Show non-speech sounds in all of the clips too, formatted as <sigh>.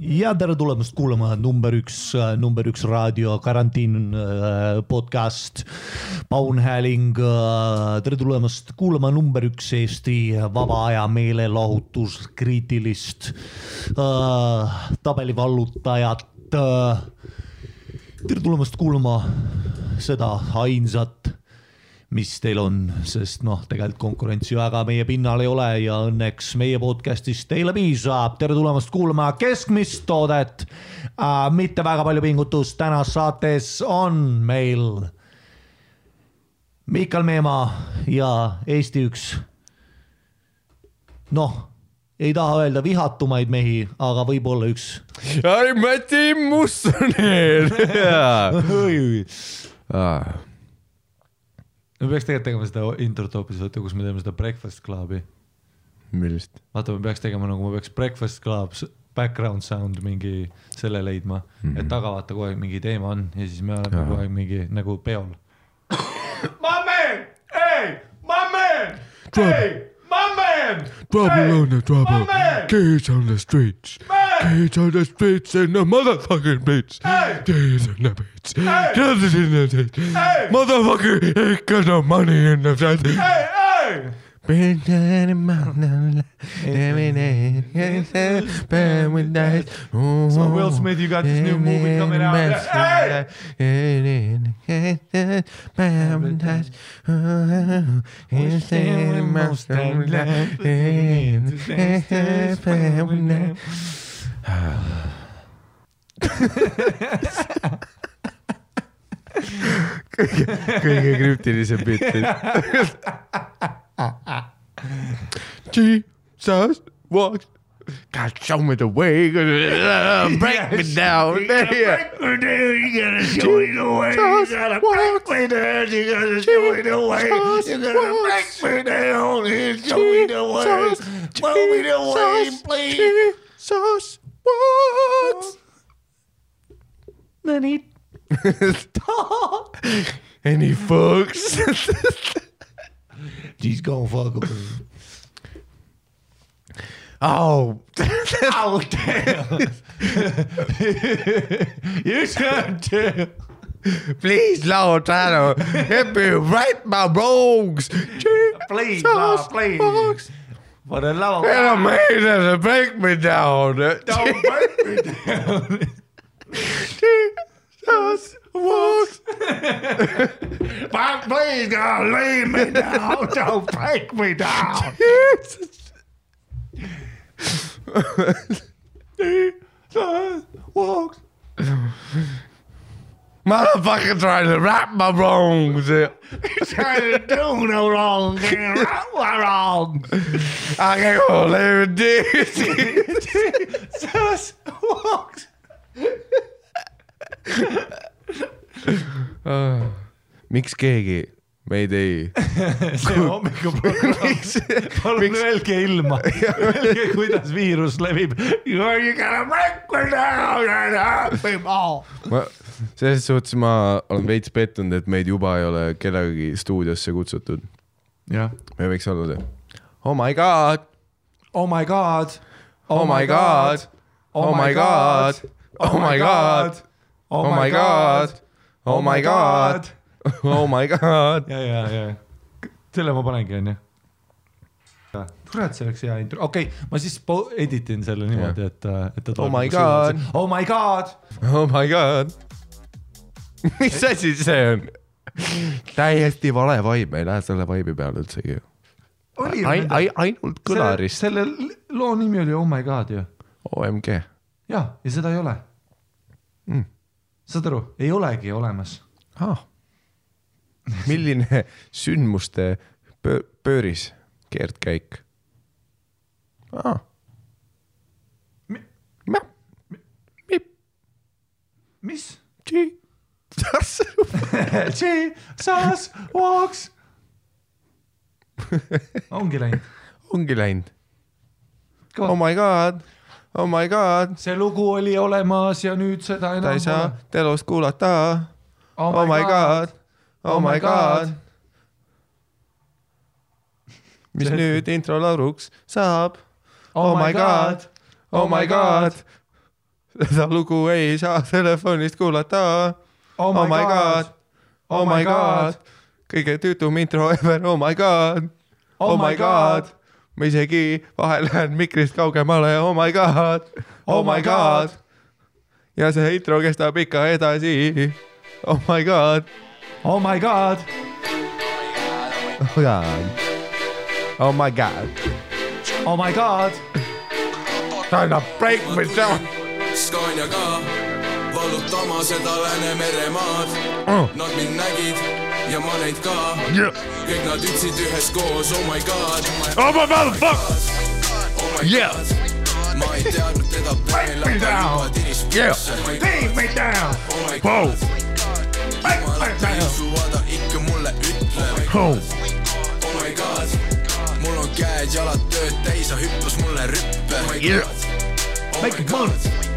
ja tere tulemast kuulama number üks, number üks raadio karantiin äh, podcast. Paun Hääling, äh, tere tulemast kuulama number üks Eesti vaba aja meelelahutuskriitilist äh, tabelivallutajat. tere tulemast kuulama seda ainsat mis teil on, sest noh, tegelikult konkurentsi väga meie pinnal ei ole ja õnneks meie podcast'ist teile piisab. tere tulemast kuulama keskmist toodet äh,. mitte väga palju pingutust, tänas saates on meil Miikal Meemaa ja Eesti üks noh, ei taha öelda vihatumaid mehi, aga võib-olla üks. Mati Mussoneer <laughs> me peaks tegelikult tegema seda introt hoopis, vaata, kus me teeme seda Breakfast Clubi. millist? vaata, me peaks tegema nagu, ma peaks Breakfast Club background sound mingi selle leidma mm, -hmm. et taga vaata kogu aeg mingi teema on ja siis me oleme kogu aeg mingi nagu peol. My man, hey, my man, hey My man! Trouble hey, on the trouble. Kids on the streets. Man. Kids on the streets in the motherfucking beats. Hey. Kids in the beats. Hey. Kids in the beats. Hey. Motherfucker ain't got no money in the streets. Hey, hey! Burn down in mountain. So Will Smith, you got this new movie coming out. Hey! We're standing kõige, kõige krüptilisem bitt. <laughs> Jesus walks. God, show me the way. <laughs> break me down. break me down. You gotta show me the way. You gotta break me down. You gotta show me the way. You gotta break me down and show me the way. Show me the way, please. Jesus walks. Then he talks. And he fucks. <laughs> She's gonna fuck him. Oh, oh damn! you should too. Please, Lord, try to help me right my wrongs. Please, Lord, please. For the love of God. man doesn't break me down. Don't break me down. <laughs> Jesus walks. <laughs> but please, God, leave me down. <laughs> Don't break me down. Jesus walks. Motherfucker trying to right my wrongs. trying to do no wrong, can't <laughs> right my wrongs. I can't believe it. Jesus walks. Miks keegi meid ei <laughs> see hommikuprogramm, palun öelge ilma, <laughs> öelge, kuidas viirus levib. selles suhtes ma olen veits pettunud, et meid juba ei ole kedagi stuudiosse kutsutud. me võiks olla see. Oh my god. Oh my god. Oh my god. Oh my god. Oh my god. Oh my god. Oh my god. Oh my god. <laughs> ja, ja, ja selle ma panengi, onju. kurat, see oleks hea intro, okei okay,, ma siis edit in selle niimoodi, et, et ta. Oh my god. Oh my god. Oh my god. mis asi see on? täiesti vale vibe, ma ei lähe selle vibe'i peale üldsegi. Ain, ain, ainult kõlarist. selle loo nimi oli Oh my god ju. OMG. ja, ja seda ei ole mm.. Saad aru, ei olegi olemas ah milline <laughs> sündmuste pöör, pööris keerdkäik ah.? Mi? Mi? mis? Jesus Jesus <laughs> walks. <laughs> ongi läinud. ongi läinud. Oh my god, oh my god. see lugu oli olemas ja nüüd seda enam ta ei saa telust kuulata. Oh my, oh my god, god oh my god. mis see... nüüd intro lauruks saab? Oh my god, oh my god, seda lugu ei saa telefonist kuulata. Oh my god, oh my god, kõige tüütum intro ever, oh my god, oh my god. Ma isegi vahel lähen mikrist kaugemale, oh my god, oh my god. ja see intro kestab ikka edasi. Oh my god, oh my god, oh god, oh my god. oh my god, Anna break me down. Scania ka, vallutama seda Läänemeremaad Oh. Nad mind nägid ja ma neid ka, kõik nad ütlesid üheskoos, oh my god, Oh my motherfucker, oh my Yeah. god. ma ei teadnud teda veel, aga juba tiris Yeah. pükse, take me down, oh my Wow. god. jumalad ei usu, vaata ikka mulle ütle, oh oh my god. mul on käed-jalad tööd täis, ta hüppas mulle rüppe, oh my Yeah. god. Oh Make my it god move.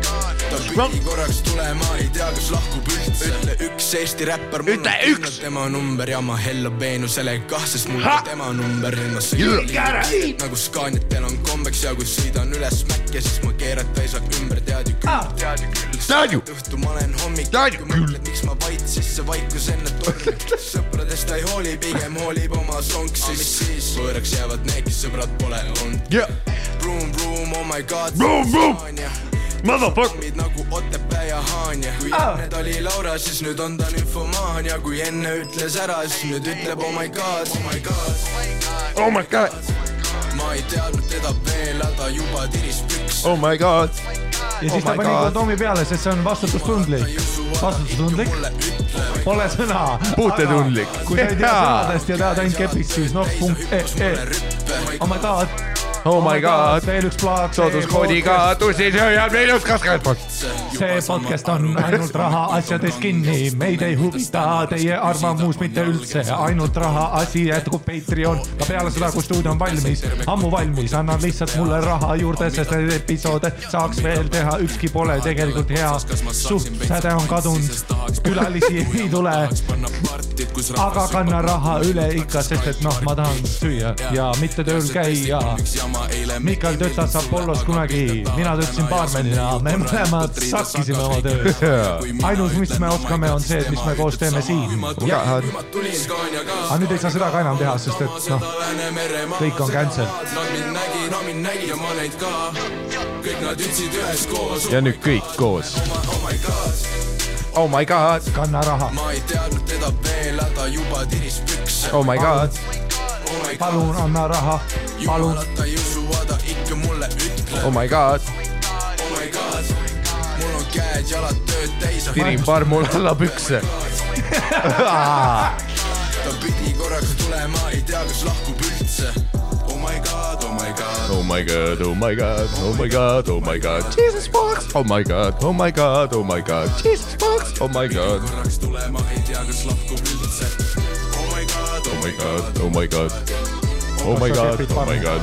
Ta pidi korraks tulema, ei tea, kas lahkub üldse. ütle üks Eesti räppar, mul on üks. tema number ja ma hellab Veenusele kah, sest mul on tema number. You sõidan liiga nagu skaanitel on kombeks ja kui sõidan üles mäkke, siis ma keerata ei saa ümber, tead ju küll, tead ju küll. Tead ju. õhtu ma olen hommik, kui mõtled, miks ma vait, siis see vaikus enne tormi. sõpradest ei hooli, pigem hoolib oma sonksi, mis siis võõraks jäävad need, kes sõbrad pole olnud. yeah, Vroom, vroom, oh my god. Vroom, vroom. motherfucker. nagu Otepää ja Haanja. kui Ah. enne ta oli Laura, siis nüüd on ta nümfomaan ja kui enne ütles ära, siis nüüd ütleb oh my god, oh my god. Oh my god, ma ei teadnud teda veel, aga juba tiris püks. oh my god, ja siis Oh ta pani kondoomi peale, sest see on vastutustundlik, vastutustundlik, pole sõna. Puutetundlik. kui sa ei tea sõnadest ja tead ainult kepist, siis noh, punkt E, E, oh my god, oh my god. veel üks plaat. sooduskoodiga tussisööjad miinus kakskümmend protsenti. see podcast on ainult rahaasjades kinni, meid ei huvita teie arvamus mitte üldse, ainult rahaasi jätkub Patreon ka peale seda, kui stuudio on valmis, ammu valmis, annan lihtsalt mulle raha juurde, sest neid episoode saaks veel teha, ükski pole tegelikult hea. suhtsäde on kadunud, külalisi ei tule, aga kanna raha üle ikka, sest et noh, ma tahan süüa ja mitte tööl käia. Mikael töötas Apollos kunagi, mina töötasin baarmenina, me mõlemad sakkisime oma töös. ainus, mis me oskame, on see, et mis me koos teeme siin. aga nüüd ei saa seda ka enam teha, sest et noh, kõik on cancel. Ja nüüd kõik koos. oh my god. Oh my god, kanna raha, ma ei teadnud teda veel, aga juba tiris pükse. oh my god, oh my god, palun anna raha, palun. jumalat ta ei usu, aga ikka mulle ütle, oh my god, oh my god. mul on käed-jalad tööd täis, tirin parmul alla pükse. ta pidi korraks tulema, ei tea, kas lahkub üldse. oh my god, oh my god. Oh my god, oh my god, oh my god, oh my god, Jesus fucks, oh my god, oh my god, oh my god, Jesus fucks, oh my god, korraks tulema, ei tea, kas lahkub üldse. Oh my god, oh my god, oh my god, oh my god,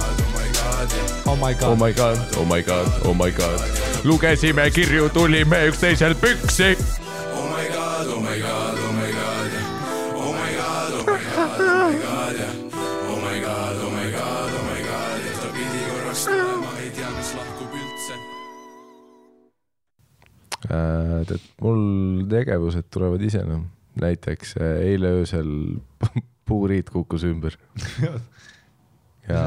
oh my god, oh my oh god, my god, oh my god, oh my god. lugesime kirju, tulime üksteiselt püksi. oh my god, oh my god, oh my god. oh my god, oh my god, oh my god, oh my god, oh my god, oh my god, ta pidi korraks tulema, ei tea, kas lahkub üldse. Äh, tead, mul tegevused tulevad ise noh, näiteks äh, eile öösel puuriit kukkus ümber <laughs> ja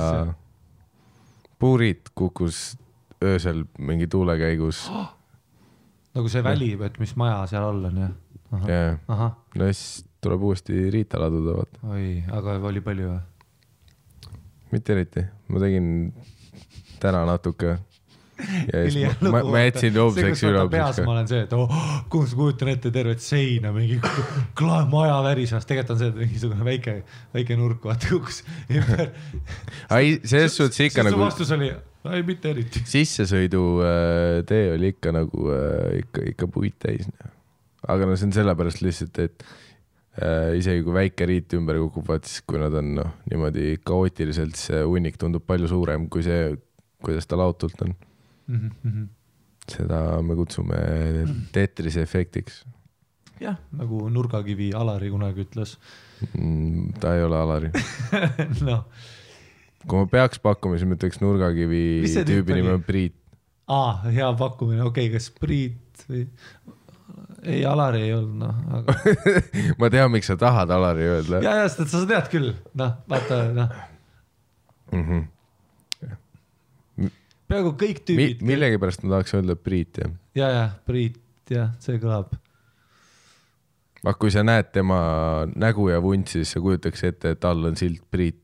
puuriit kukkus öösel mingi tuule käigus <gasps> nagu see väli, et mis maja seal all on jah? ja ahah, no siis tuleb uuesti riita laduda, vaata. oi, aga oli palju või? mitte eriti, ma tegin täna natuke. Ja siis ma, ma, jätsin homseks kus vaata peas ma olen see, et oh, kus kujutan ette tervet seina, mingi maja värises, tegelikult on see mingisugune väike, väike nurk, vaata kukkus ümber. ei, selles suhtes ikka nagu vastus oli, ei mitte eriti. <laughs> sissesõidutee oli ikka nagu äh, ikka, ikka puid täis. aga no see on sellepärast lihtsalt, et äh, isegi kui väike riit ümber kukub, vaat siis kui nad on noh, niimoodi kaootiliselt, see hunnik tundub palju suurem kui see, kuidas ta laotult on. Mhm, seda me kutsume Tetrise efektiks jah, nagu nurgakivi Alari kunagi ütles. mm,. ta ei ole Alari. noh, kui ma peaks pakkuma, siis ma ütleks nurgakivi tüübi nimi on Priit. aa, hea pakkumine, okei okay,, kas Priit või? ei, Alari ei olnud, noh, aga <laughs> ma tean, miks sa tahad Alari öelda. ja, ja sest sa tead küll, noh, vaata, noh, Mhm. Peaaegu kõik Mi- tüübid, millegipärast ma tahaks öelda Priit jah. ja, ja Priit, jah, see kõlab. aga kui sa näed tema nägu ja vuntsi, siis sa kujutaks ette, et all on silt Priit.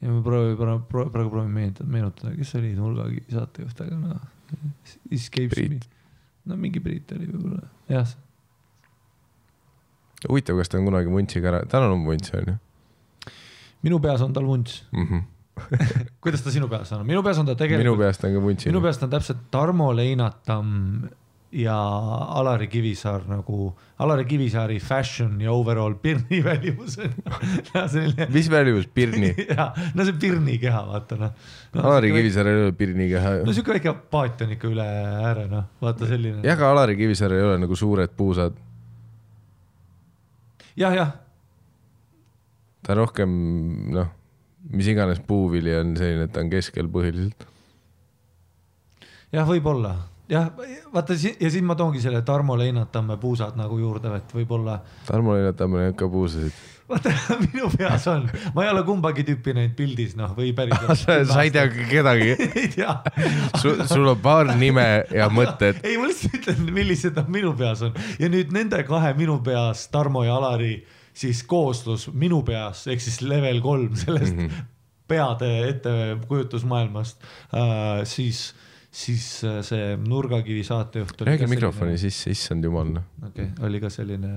ja ma proovin, praegu proovin meenutada, meenutada, kes oli nurgakivi saatejuht, aga noh, escapes Priit. me. no mingi Priit oli võib-olla, jah. huvitav, kas ta on kunagi vuntsiga ära, tal on vunts on ju minu peas on tal vunts, mm? -hmm. <laughs> kuidas ta sinu peas on, minu peas on ta minu tegelikult, peast on ka vuntsi. minu peast on täpselt Tarmo Leinatam ja Alari Kivisaar nagu, Alari Kivisaari fashion ja overall pirni <laughs> välimus on selline. mis välimus, Pirni? <laughs> jaa, no see pirni keha, vaata noh no,. Alari. Kivisaar ei ole Pirni keha no. siuke väike paat on ikka üle ääre, noh, vaata selline. jah, aga Alari Kivisaar ei ole nagu suured puusad, jah, jah, ta rohkem noh, mis iganes puuvili on selline, et ta on keskel põhiliselt. jah, võib-olla jah, vaata si- ja siis ma toongi selle Tarmo Leinatamme puusad nagu juurde, et võib-olla Tarmo Leinatamine on ka puusasid. vaata <laughs> minu peas on, ma ei ole kumbagi tüüpi näinud pildis noh, või päris. <laughs> sa sa ei tea kedagi, <laughs> ei tea. sul, sul on paar nime ja mõtted. ei, ma lihtsalt ütlen, millised nad minu peas on ja nüüd nende kahe minu peas, Tarmo ja Alari, siis kooslus minu peas ehk siis level kolm sellest mm -hmm. peade ettekujutusmaailmast äh,, siis, siis äh, see Nurgakivi saatejuht. räägi mikrofoni. sisse, issand jumal noh. okei okay,, oli ka selline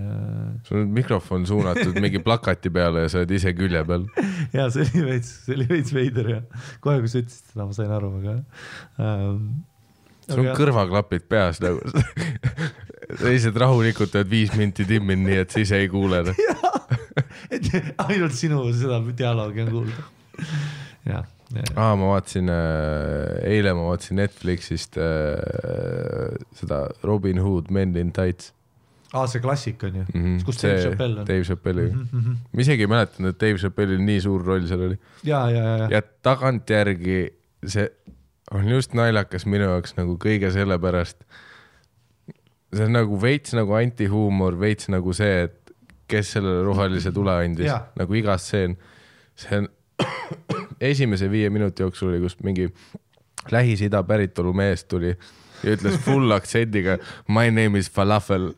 sul on mikrofon suunatud mingi plakati peale ja sa oled ise külje peal. <laughs> ja see oli veits, see oli veits veider ja kohe, kui sa ütlesid seda, ma sain aru, aga ähm,. Sul on kõrvaklapid peas nagu. lihtsalt rahulikult oled viis minti timminud, nii et sa ise ei kuule. noh. <laughs> et ainult sinu seda dialoogi on kuulda. jah, aa, ma vaatasin, eile ma vaatasin Netflixist äh, seda Robin Hood Men in Tights aa, see klassik on ju mm. -hmm. kus Dave Chappelle on. Dave Chappelli mm. Mhm. ma isegi ei mäletanud, et Dave Chappellil nii suur roll seal oli. ja, ja, ja, ja, ja tagantjärgi see on just naljakas minu jaoks nagu kõige sellepärast. see on nagu veits nagu antihuumor, veits nagu see, et kes sellele rohelise tule andis Jaa., nagu iga stseen. see on <coughs> esimese viie minuti jooksul oli, kus mingi Lähis-Ida päritolu mees tuli ja ütles full aktsendiga my name is falafel.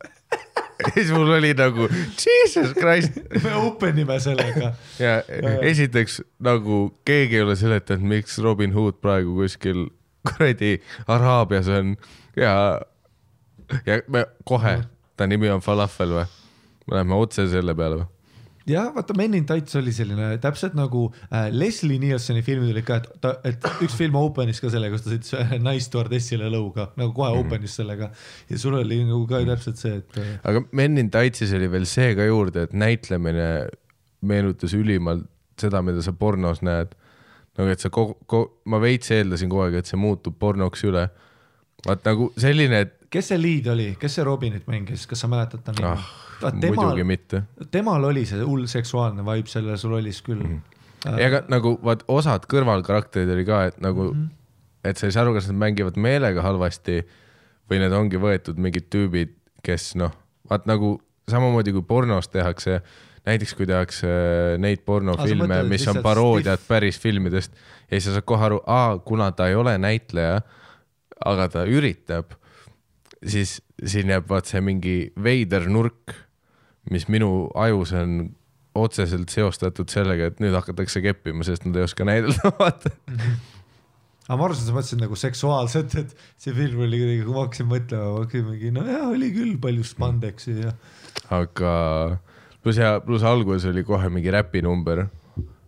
<laughs> ja siis mul oli nagu jesus christ me open ime sellega. ja esiteks nagu keegi ei ole seletanud, miks Robin Hood praegu kuskil kuradi Araabias on ja, ja me kohe, ta nimi on Falafel või? me läheme otse selle peale või? jah, vaata Men in Tights oli selline täpselt nagu äh, Leslie Nielseni filmid olid ka, et ta, et üks film open'is ka sellega, kus ta sõitis ühe naistordessile lõuga nagu kohe Mhm. mm. open'is sellega ja sul oli nagu ka täpselt see, et äh, aga Men in Tightsis oli veel see ka juurde, et näitlemine meenutas ülimalt seda, mida sa pornos näed. nagu, et sa kogu, kogu, ma veits eeldasin kogu aeg, et see muutub pornoks üle. vaat nagu selline, et kes see liid oli, kes see Robinit mängis, kas sa mäletad ta nime ah, ah,? Muidugi mitte temal oli see hull seksuaalne vibe selles rollis küll mm. -hmm. ja aga nagu vaat osad kõrvalkarakterid oli ka, et nagu mm. -hmm. et sa ei saa aru, kas nad mängivad meelega halvasti või need ongi võetud mingid tüübid, kes noh, vaat nagu samamoodi kui pornos tehakse, näiteks kui tehakse neid pornofilme, mis on paroodiad päris filmidest ja siis sa saad kohe aru, kuna ta ei ole näitleja, aga ta üritab, siis siin jääb vaat see mingi veider nurk, mis minu ajus on otseselt seostatud sellega, et nüüd hakatakse keppima, sest nad ei oska näidelda, <laughs> vaata. aga ma arvasin, sa mõtlesid nagu seksuaalselt, et see film oli kuidagi, kui ma hakkasin mõtlema, ma hakkasin mingi, nojah, oli küll palju spandex'i ja aga pluss ja pluss alguses oli kohe mingi räpinumber,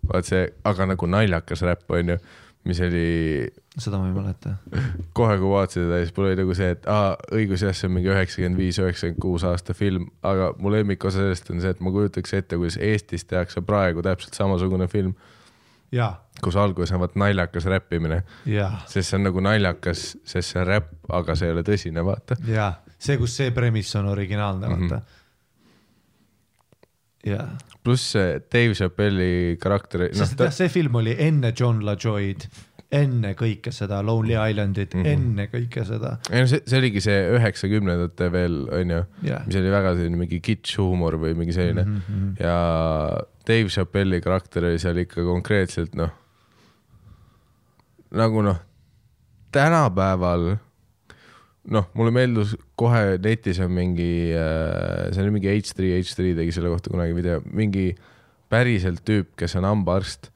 vaat see, aga nagu naljakas räpp onju, mis oli seda ma ei mäleta. <laughs> kohe, kui vaatasin seda, siis mul oli nagu see, et aa, õigus jah, see on mingi üheksakümmend viis, üheksakümmend kuus aasta film, aga mu lemmikosa sellest on see, et ma kujutaks ette, kuidas Eestis tehakse praegu täpselt samasugune film, kus alguses on vaat naljakas räppimine, sest see on nagu naljakas, sest see on räpp, aga see ei ole tõsine, vaata. ja see, kus see premiss on originaalne, vaata. ja, pluss see Dave Chappelli karakter, noh sest et jah, see film oli enne John LaJoy'd enne kõike seda Lonely Islandit mm. -hmm. enne kõike seda. ei no see, see oligi see üheksakümnendate veel onju Jah. mis oli väga selline mingi kitsch huumor või mingi selline mm. -hmm. ja Dave Chappelli karakter oli seal ikka konkreetselt noh, nagu noh, tänapäeval noh, mulle meeldus kohe netis on mingi, see oli mingi H3, H3 tegi selle kohta kunagi video, mingi päriselt tüüp, kes on hambaarst,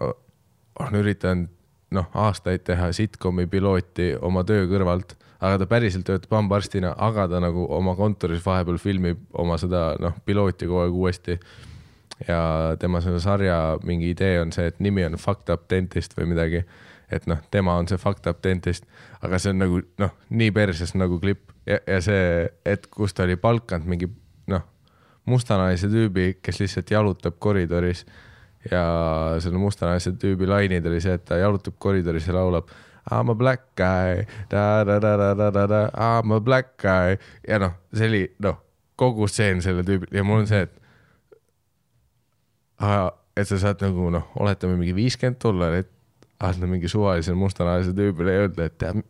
on üritanud noh, aastaid teha sitcomi pilooti oma töö kõrvalt, aga ta päriselt töötab hambaarstina, aga ta nagu oma kontoris vahepeal filmib oma seda noh, pilooti kogu aeg uuesti. ja tema selle sarja mingi idee on see, et nimi on Fucked Up Dentist või midagi. Et noh, tema on see Fucked Up Dentist, aga see on nagu noh, nii perses nagu klipp. Ja, ja see, et kus ta oli palkanud mingi noh, mustanaise tüübi, kes lihtsalt jalutab koridoris ja selle mustanaise tüübi lainid oli see, et ta jalutab koridoris ja laulab I m a black guy, da-da-da-da-da-da, I m a black guy. Ja noh, see oli noh, kogu stseen selle tüübi ja mul on see, et et sa saad nagu noh, oletame mingi viiskümmend dollarit, anda mingi suvalisele mustanaise tüübile ja öelda, et tead,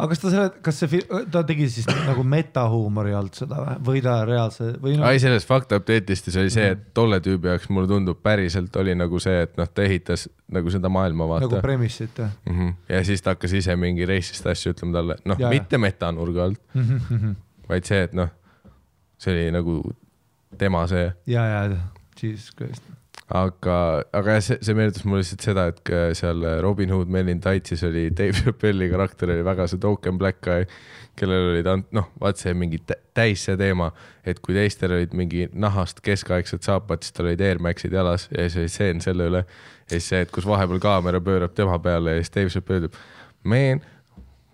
aga kas ta selle, kas see, ta tegi siis <clears throat> nagu metahuumori alt seda või, või ta reaalse või noh, ai selles Fucked Up Date'istis oli see, et tolle tüübi jaoks mulle tundub päriselt oli nagu see, et noh, ta ehitas nagu seda maailma nagu vaata. premise'it jah Mm -hmm. ja siis ta hakkas ise mingi reisist asju ütlema talle, noh mitte metanurga alt, mm -hmm. vaid see, et noh, see oli nagu tema see, ja, ja, jesus christ. aga, aga jah, see, see meenutas mulle lihtsalt seda, et ka seal Robin Hood Men in Tightsis oli Dave Chappelli karakter oli väga see token black guy, kellel olid ant-, noh, vaat see mingi tä- täis see teema, et kui teistel olid mingi nahast keskaegsed saapad, siis tal olid Air Maxid jalas ja siis oli stseen selle üle. ja siis see, et kus vahepeal kaamera pöörab tema peale ja siis Dave Chappelle ütleb, man,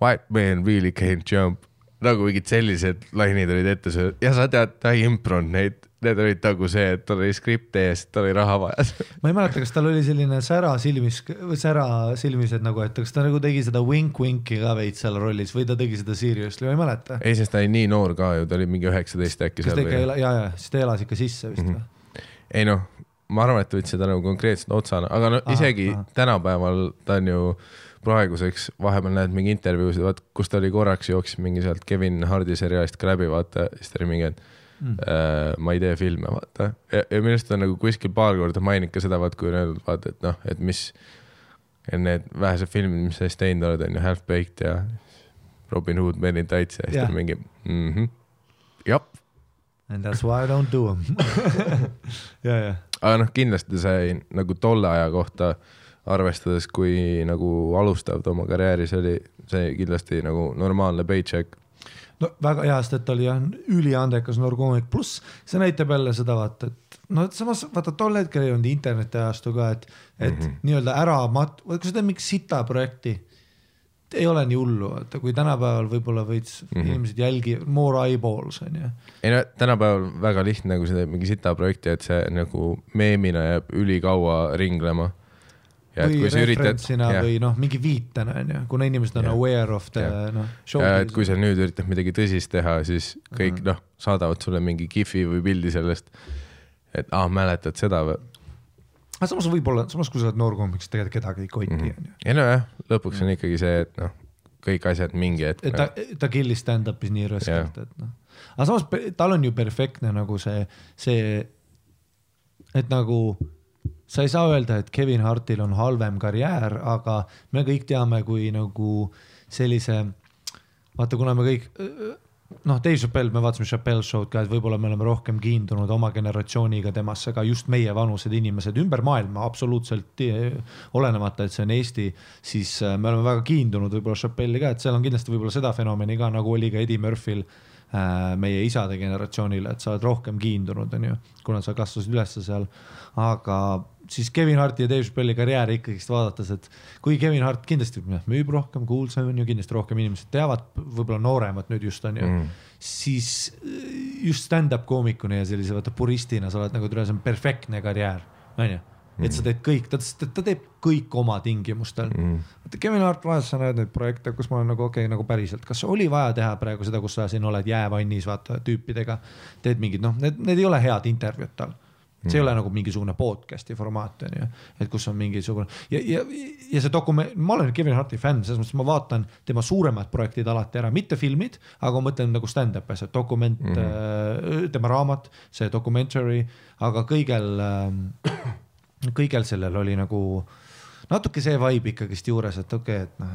white man really can't jump. nagu mingid sellised lainid olid ette söödud ja sa tead, ta ei impronud neid, need olid nagu see, et tal oli skript ees, tal oli raha vaja. <laughs> ma ei mäleta, kas tal oli selline sära silmis, sära silmised nagu, et kas ta nagu tegi seda wink-winki ka veits seal rollis või ta tegi seda seriously, ma ei mäleta. ei, sest ta oli nii noor ka ju, ta oli mingi üheksateist äkki seal ja, ja siis ta elas ikka sisse vist Mhm. või? ei noh, ma arvan, et ta võttis seda nagu konkreetselt otsana, aga no Ahah, isegi ahah. tänapäeval ta on ju praeguseks, vahepeal näed mingi intervjuusid, vaat kus ta oli korraks jooksis mingi sealt Kevin Hardi seriaalist ka läbi, vaata, siis ta oli mingi, et Mm. äh, ma ei tee filme, vaata. ja, ja minu arust on nagu kuskil paar korda maininud ka seda, vaat kui on öeldud, vaata, et noh, et mis, need vähesed filmid, mis sa siis teinud oled, on ju Half-Baked ja Robin Hood, Men in Tights ja siis ta mingi mm -hmm. jah And that's why I don't do them. <laughs> ja, ja, aga noh, kindlasti see nagu tolle aja kohta arvestades, kui nagu alustav ta oma karjääris oli, see kindlasti nagu normaalne paycheck. No väga hea, sest et ta oli jah üliandekas noor koomik, pluss see näitab jälle seda vaata, et no samas vaata tol hetkel ei olnud internetiajastu ka, et, et mm. -hmm. nii-öelda ära mat-, kui sa teed mingit sita projekti, ei ole nii hullu, vaata kui tänapäeval võib-olla veits mm. -hmm. inimesed jälgi, more eyeballs on ju. ei no tänapäeval väga lihtne, kui sa teed mingi sita projekti, et see nagu meemina jääb ülikaua ringlema. Või referentsina või noh, mingi viitena on ju, kuna inimesed on Jah. aware of the noh. ja et kui sa nüüd üritad midagi tõsist teha, siis kõik noh, saadavad sulle mingi kihvi või pildi sellest. et aa, mäletad seda või? aga samas võib-olla, samas kui sa oled noor koomik, siis tegelikult kedagi ei koti Mhm. on ju. ei nojah, lõpuks on ikkagi see, et noh, kõik asjad mingi hetk. et ta, ta killis stand-up'is nii rõskelt, et noh. aga samas tal on ju perfektne nagu see, see, et nagu sa ei saa öelda, et Kevin Hartil on halvem karjäär, aga me kõik teame, kui nagu sellise, vaata, kuna me kõik noh, Dave Chappelle, me vaatasime Chappelle show'd ka, et võib-olla me oleme rohkem kiindunud oma generatsiooniga temasse, ka just meievanused inimesed ümber maailma absoluutselt eh, olenemata, et see on Eesti, siis eh, me oleme väga kiindunud võib-olla Chappelle'i ka, et seal on kindlasti võib-olla seda fenomeni ka, nagu oli ka Eddie Murphy'l äh, meie isade generatsioonile, et sa oled rohkem kiindunud, onju, kuna sa kasvasid ülesse seal. aga siis Kevin Harti ja Dave Chappelle'i karjääri ikkagist vaadates, et kui Kevin Hart kindlasti müüb rohkem, kuulsam on ju, kindlasti rohkem inimesed teavad, võib-olla nooremad nüüd just on ju mm., siis äh, just stand-up koomikuna ja sellise vaata puristina sa oled nagu, see on perfektne karjäär, onju. et sa teed kõik, ta, ta teeb kõik oma tingimustel Mhm. vaata Kevin Hart vahest sa näed neid projekte, kus ma olen nagu okei okay,, nagu päriselt, kas oli vaja teha praegu seda, kus sa siin oled jäävannis vaata tüüpidega, teed mingid noh, need, need ei ole head intervjuud tal. See ei ole nagu mingisugune podcast'i formaat on ju, et kus on mingisugune ja, ja, ja see dokument, ma olen Kevin Harti fänn, selles mõttes ma vaatan tema suuremad projektid alati ära, mitte filmid, aga ma mõtlen nagu stand-up asjad, dokument mm, -hmm. tema raamat, see documentary, aga kõigel, kõigel sellel oli nagu natuke see vibe ikkagist juures, et okei okay,, et noh,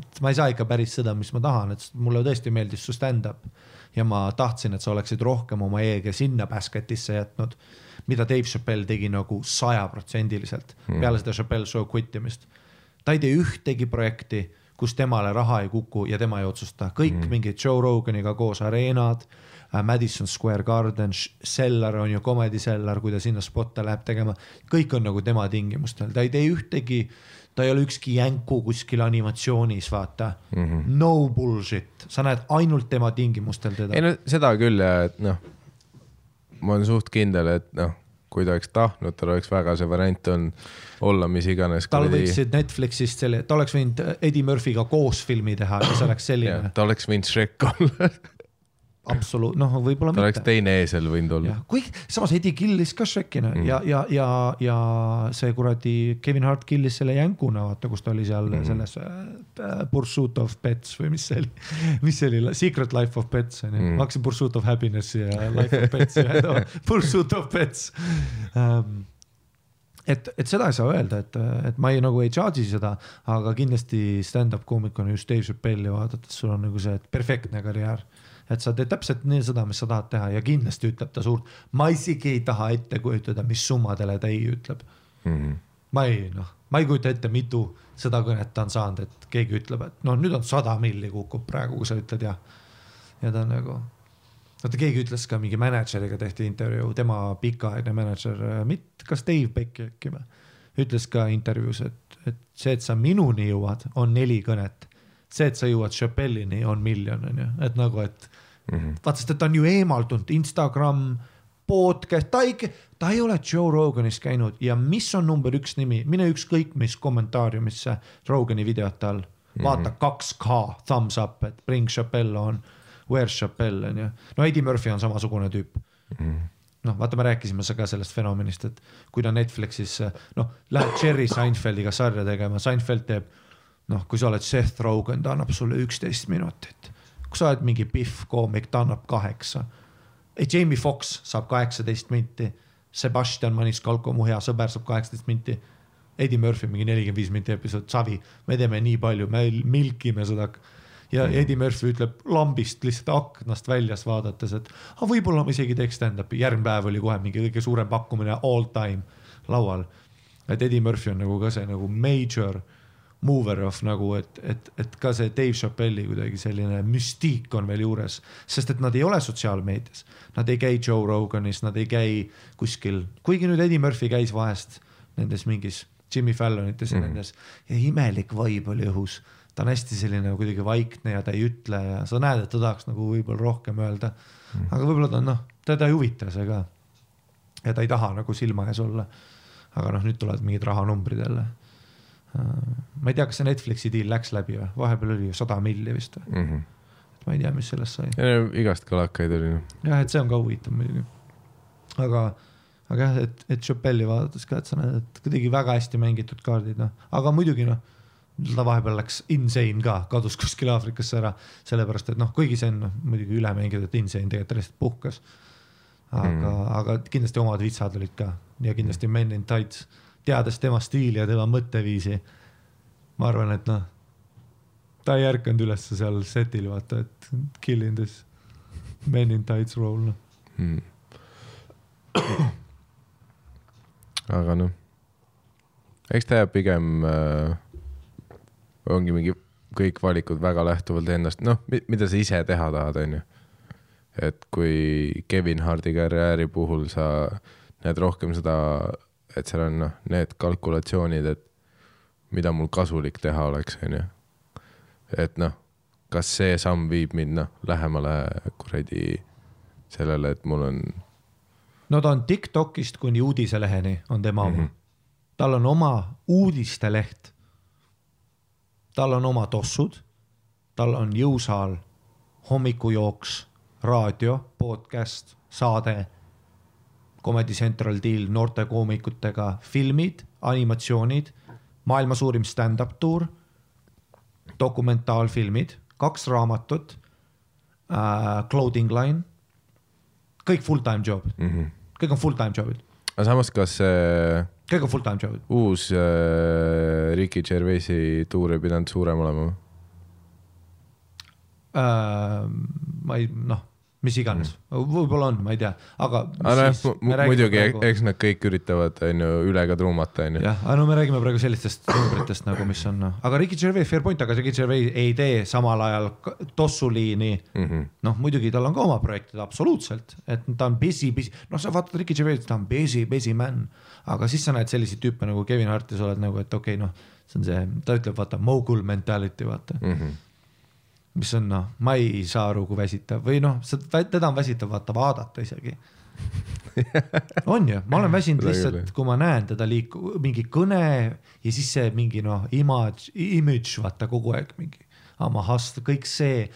et ma ei saa ikka päris seda, mis ma tahan, et mulle tõesti meeldis su stand-up ja ma tahtsin, et sa oleksid rohkem oma eega sinna basket'isse jätnud mida Dave Chappelle tegi nagu sajaprotsendiliselt mm. peale seda Chappelle show quit imist. ta ei tee ühtegi projekti, kus temale raha ei kuku ja tema ei otsusta, kõik mm. mingid Joe Roganiga koos areenad äh,, Madison Square Garden, Cellar on ju, Comedy Cellar, kui ta sinna spotte läheb tegema, kõik on nagu tema tingimustel, ta ei tee ühtegi ta ei ole ükski jänku kuskil animatsioonis, vaata mm. -hmm. no bullshit, sa näed ainult tema tingimustel teda. ei no seda küll ja et noh ma olen suht kindel, et noh, kui ta oleks tahtnud, tal oleks väga see variant olnud olla mis iganes. tal võiksid Netflixist selle, ta oleks võinud Eddie Murphy'ga koos filmi teha ja see oleks selline. ta oleks võinud Shrek olla <laughs> absoluut-, noh, võib-olla mitte. oleks teine eesel võinud olla. kuigi samas Eddie killis ka Shrekina mm. ja, ja, ja, ja see kuradi Kevin Hart killis selle jänkuna, vaata, kus ta oli seal mm. selles äh, Pursuit of Pets või mis see oli, <laughs> mis see oli, Secret Life of Pets on ju mm., ma hakkasin Pursuit of Happiness'i ja Life of Pets'i ühendama <laughs> <laughs> Pursuit of Pets um, et, et seda ei saa öelda, et, et ma ei nagu ei charge'i seda, aga kindlasti stand-up koomikuna just Dave Chappelle'i vaadates sul on nagu see perfektne karjäär et sa teed täpselt nii seda, mis sa tahad teha ja kindlasti ütleb ta suurt. ma isegi ei taha ette kujutada, mis summadele ta ei ütleb mm. -hmm. ma ei noh, ma ei kujuta ette, mitu seda kõnet ta on saanud, et keegi ütleb, et noh, nüüd on sada milli kukub praegu, kui sa ütled jah. ja ta on nagu, vaata keegi ütles ka mingi mänedžeriga tehti intervjuu, tema pikaaegne mänedžer, mitte, kas Dave Beck äkki või, ütles ka intervjuus, et, et see, et sa minuni jõuad, on neli kõnet see, et sa jõuad Chappelle'ini on miljon, on ju, et nagu, et mm -hmm. vaata, sest et ta on ju eemaldunud Instagram, podcast, ta ei, ta ei ole Joe Roganis käinud ja mis on number üks nimi, mine ükskõik mis kommentaariumisse Rogani videote all, vaata 2K mm -hmm. thumbs up, et bring Chappelle on, where's Chappelle on ju, no Eddie Murphy on samasugune tüüp mm. -hmm noh, vaata, me rääkisime ka sellest fenomenist, et kui ta Netflixis noh, läheb Jerry Seinfeldiga sarja tegema, Seinfeld teeb noh, kui sa oled Seth Rogen, ta annab sulle üksteist minutit. Kui sa oled mingi Pihv koomik, ta annab kaheksa. Jamie Fox saab kaheksateist minti. Sebastian Maniscalco, mu hea sõber, saab kaheksateist minti. Eddie Murphy mingi nelikümmend viis minti episood, savi, me teeme nii palju, me milkime seda. ja Eddie Murphy ütleb lambist lihtsalt aknast väljas vaadates, et ah, võib-olla ma isegi teeks stand-up'i, järgmine päev oli kohe mingi kõige suurem pakkumine all time laual. et Eddie Murphy on nagu ka see nagu major mover of nagu, et, et, et ka see Dave Chappelle'i kuidagi selline müstiik on veel juures, sest et nad ei ole sotsiaalmeedias. Nad ei käi Joe Roganis, nad ei käi kuskil, kuigi nüüd Eddie Murphy käis vahest nendes mingis Jimmy Fallonites ja mm. nendes ja imelik vibe oli õhus. ta on hästi selline kuidagi vaikne ja ta ei ütle ja sa näed, et ta tahaks nagu võib-olla rohkem öelda mm.. aga võib-olla ta noh, teda ei huvita see ka. ja ta ei taha nagu silma ees olla. aga noh, nüüd tulevad mingid rahanumbrid jälle ma ei tea, kas see Netflixi deal läks läbi või, vahepeal oli ju sada milli vist või mm. -hmm. et ma ei tea, mis sellest sai. igast kalakaid oli. jah, et see on ka huvitav muidugi. aga, aga jah, et, et Chappelle'i vaadates ka, et sa näed, et kuidagi väga hästi mängitud kaardid, noh, aga muidugi noh ta vahepeal läks insane ka, kadus kuskile Aafrikasse ära, sellepärast et noh, kuigi see on noh, muidugi üle mängitud, et insane tegelikult lihtsalt puhkas. aga mm., aga kindlasti omad vitsad olid ka ja kindlasti Men in Tights teades tema stiili ja tema mõtteviisi, ma arvan, et noh, ta ei ärkanud üles seal setil, vaata, et kill in this men in tights role noh. Hmm.. aga noh, eks ta jääb pigem äh,, ongi mingi kõik valikud väga lähtuvalt endast, noh, mida sa ise teha tahad, onju. et kui Kevin Hardi karjääri puhul sa näed rohkem seda et seal on noh, need kalkulatsioonid, et mida mul kasulik teha oleks, onju. et noh, kas see samm viib mind noh, lähemale kuradi sellele, et mul on. no ta on Tiktokist kuni uudiseleheni on tema oma mm. -hmm. tal on oma uudisteleht. tal on oma tossud, tal on jõusaal, hommikujooks, raadio, podcast, saade Comedy Central deal noorte koomikutega, filmid, animatsioonid, maailma suurim stand-up tuur, dokumentaalfilmid, kaks raamatut äh,, clothing line, kõik full-time job mm. -hmm. kõik on full-time job'id, aga samas, kas see kõik on full-time job'id. uus äh, Ricky Gervaisi tuur ei pidanud suurem olema? äh, ma ei noh, mis iganes mm., võib-olla on, ma ei tea, aga. noh, muidugi, eks nad kõik üritavad, on ju, üle ka truumata, on ju. jah, aga no me räägime praegu sellistest numbritest nagu, mis on noh, aga Ricky Gervais, fair point, aga Ricky Gervais ei tee samal ajal tossuliini mm. -hmm. noh, muidugi tal on ka oma projektid absoluutselt, et ta on busy, busy, noh, sa vaatad Ricky Gervais, ta on busy, busy man. aga siis sa näed selliseid tüüpe nagu Kevin Hart ja sa oled nagu, et okei okay,, noh, see on see, ta ütleb, vaata, mogul mentality, vaata mm. Mhm. Mis on noh, ma ei saa aru, kui väsitav. Või noh, teda on väsitav vaata vaadata isegi. <laughs> on ju, ma olen väsinud lihtsalt kui ma näen teda liiku-, mingi kõne ja siis see mingi noh, image, image vaata kogu aeg mingi, oma hustle, kõik see.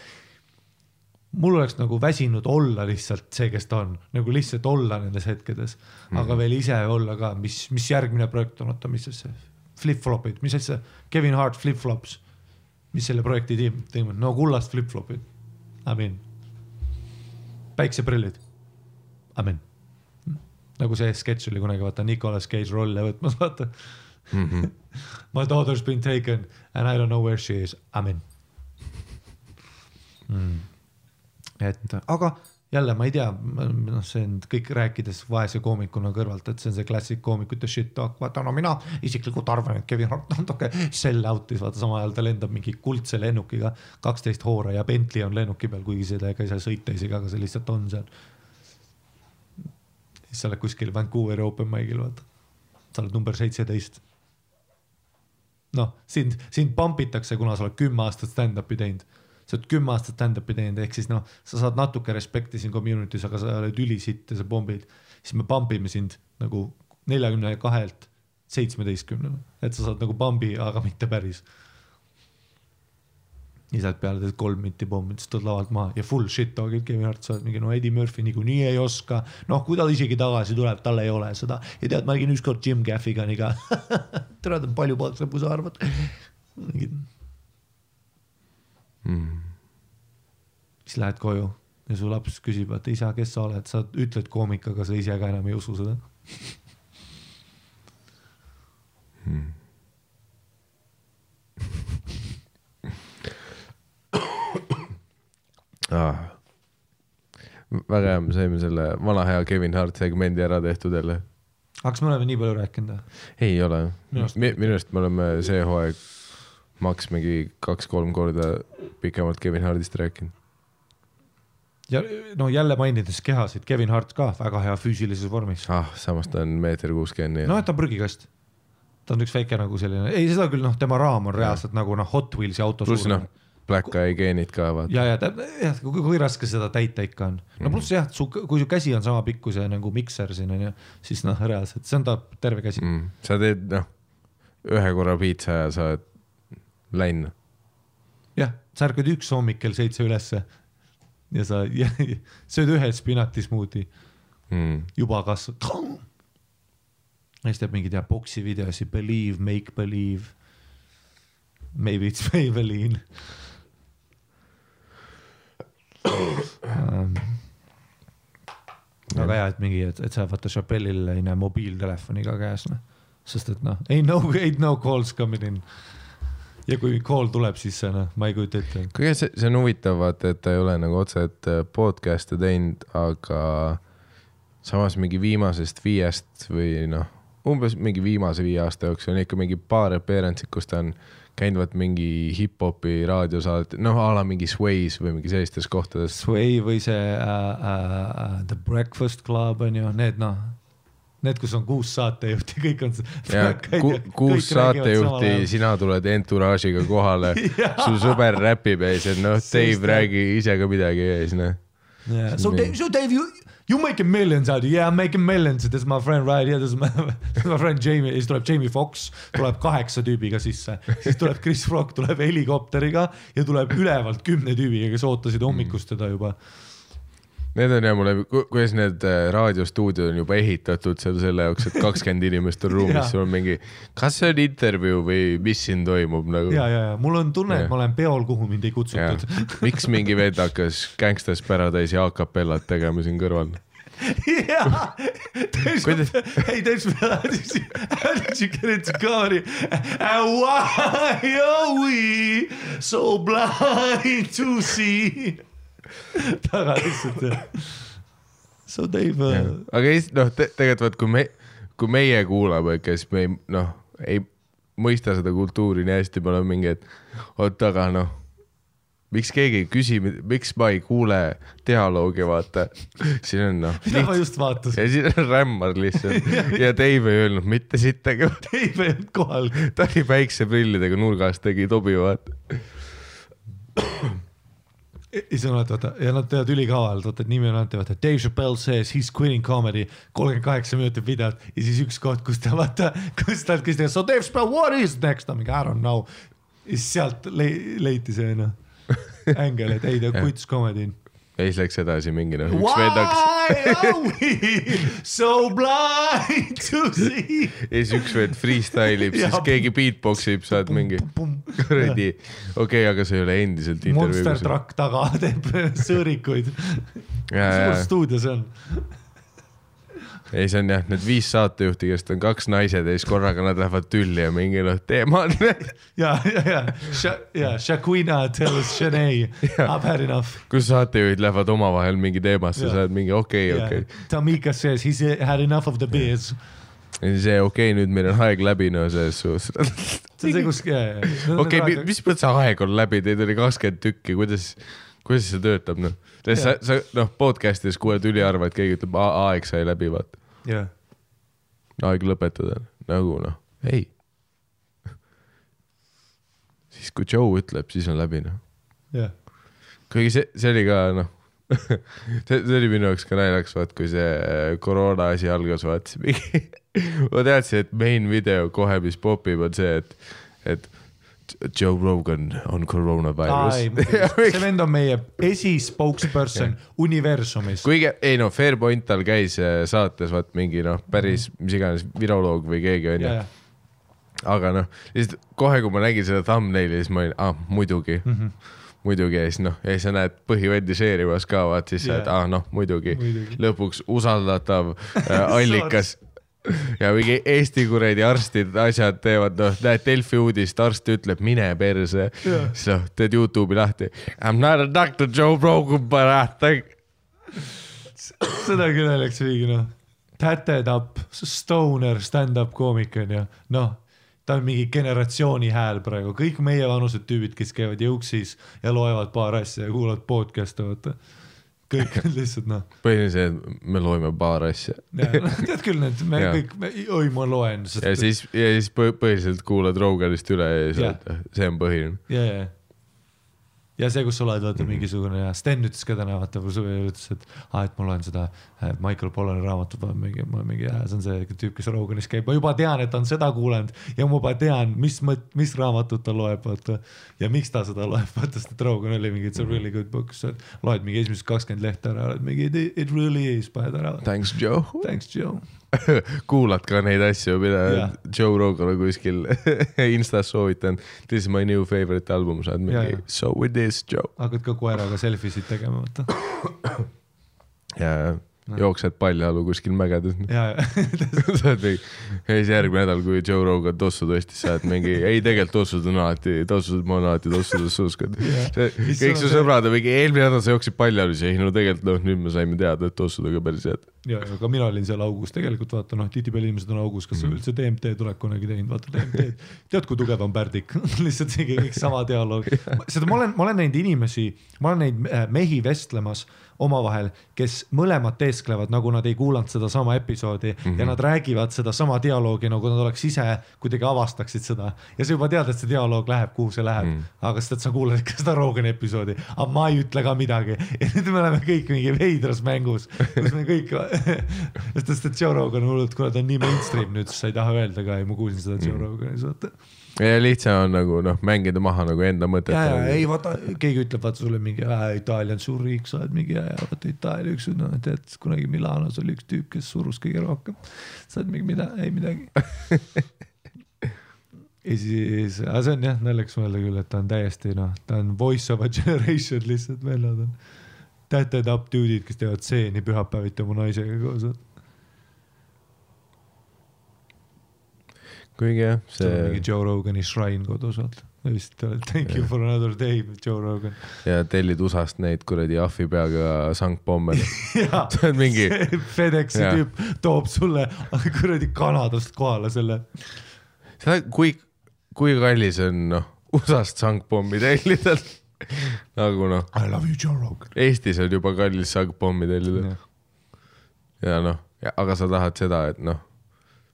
mul oleks nagu väsinud olla lihtsalt see, kes ta on, nagu lihtsalt olla nendes hetkedes, aga veel ise olla ka, mis, mis järgmine projekt on, oota, mis see, flip-flopid, mis asja, Kevin Hart flip-flops, mis selle projekti tiim teinud, no kullast flip-flopid, amin. päikseprillid, amin. nagu see sketš oli kunagi, vaata Nicolas Cage rolle võtmas, vaata mm. -hmm. My daughter's been taken and I don't know where she is, amin mm.. et aga jälle ma ei tea, noh, see on kõik rääkides vaese koomikuna kõrvalt, et see on see klassik koomikute shit talk, vaata no mina isiklikult arvan, et Kevin Hart natuke sell out'is, vaata samal ajal ta lendab mingi kuldse lennukiga, kaksteist hoora ja Bentley on lennuki peal, kuigi seda ega ei saa sõita isegi, aga see lihtsalt on seal. siis sa oled kuskil Vancouveri open mic'il, vaata, sa oled number seitseteist noh, sind, sind pump itakse, kuna sa oled kümme aastat stand-up'i teinud. Sa oled kümme aastat stand-up'i teinud, ehk siis noh, sa saad natuke respekti siin community's, aga sa oled ülisitt ja sa pommid. siis me pump ime sind nagu neljakümne kahelt seitsmeteistkümnele, et sa saad nagu pump'i, aga mitte päris. ja sealt peale teed kolm minti pommi, siis tuled lavalt maha ja full shit dog'id Kevin Hart, sa oled mingi no Eddie Murphy niikuinii ei oska. noh, kui ta isegi tagasi tuleb, tal ei ole seda ja tead, ma nägin ükskord Jim Gaffiganiga. tere, ta on palju poolsem, kui sa arvad. <laughs> Mm. siis lähed koju ja su laps küsib, et isa, kes sa oled, sa ütled koomik, aga sa ise ka enam ei usu seda. Ah. väga hea, me saime selle vana hea Kevin Hart segmendi ära tehtud jälle. aga kas me oleme nii palju rääkinud või? ei ole minu arust me oleme see hooaeg Max mingi kaks-kolm korda pikemalt Kevin Hardist rääkinud. ja no jälle mainides kehasid, Kevin Hart ka väga hea füüsilises vormis. ah, samas ta on meeter kuuskümmend, noh, et ta on prügikast. ta on üks väike nagu selline, ei seda küll noh, tema raam on reaalselt nagu noh, Hot Wheelsi auto pluss noh, Black Eye geenid ka vaata. ja, ja jah, kui, raske seda täita ikka on. no pluss jah, su, kui su käsi on sama pikk kui see nagu mikser siin onju, siis noh, reaalselt see on ta terve käsi mm.. sa teed noh, ühe korra piitsa ja sa oled läinud. jah, sa ärkad üks hommik kell seitse ülesse ja sa ja, <laughs> sööd ühe spinati smuuti, Mm. juba kasvab. siis teeb mingeid jah boksi videosi, believe, make believe. Maybe it's Maybelline um,. väga hea, et mingi, et, et sa vaata Chappelle'il ei näe mobiiltelefoni ka käes noh, sest et noh, ei no, ei no calls coming in. Ja kui call tuleb, siis noh, ma ei kujuta ette. kuigi see, see on huvitav vaata, et ta ei ole nagu otseselt äh, podcast'e teinud, aga samas mingi viimasest viiest või noh, umbes mingi viimase viie aasta jooksul on ikka mingi paar appearance'it, kus ta on käinud vaat mingi hip-hopi raadiosaadet, noh a la mingi Sway's või mingi sellistes kohtades. Sway või see uh, uh, The Breakfast Club on ju, need noh, need, kus on kuus saatejuhti, <laughs> kõik on. <laughs> ku, kuus saatejuhti, sina tuled entourage'iga kohale, <laughs> su sõber räpib ja siis, noh, Dave, räägi ise ka midagi ja siis noh. Yeah. So Dave, so Dave, you you making millions out of? Yeah, I'm making millions. This is my friend right here. This is my, this is my friend Jamie. siis tuleb Jamie Fox, tuleb kaheksa tüübiga sisse, siis tuleb Chris Rock tuleb helikopteriga ja tuleb ülevalt kümne tüübiga, kes ootasid hommikust teda juba. Need on jah mulle, kuidas need äh, raadiostuudiod on juba ehitatud seal selle jaoks, et kakskümmend inimest on ruumis, <laughs> sul on mingi, kas see on intervjuu või mis siin toimub nagu. ja, ja, ja mul on tunne, et ma olen peol, kuhu mind ei kutsutud. miks mingi vend hakkas Gangsta's Paradise ja a capellat tegema siin kõrval? jaa, Kuidas- ei you get into comedy? Why are we so blind to see? <laughs> taga lihtsalt jah. So Dave uh,, aga noh te,, tegelikult vaat kui me, kui meie kuulame, kes me ei noh, ei mõista seda kultuuri nii hästi, me oleme mingi, et oot, aga noh, miks keegi ei küsi, miks ma ei kuule dialoogi, vaata. siin on noh, mida ma just vaatasin, ja siin on rämmar lihtsalt ja Dave ei öelnud mitte sittagi, Dave ei olnud kohal. ta oli päikseprillidega nurgas, tegi tobi, vaata. Ja siis on vaata, vaata ja nad teevad ülikaval, vaata nimi on antud, vaata Dave Chappelle says he is quitting comedy, kolmkümmend kaheksa minutit videot ja siis üks koht, kus ta vaata, kus ta küsis, so Dave Chappelle, what is next, ta mingi I don't know. ja siis sealt le leiti see noh, ängel, et ei ta quits comedy. Ja siis läks edasi mingi noh, üks vend hakkas, Why are we <laughs> so blind to see? ja siis üks vend freestyle ib, siis keegi beatbox ib, saad mingi kuradi, okei okay,, aga see ei ole endiselt Monster intervjuu. Truck taga <laughs> teeb sõõrikuid. suur stuudio see on. ei, see on jah, need viis saatejuhti, kellest on kaks naised ja siis korraga nad lähevad tülli ja mingi noh, teema on. <laughs> ja, ja, ja, ja Shaquina tells Shanae, I have had enough. kus saatejuhid lähevad omavahel mingi teemasse, sa oled mingi okei, okei. Tamika says he's had enough of the beers. ja siis see okei okay,, nüüd meil on aeg läbi, no selles suhtes. <laughs> see on see, kus. okei, mis mõttes aeg on läbi, teid oli kakskümmend tükki, kuidas, kuidas see töötab, noh. sa, sa noh, podcast'is kuuled üliharva, et keegi ütleb, aeg sai läbi, vaata. jah, aeg lõpetada, nagu noh, ei. <laughs> siis kui Joe ütleb, siis on läbi noh. jah, kuigi see, see oli ka noh, <laughs> see, see oli minu jaoks ka naljakas, vaat kui see äh, koroona asi algas, vaat siis mingi, <laughs> ma teadsin, et main video kohe, mis popib, on see, et, et Joe Rogan on koroonaviirus. <laughs> see vend on meie esi-spokesperson <laughs> universumis. kuigi ei no Fairpoint tal käis äh, saates vaat mingi noh, päris mis iganes viroloog või keegi onju. aga noh, lihtsalt kohe, kui ma nägin seda thumbnaili, siis ma olin, ah muidugi mm, -hmm. muidugi ja siis noh, ja siis sa näed põhivendi share imas ka vaat siis yeah., ah noh muidugi, Muidugi. lõpuks usaldatav äh, <laughs> allikas ja mingi Eesti kuradi arstid, asjad teevad, noh, näed Delfi uudist, arst ütleb, mine perse Jaa. siis noh, teed Youtube'i lahti. I m not a doctor Joe Rogan, but I think seda küll oleks mingi noh, tatted up, stoner stand-up koomik on ju, noh ta on mingi generatsiooni hääl praegu, kõik meievanused tüübid, kes käivad jõuksis ja loevad paar asja ja kuulavad podcast'e, vaata. Kõik on lihtsalt noh, põhiliselt me loeme paar asja tead küll need, me <laughs> Jaa. kõik, oi ma loen. ja siis, ja siis põ- põhiliselt kuulad Roganist üle ja siis oled, see on põhiline. ja, ja, ja see, kus sa oled, vaata mingisugune ja Sten ütles ka täna, vaata, ütles, et aa, et ma loen seda äh, Michael Pollani raamatut, ma mingi, ma mingi, see on see tüüp, kes Roganis käib, ma juba tean, et ta on seda kuulanud ja ma juba tean, mis mis raamatut ta loeb, vaata. ja miks ta seda loeb, vaata, sest et Rogan oli mingi, it's a really good book, sa loed mingi esimesed kakskümmend lehte ära, oled mingi it really is, paned ära. Thanks, Joe. Thanks, Joe. <laughs> kuulad ka neid asju, mida Jah. Joe Rogan on kuskil <laughs> Instas soovitanud. This is my new favorite album, sa oled Jaa, mingi jaa. so with this Joe. hakkad ka koeraga selfie sid tegema, vaata. ja jooksed paljajalu kuskil mägedes. <laughs> <laughs> sa oled mingi, ja siis järgmine nädal, kui Joe Rogan tossu tõstis, sa oled mingi, ei tegelikult tossud on alati, tossud, ma olen alati tossudes uskunud. kõik su see- sõbrad on mingi, eelmine nädal sa jooksid paljajalu, siis ei no tegelikult noh, nüüd me saime teada, et tossud on ka päris head. ja, ka mina olin seal augus, tegelikult vaata noh, tihtipeale inimesed on augus, kas sa üldse DMT-d oled kunagi teinud, vaata DMT-d. tead, kui tugev on Pärdik <laughs> lihtsalt mingi kõik sama dialoog. seda ma olen, ma olen näinud inimesi, ma olen näinud äh, mehi vestlemas omavahel, kes mõlemad teesklevad, nagu nad ei kuulanud sedasama episoodi mm Mhm. -hmm. ja nad räägivad sedasama dialoogi, nagu nad oleks ise kuidagi avastaksid seda ja sa juba tead, et see dialoog läheb, kuhu see läheb Mhm. mm., aga sest, et sa kuulad ikka seda Rogani episoodi, aga ma ei ütle ka midagi ja nüüd me oleme kõik mingi veidras mängus, kus me kõik, <laughs> sest, et Joe Rogan hullult, kuna ta on nii mainstream nüüd, siis sa ei taha öelda ka ja ma kuulsin seda Joe Mhm. Roganis, vaata. Ja lihtsam on nagu noh, mängida maha nagu enda mõtet. ja, ja ei vaata, keegi ütleb vaata sulle mingi äh, Itaalia on suur riik, sa oled mingi ja vaata Itaalia üks, no tead kunagi Milanos oli üks tüüp, kes surus kõige rohkem. sa oled mingi mida, ei midagi. <laughs> ja siis, aga see on jah naljakas mõelda küll, et ta on täiesti noh, ta on voice of a generation lihtsalt vennad on. Tatted up dude'id, kes teevad stseeni pühapäeviti oma naisega koos. Kuigi jah, sul on mingi see Joe Rogani shrine kodus vaata. vist oled thank you for another day, Joe Rogan. ja tellid USA-st neid kuradi ahvi peaga <laughs> jaa <laughs> see on mingi, <laughs> FedExi Jah. tüüp toob sulle kuradi Kanadast kohale selle. kui, kui kallis on noh, USA-st sangpommi tellida. nagu noh, I love you, Joe Rogan. Eestis on juba kallis sangpommi tellida ja noh, aga sa tahad seda, et noh,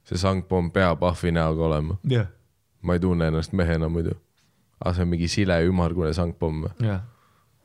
see sangpomm peab ahvi näoga olema. jah, ma ei tunne ennast mehena muidu. aga see on mingi sile ümmargune sangpomm jah.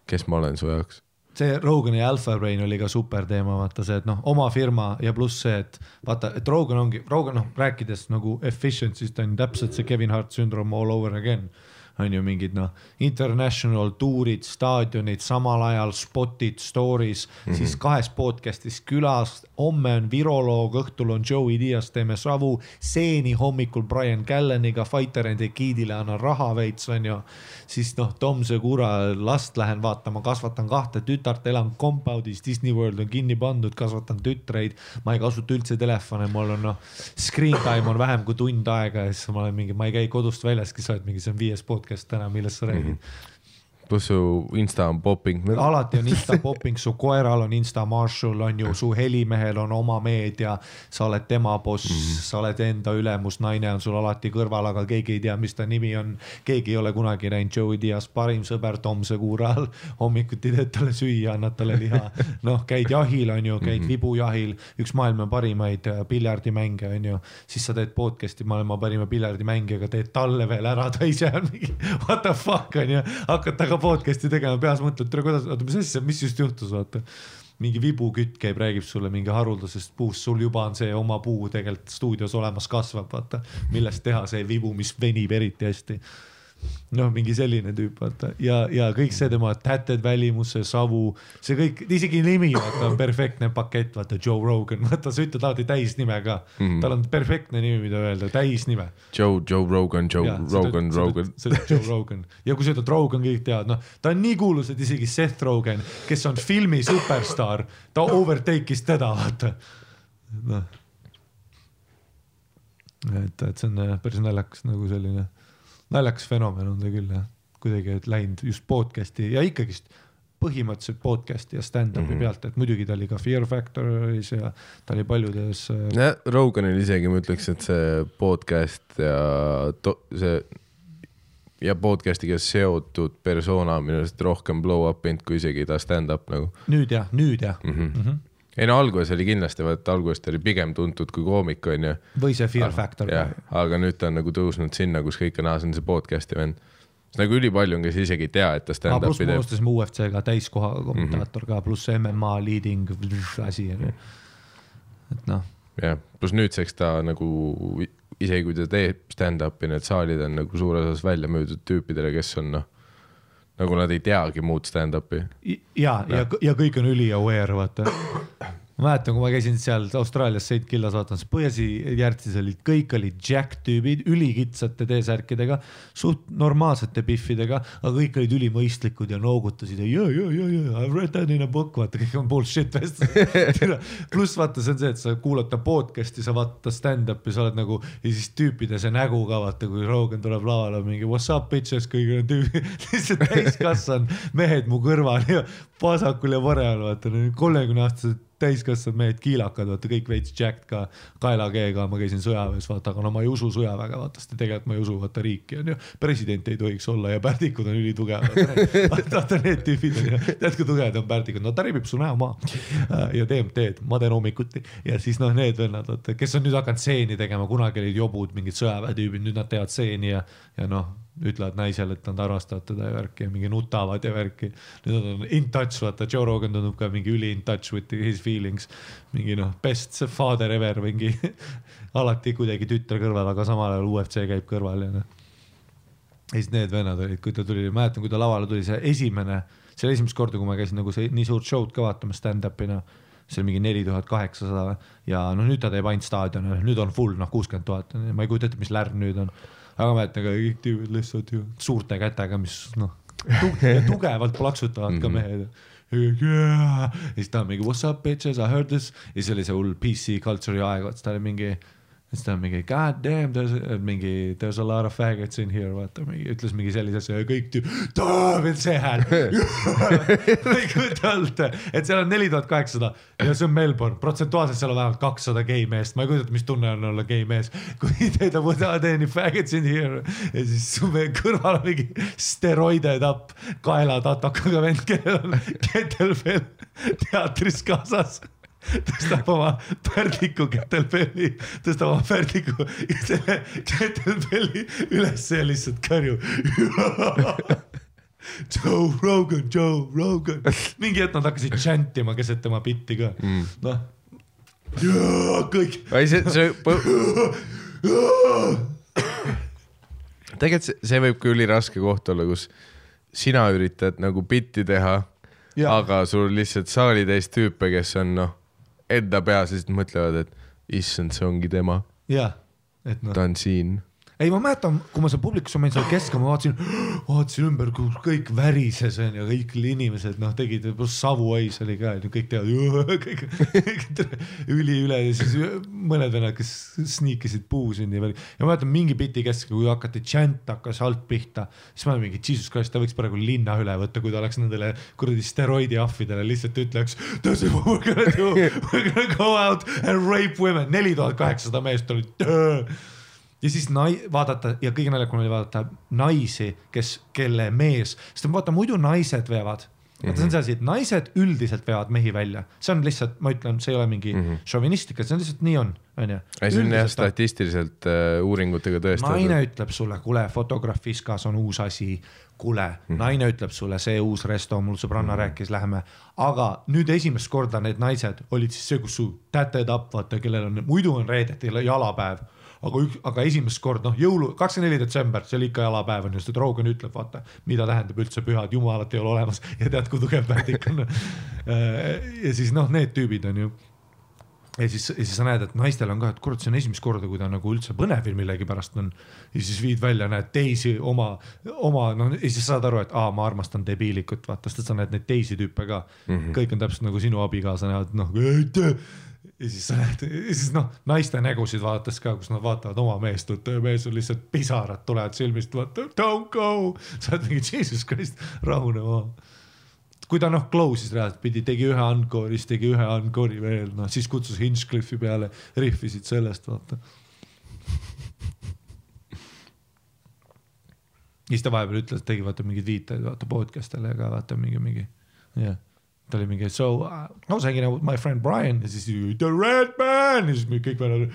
kes ma olen su jaoks? see Rogani Alpha Brain oli ka super teema, vaata see, et noh, oma firma ja pluss see, et vaata, et Rogan ongi, Rogan noh, rääkides nagu efficiency'st on täpselt see Kevin Hart syndrome all over again on ju mingid noh, international tuurid, staadionid, samal ajal spotid, stories mm, -hmm. siis kahes podcast'is külas, homme on viroloog, õhtul on Joey Diaz, teeme savu, seeni hommikul Brian Callaniga, Fighter and Egiidile annan raha veits, on ju. siis noh, Tom Segura last lähen vaatama, kasvatan kahte tütart, elan compound'is, Disney World on kinni pandud, kasvatan tütreid. ma ei kasuta üldse telefone, mul on noh, screen time on vähem kui tund aega ja siis ma olen mingi, ma ei käi kodust väljaski, sa oled mingi, see on viies podcast täna, millest sa räägid mm. -hmm pluss su Insta on popping. alati on Insta popping, su koeral on Insta Marshall on ju, su helimehel on oma meedia, sa oled tema boss mm, -hmm. sa oled enda ülemus, naine on sul alati kõrval, aga keegi ei tea, mis ta nimi on. keegi ei ole kunagi näinud Joey Diaz, parim sõber Tom Segural, hommikuti teed talle süüa, annad talle liha. noh, käid jahil, on ju, käid mm -hmm. vibujahil, üks maailma parimaid äh, piljardimänge on ju, siis sa teed podcast'i maailma parima piljardimängijaga, teed talle veel ära, ta ise on mingi what the fuck on ju, hakkad temaga podcast'i tegema, peas mõtled, tere kuidas, oota mis asja, mis just juhtus, vaata mingi vibukütt käib, räägib sulle mingi haruldasest puust, sul juba on see oma puu tegelikult stuudios olemas, kasvab, vaata, millest teha see vibu, mis venib eriti hästi. noh, mingi selline tüüp, vaata ja, ja kõik see tema täted välimus, see savu, see kõik, isegi nimi, vaata on perfektne pakett, vaata Joe Rogan, vaata sa ütled alati täisnime ka mm, -hmm. tal on perfektne nimi, mida öelda, täisnime Joe, Joe Rogan, Joe sa Rogan, Rogan sa ütled Joe Rogan ja kui sa ütled Rogan, kõik teavad, noh, ta on nii kuulus, et isegi Seth Rogen, kes on filmi superstaar, ta overtake'is teda, vaata. noh. et, et see on äh, päris naljakas nagu selline, naljakas fenomen on ta küll jah, kuidagi läinud just podcast'i ja ikkagist põhimõtteliselt podcast'i ja stand-up'i mm. -hmm. pealt, et muidugi ta oli ka Fear Factoris ja ta oli paljudes äh, jah, Roganil isegi ma ütleks, et see podcast ja to, see ja podcast'iga seotud persona on minu arust rohkem blow up inud kui isegi ta stand-up nagu nüüd jah, nüüd jah mm. -hmm. mm. -hmm. Ei no alguses oli kindlasti, vaata alguses ta oli pigem tuntud kui koomik onju. või see Fear Factor ka jah, aga nüüd ta on nagu tõusnud sinna, kus kõik on, aa, see on see podcast'i vend. nagu ülipalju on, kes isegi ei tea, et ta aga Ah, pluss stand-up'i me teeb. alustasime UFC-ga täiskoha kommentaator mm -hmm. ka, pluss MMA leading asi on ju. et noh, jah, pluss nüüdseks ta nagu isegi kui ta teeb stand-up'i, need saalid on nagu suures osas välja müüdud tüüpidele, kes on noh, nagu nad ei teagi muud stand-up'i. ja, ja, ja kõik on üli aware, vaata. Ma mäletan, kui ma käisin seal Austraalias St Killas vaatamas, Põhjasi järtsis olid, kõik olid jack tüübid, ülikitsate T-särkidega, suht normaalsete piffidega, aga kõik olid ülimõistlikud ja noogutasid ja ja, ja, ja, ja I read that in a book, vaata kõik on bullshit vestlused. <laughs> pluss vaata, see on see, et sa kuulad ta podcast'i, sa vaatad ta stand-up'i, sa oled nagu ja siis tüüpide see nägu ka vaata, kui Rogan tuleb lavale mingi what's up bitches, kõik on tüübid, <laughs> lihtsalt täiskasvanud mehed mu kõrval ja vasakul ja paremal vaata, kolmekümne aastased täiskasvanud mehed, kiilakad, vaata kõik veits jacked ka, kaelakeega, ma käisin sõjaväes, vaata, aga no ma ei usu sõjaväge, vaata, sest tegelikult ma ei usu vaata riiki onju. president ei tohiks olla ja pärdikud on ülitugevad. <laughs> vaata need tüübid on ju, tead kui tugevad on pärdikud, no ta ribib su näo maha ja DMT-d, ma teen hommikuti ja siis noh, need vennad, vaata, kes on nüüd hakanud stseeni tegema, kunagi olid jobud, mingid sõjaväetüübid, nüüd nad teevad stseeni ja, ja noh ütlevad naisele, et nad armastavad teda ja värki ja mingi nutavad ja värki. nad on in touch, vaata Joe Rogan tundub ka mingi üli in touch with his feelings. mingi noh, best father ever mingi <laughs> alati kuidagi tütre kõrval, aga samal ajal UFC käib kõrval ja noh. ja siis need vennad olid, kui ta tuli, mäletan, kui ta lavale tuli, see esimene, see oli esimest korda, kui ma käisin nagu see nii suurt show'd ka vaatamas stand-up'i noh, see oli mingi neli tuhat kaheksasada ja noh, nüüd ta teeb ainult staadioni, nüüd on full noh, kuuskümmend tuhat, ma ei kujuta ette, mis lärm nüüd on. Aga mäletan ka kõik tüübid lihtsalt ju suurte kätega, mis noh, <laughs> tugevalt plaksutavad ka mehed yeah.. ja siis ta on mingi what's up bitches, I heard this ja siis oli see hull PC culture'i aeg, vaata ta oli mingi siis ta on mingi god damn, there's a- mingi there's a lot of faggots in here, vaata mingi ütles mingi sellise asja ja kõik tüüp, veel see hääl. ma ei kujuta ette, et seal on neli tuhat kaheksasada ja see on Melbourne, protsentuaalselt seal on vähemalt kakssada gei meest, ma ei kujuta ette, mis tunne on olla gei mees. kui <laughs> teid on without any faggots in here ja siis meie kõrval on mingi steroide tapp kaelatatokaga vend, kellel on <laughs> kettlebell teatris kaasas tõstab oma pärdiku kettlebelli, tõstab oma pärdiku ja selle kettlebelli üles ja lihtsalt karjub. <laughs> Joe Rogan, Joe Rogan, mingi hetk nad hakkasid chantima keset tema bitti ka mm., noh. kõik, ei, see, see <coughs> tegelikult see, see võib ka üliraske koht olla, kus sina üritad nagu bitti teha, aga sul lihtsalt saalitäis tüüpe, kes on noh, enda peas lihtsalt mõtlevad, et issand, see ongi tema, jah, et noh. ta on siin. ei, ma mäletan, kui ma seal publikus, olin seal keskel, ma vaatasin, <gasps> vaatasin ümber, kõik värises onju, kõik inimesed noh, tegid, pluss Savu Ois oli ka, kõik teavad, <laughs> kõik, kõik üliüle ja siis mõned vennad, kes sniikisid puusi nii veel. ja ma mäletan mingi biti keskel, kui hakati chant hakkas alt pihta, siis ma olin mingi jesus christ, ta võiks praegu linna üle võtta, kui ta oleks nendele kuradi steroidi ahvidele lihtsalt ütleks. We are gonna do, we are gonna go out and rape women, neli tuhat kaheksasada meest olid ja siis nai-, vaadata ja kõige naljakam oli vaadata naisi, kes, kelle mees, sest vaata muidu naised veavad. vaata, see on see asi, et naised üldiselt veavad mehi välja, see on lihtsalt, ma ütlen, see ei ole mingi mm -hmm. šovinistika, see on lihtsalt nii on, onju. ei, see on jah statistiliselt äh, uuringutega naine tõestatud. ütleb sulle, kuule, fotograaf Fiskas on uus asi, kuule mm, Mhm. -hmm. naine ütleb sulle, see uus resto, mul sõbranna mm -hmm. rääkis, lähme. aga nüüd esimest korda need naised olid siis see, kus su täted up, vaata, kellel on, muidu on reedeti jalapäev aga üks, aga esimest korda noh, jõulu, kakskümmend neli detsember, see oli ikka jalapäev on ju, sest Rogan ütleb, vaata, mida tähendab üldse pühad, jumalat ei ole olemas <laughs> ja tead, kui tugev pärdik on. ja siis noh, need tüübid on ju ja siis, ja siis sa näed, et naistel on ka, et kurat, see on esimest korda, kui ta nagu üldse põnevil millegipärast on. ja siis viid välja, näed teisi oma, oma noh, ja siis saad aru, et aa, ma armastan debiilikut, vaata, sest sa näed neid teisi tüüpe ka mm. -hmm. kõik on täpselt nagu sinu abikaasa näevad, noh. Ja siis sa näed, ja siis noh, naiste nägusid vaadates ka, kus nad vaatavad oma meest, mees on lihtsalt pisarad tulevad silmist, vaata don't go. sa oled mingi jesus christ, rahune maha kui ta noh close'is reaalselt pidi, tegi ühe encore'i, siis tegi ühe encore'i veel, noh siis kutsus Hinchcliffe'i peale, rihvisid sellest, vaata. ja siis ta vahepeal ütles, tegi vaata mingeid viiteid vaata podcast'ile ka vaata mingi, mingi jah yeah. Ta oli mingi so I was hanging out with my friend Brian ja siis the red man ja siis mingi kõik vennad.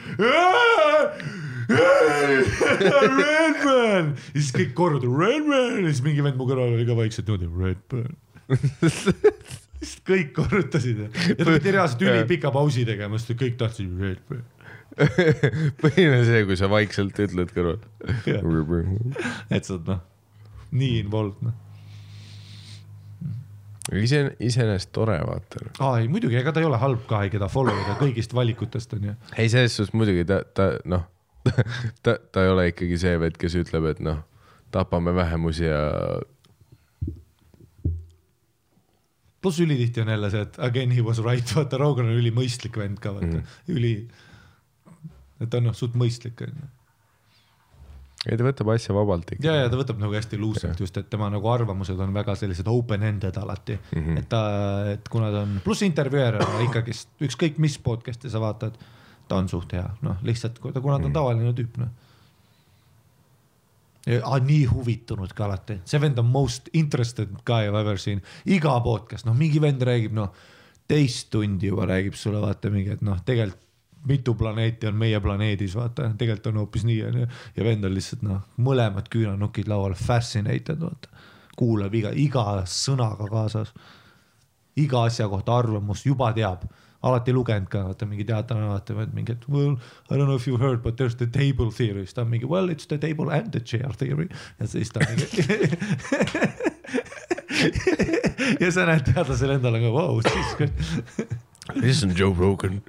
Red man ja siis kõik korrutavad red man ja siis mingi vend mu kõrval oli ka vaikselt niimoodi red man <laughs> lihtsalt kõik korrutasid ja ta pidi reaalselt ülipika pausi tegema, sest kõik tahtsid red man. <laughs> põhiline see, kui sa vaikselt ütled kõrval. et sa oled noh, nii involved noh. ise, iseenesest tore vaata. aa ei muidugi, ega ta ei ole halb ka, keda follow ida kõigist valikutest on ju. ei, selles suhtes muidugi ta, ta noh, <laughs> ta, ta ei ole ikkagi see vend, kes ütleb, et noh, tapame vähemusi ja pluss ülitihti on jälle see, et again he was right, vaata Rogan on ülimõistlik vend ka vaata mm, -hmm. üli, et ta on noh suht mõistlik on ju. Ei ta võtab asja vabalt ikka. ja, ja ta võtab nagu hästi luusalt just, et tema nagu arvamused on väga sellised open-ended alati mm. -hmm. et ta, et kuna ta on, pluss intervjueer on ikkagist ükskõik mis podcast'i sa vaatad, ta on suht hea, noh lihtsalt kuna ta on tavaline tüüp noh. Ah, nii huvitunud ka alati, see vend on most interested guy I have ever seen, iga podcast, noh mingi vend räägib noh teist tundi juba räägib sulle vaata mingi, et noh, tegelikult mitu planeeti on meie planeedis, vaata, tegelikult on hoopis nii onju ja vend on lihtsalt noh, mõlemad küünanukid laual, fascinated vaata, kuulab iga, iga sõnaga kaasas, iga asja kohta arvamust juba teab, alati lugenud ka, vaata mingi teatrina vaata mingi, et well I don't know if you heard but there's the table theory, siis ta on mingi well it's the table and the chair theory. Ja siis ta mingi <laughs> ja sa näed teadlasel endal nagu vau, siis Listen Joe Rogan.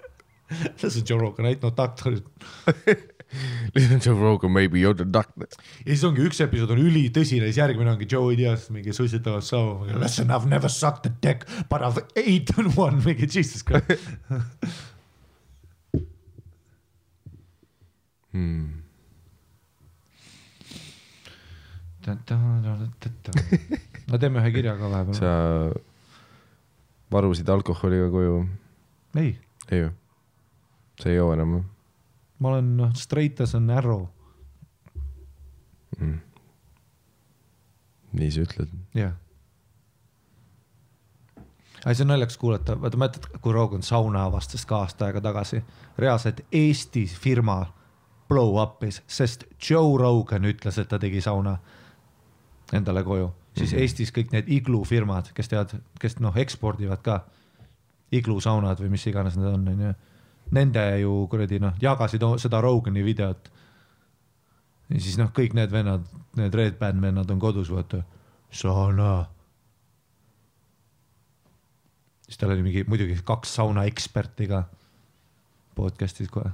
This is Joe Rogan, ainult no doctor. <laughs> Listen Joe Rogan, maybe you are the doctor. ja siis ongi üks episood on ülitõsine, siis järgmine ongi Joe Diaz mingi suitsetamas saama, listen I have never sucked a dick but I have eaten one, <laughs> mingi jesus christ. <laughs> Hmm. no teeme ühe kirja ka vahepeal. sa varusid alkoholiga koju? ei, ei ju? Sa ei joo enam ma olen noh straight as an arrow, mm.? nii sa ütled. jah. aga see on naljakas kuulata, vaata mäletad, kui Rogan sauna avastas ka aasta aega tagasi, reaalselt Eesti firma blow up'is, sest Joe Rogan ütles, et ta tegi sauna endale koju, siis mm -hmm. Eestis kõik need iglu firmad, kes teevad, kes noh, ekspordivad ka iglusaunad või mis iganes need on, onju. Nende ju kuradi noh, jagasid seda Rogani videot. ja siis noh, kõik need vennad, need Red Band vennad on kodus, vaata, sauna. siis tal oli mingi muidugi kaks sauna eksperti ka podcast'is kohe.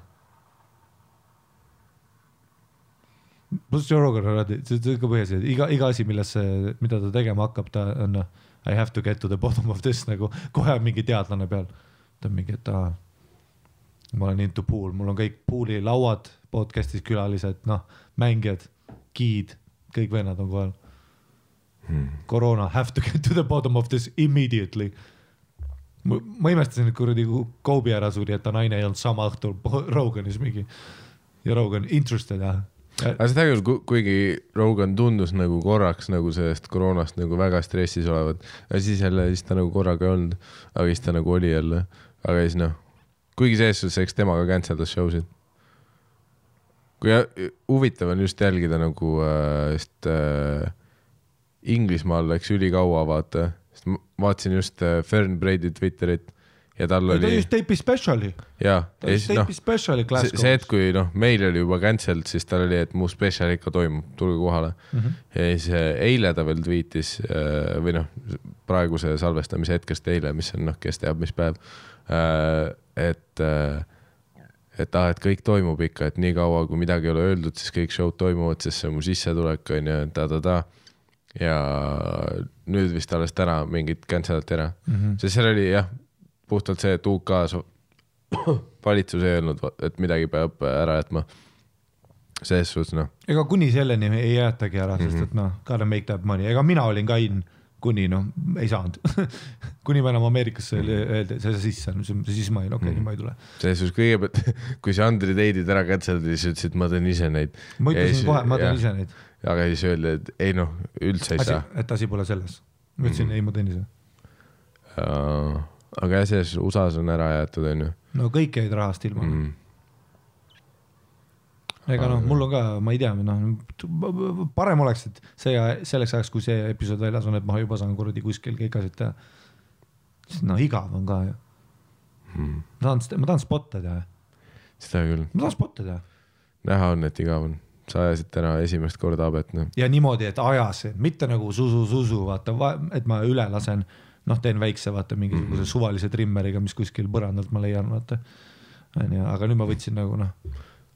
pluss Joe Rogan on alati, see on ka põhjus, et iga, iga asi, millesse, mida ta tegema hakkab, ta on noh, I have to get to the bottom of this nagu kohe on mingi teadlane peal. ta on mingi, et aa, ma olen into pool, mul on kõik pool'i lauad podcast'is külalised, noh, mängijad, giid, kõik vennad on kohal. koroona, have to get to the bottom of this immediately. ma imestasin, et kuradi Kobe ära suri, et ta naine ei olnud sama õhtul <laughs> Roganis mingi ja Rogan interested jah. aga seda küll, kuigi Rogan tundus nagu korraks nagu sellest koroonast nagu väga stressis olevat, aga siis jälle, siis ta nagu korraga ei olnud, aga siis ta nagu oli jälle, aga siis noh, kuigi selles suhtes, eks tema ka cancel das show sid. kui ja- huvitav on just jälgida nagu äh,, sest äh, Inglismaal läks ülikaua vaata, sest ma vaatasin just äh, Fern Brady Twitterit ja tal ta oli just teipi spetsiali, ja, ta just siis noh teipi, spetsiali see, Glasgow's see hetk, kui noh, meil oli juba cancelled, siis tal oli, et mu spetsial ikka toimub, tulge kohale mm. -hmm. ja siis äh, eile ta veel tweetis äh, või noh, praeguse salvestamise hetkest eile, mis on noh, kes teab, mis päev. et, et ah, et kõik toimub ikka, et niikaua kui midagi ei ole öeldud, siis kõik show'd toimuvad, sest see on mu sissetulek on ju, ta-ta-ta. ja nüüd vist alles täna mingid cancel ati ära mm. -hmm. sest seal oli jah, puhtalt see, et UK-s <coughs> valitsus ei öelnud, et midagi peab ära jätma. selles suhtes noh, ega kuni selleni ei jäetagi ära, sest Mhm. et noh, gotta make that money, ega mina olin ka in, kuni noh, ei saanud <laughs> kuni ma enam Ameerikasse öeldi, see sisse on, siis ma olin okei okay,, ma ei tule. selles suhtes kõigepealt, <laughs> kui see Andri Teidid ära iti, siis ütlesid, ma teen ise neid. ma ütlesin kohe, ma teen ise neid, aga siis öeldi, et ei noh, üldse ei asi saa., et asi pole selles. ma ütlesin Mhm. ei, ma teen ise. aga jah, selles USA-s on ära jäetud, onju. no kõik jäid rahast ilma mm.. Ega noh, mul on ka, ma ei tea, noh, parem oleks, et see, selleks ajaks, kui see episood väljas on, et ma juba saan kuradi kuskil keikasid teha. sest noh, igav on ka ju. ma tahan, ma tahan spotte teha, seda küll, ma tahan spotte teha näha on, et igav on. sa ajasid täna esimest korda habet, noh. ja niimoodi, et ajasin, mitte nagu susu-susu, vaata, et ma üle lasen, noh, teen väikse, vaata mingisuguse mm -hmm. suvalise trimmeriga, mis kuskil põrandalt ma leian, vaata. onju, aga nüüd ma võtsin nagu noh,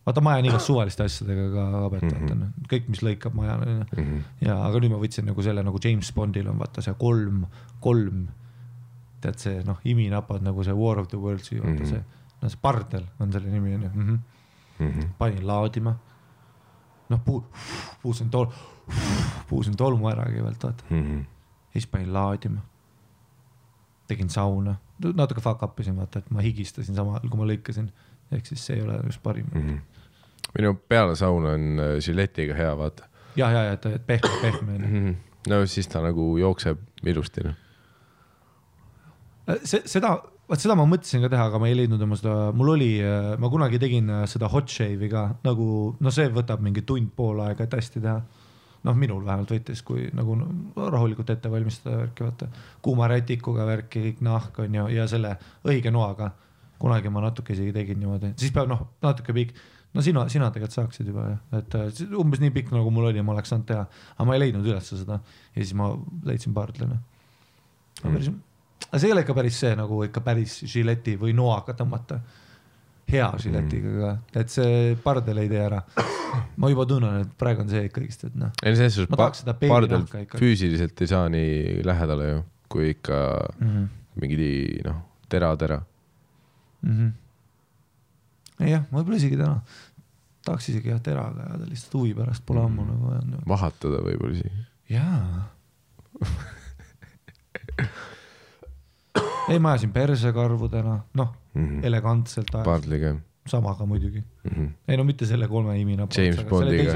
vaata, ma ajan igast suvaliste asjadega ka habet, vaata noh, kõik, mis lõikab, ma ajan, onju. ja, aga nüüd ma võtsin nagu selle nagu James Bondil on vaata see kolm, kolm, tead see noh, iminapad nagu see War of the Worlds'i, vaata mm -hmm. see, no see pardel on selle nimi onju mm. -hmm. panin laadima noh, puu-, puusin tol-, puusin tolmu ära kõigepealt, vaata. Mhm. ja siis panin laadima. tegin sauna, natuke fuck up isin, vaata, et ma higistasin samal ajal, kui ma lõikasin. Ehk siis see ei ole just parim mm. Mhm. minu peale sauna on äh, žiletiga hea, vaata. ja, ja, et, et pehme, pehme on. no siis ta nagu jookseb ilusti, noh. see, seda, vot seda ma mõtlesin ka teha, aga ma ei leidnud oma seda, mul oli, ma kunagi tegin äh, seda hot shave'i ka nagu, no see võtab mingi tund-pool aega, et hästi teha noh, minul vähemalt võttis, kui nagu rahulikult ette valmistada värki, vaata. kuuma rätikuga värki, kõik nahk on ju, ja selle õige noaga. Kunagi ma natuke isegi tegin niimoodi, siis peab noh, natuke pikk, no sina, sina tegelikult saaksid juba jah, et äh, umbes nii pikk nagu mul oli, ma oleks saanud teha, aga ma ei leidnud üles seda ja siis ma leidsin pardlina. aga päris, aga see ei ole ikka päris see nagu ikka päris žileti või noaga tõmmata. hea žiletiga ka, et see pardel ei tee ära. ma juba tunnen, et praegu on see ikkagist, et noh ei, selles suhtes pardel füüsiliselt ei saa nii lähedale ju, kui ikka mm. -hmm. mingi noh, tera-tera. mm. -hmm. jah, võib-olla isegi täna tahaks isegi jah teraga ajada lihtsalt huvi pärast, pole ammu nagu ajanud. vahatada võib-olla isegi. jaa. <laughs> ei, ma ajasin persekarvu täna, noh Mhm. elegantselt ajasin, pardliga samaga muidugi. mm. -hmm. ei no mitte selle kolme iminapa James Bondiga.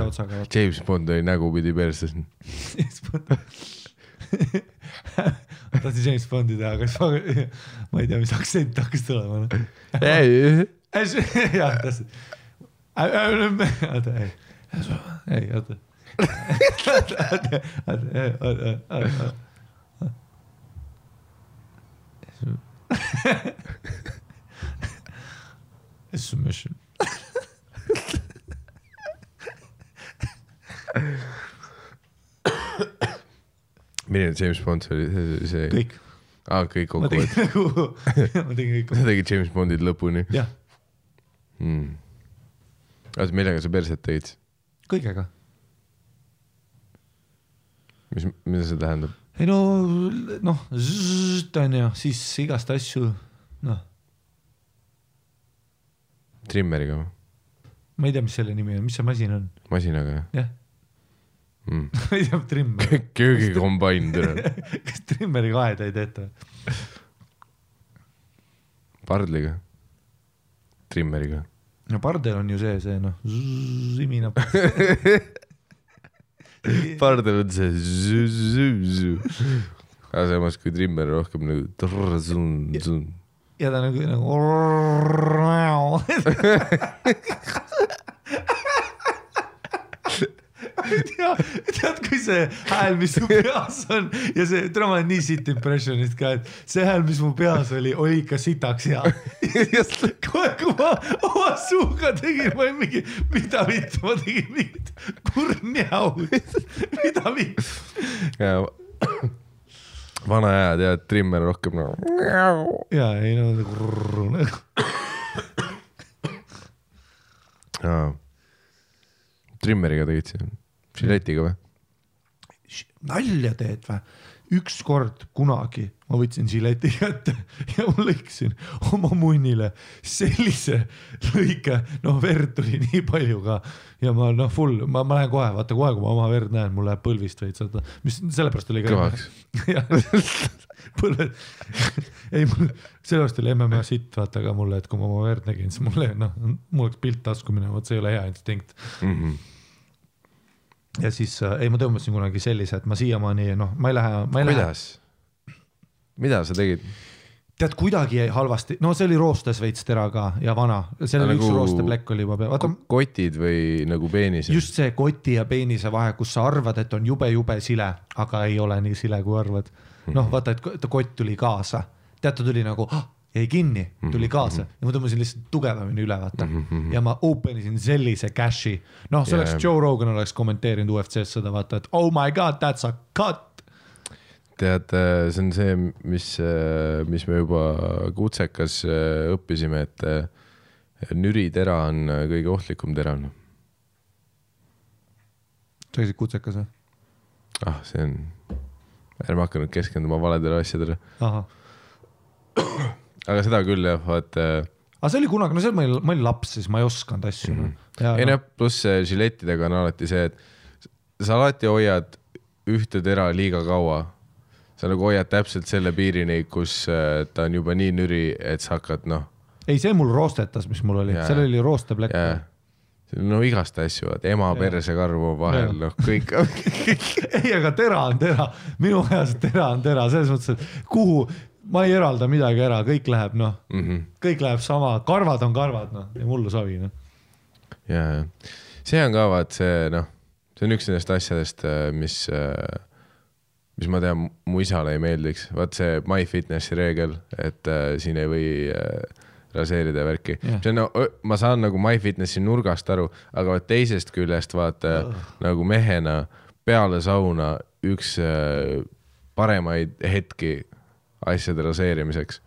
James Bond oli nägupidi perses. <laughs> <laughs> tahtsin James Bondi teha, kas ma, ma ei tea, mis aktsent hakkas tulema. ei, jah, täpselt. oota, ei, ei, oota. oota, oota, oota, oota, oota. Submission. Milline James Bond see oli, see, kõik, aa, kõik kokkuvõttes. nagu, <laughs> ma tegin kõik sa. tegid James Bondid lõpuni jah, mm.. oota, millega sa perset tegid? kõigega. mis, mida see tähendab? ei no noh, on ju, siis igast asju, noh, trimmeriga või? ma ei tea, mis selle nimi on, mis see masin on, masinaga jah jah, mm. <laughs> tea, trimmer. köögikombain türa. <laughs> kas trimmeriga aeda ei tehta? pardliga? trimmeriga? no pardel on ju see, see noh, iminab. <laughs> pardel on see zü-zü-zü. aga samas kui trimmer rohkem nagu trrr-zun-zun. ja ta nagu, nagu. tea, tead, kui see hääl, mis su peas on ja see, täna ma olen nii sitt impressionist ka, et see hääl, mis mu peas oli, oli ikka sitaks hea. kohe, kui ma oma suuga tegin, ma olin mingi, mida vittu, ma tegin mingit kurnjau, mida vittu. vana hea tead, trimmer rohkem nagu. ja ei no nagu. trimmeriga tegid siin, žiletiga või? nalja teed või? ükskord kunagi ma võtsin žileti kätte <laughs> ja ma lõikasin oma munnile sellise lõike, noh verd tuli nii palju ka ja ma noh, full, ma, ma lähen kohe, vaata kohe, kui ma oma verd näen, mul läheb põlvist veits, vaata, mis sellepärast oli ka. Kõvaks. <laughs> põlved, <laughs> ei mul, sellepärast oli MMA sitt, vaata ka mulle, et kui ma oma verd nägin, siis mulle noh, mul läks pilt tasku minema, vot see ei ole hea instinkt Mhm. Ja siis äh, ei, ma tõmbasin kunagi sellise, et ma siiamaani noh, ma ei lähe, ma ei lähe. kuidas? mida sa tegid? tead, kuidagi jäi halvasti, no see oli roostes veits teraga ja vana, seal oli Nagu- üks roosteplekk oli juba peal, vaata kotid või nagu peenis? just see koti ja peenise vahe, kus sa arvad, et on jube-jube sile, aga ei ole nii sile, kui arvad. noh, vaata, et et kott tuli kaasa, tead, ta tuli nagu ah, jäi kinni, tuli kaasa ja ma tõmbasin lihtsalt tugevamini üle, vaata ja ma open isin sellise cash'i. noh, see oleks Yeah. Joe Rogan oleks kommenteerinud UFC-s seda, vaata, et oh my god, that's a cut. tead, see on see, mis, mis me juba kutsekas äh, õppisime, et äh, nüritera on äh, kõige ohtlikum tera. sa käisid kutsekas või? ah, see on, ärme hakka nüüd keskenduma valedele asjadele, ahah, aga seda küll jah, vaata aga see oli kunagi, no see ma olin, ma olin laps, siis ma ei osanud asju mm. -hmm. ei noh, pluss äh, žilettidega on alati see, et sa alati hoiad ühte tera liiga kaua. sa nagu hoiad täpselt selle piirini, kus äh, ta on juba nii nüri, et sa hakkad noh, ei, see mul roostetas, mis mul oli. Seal oli roosteplekk no igast asju, vaata ema persekarvu vahel, noh kõik <laughs> ei, aga tera on tera, minu ajas tera on tera, selles mõttes, et kuhu ma ei eralda midagi ära, kõik läheb noh, mm. -hmm. kõik läheb sama, karvad on karvad noh ja mullu savi noh. ja, ja see on ka vaat see noh, see on üks nendest asjadest, mis, mis ma tean, mu isale ei meeldiks, vaat see MyFitnessi reegel, et äh, siin ei või äh, raseerida värki Jah. see on no,, ma saan nagu MyFitnessi nurgast aru, aga vaat teisest küljest vaata nagu mehena peale sauna üks äh, paremaid hetki asjade raseerimiseks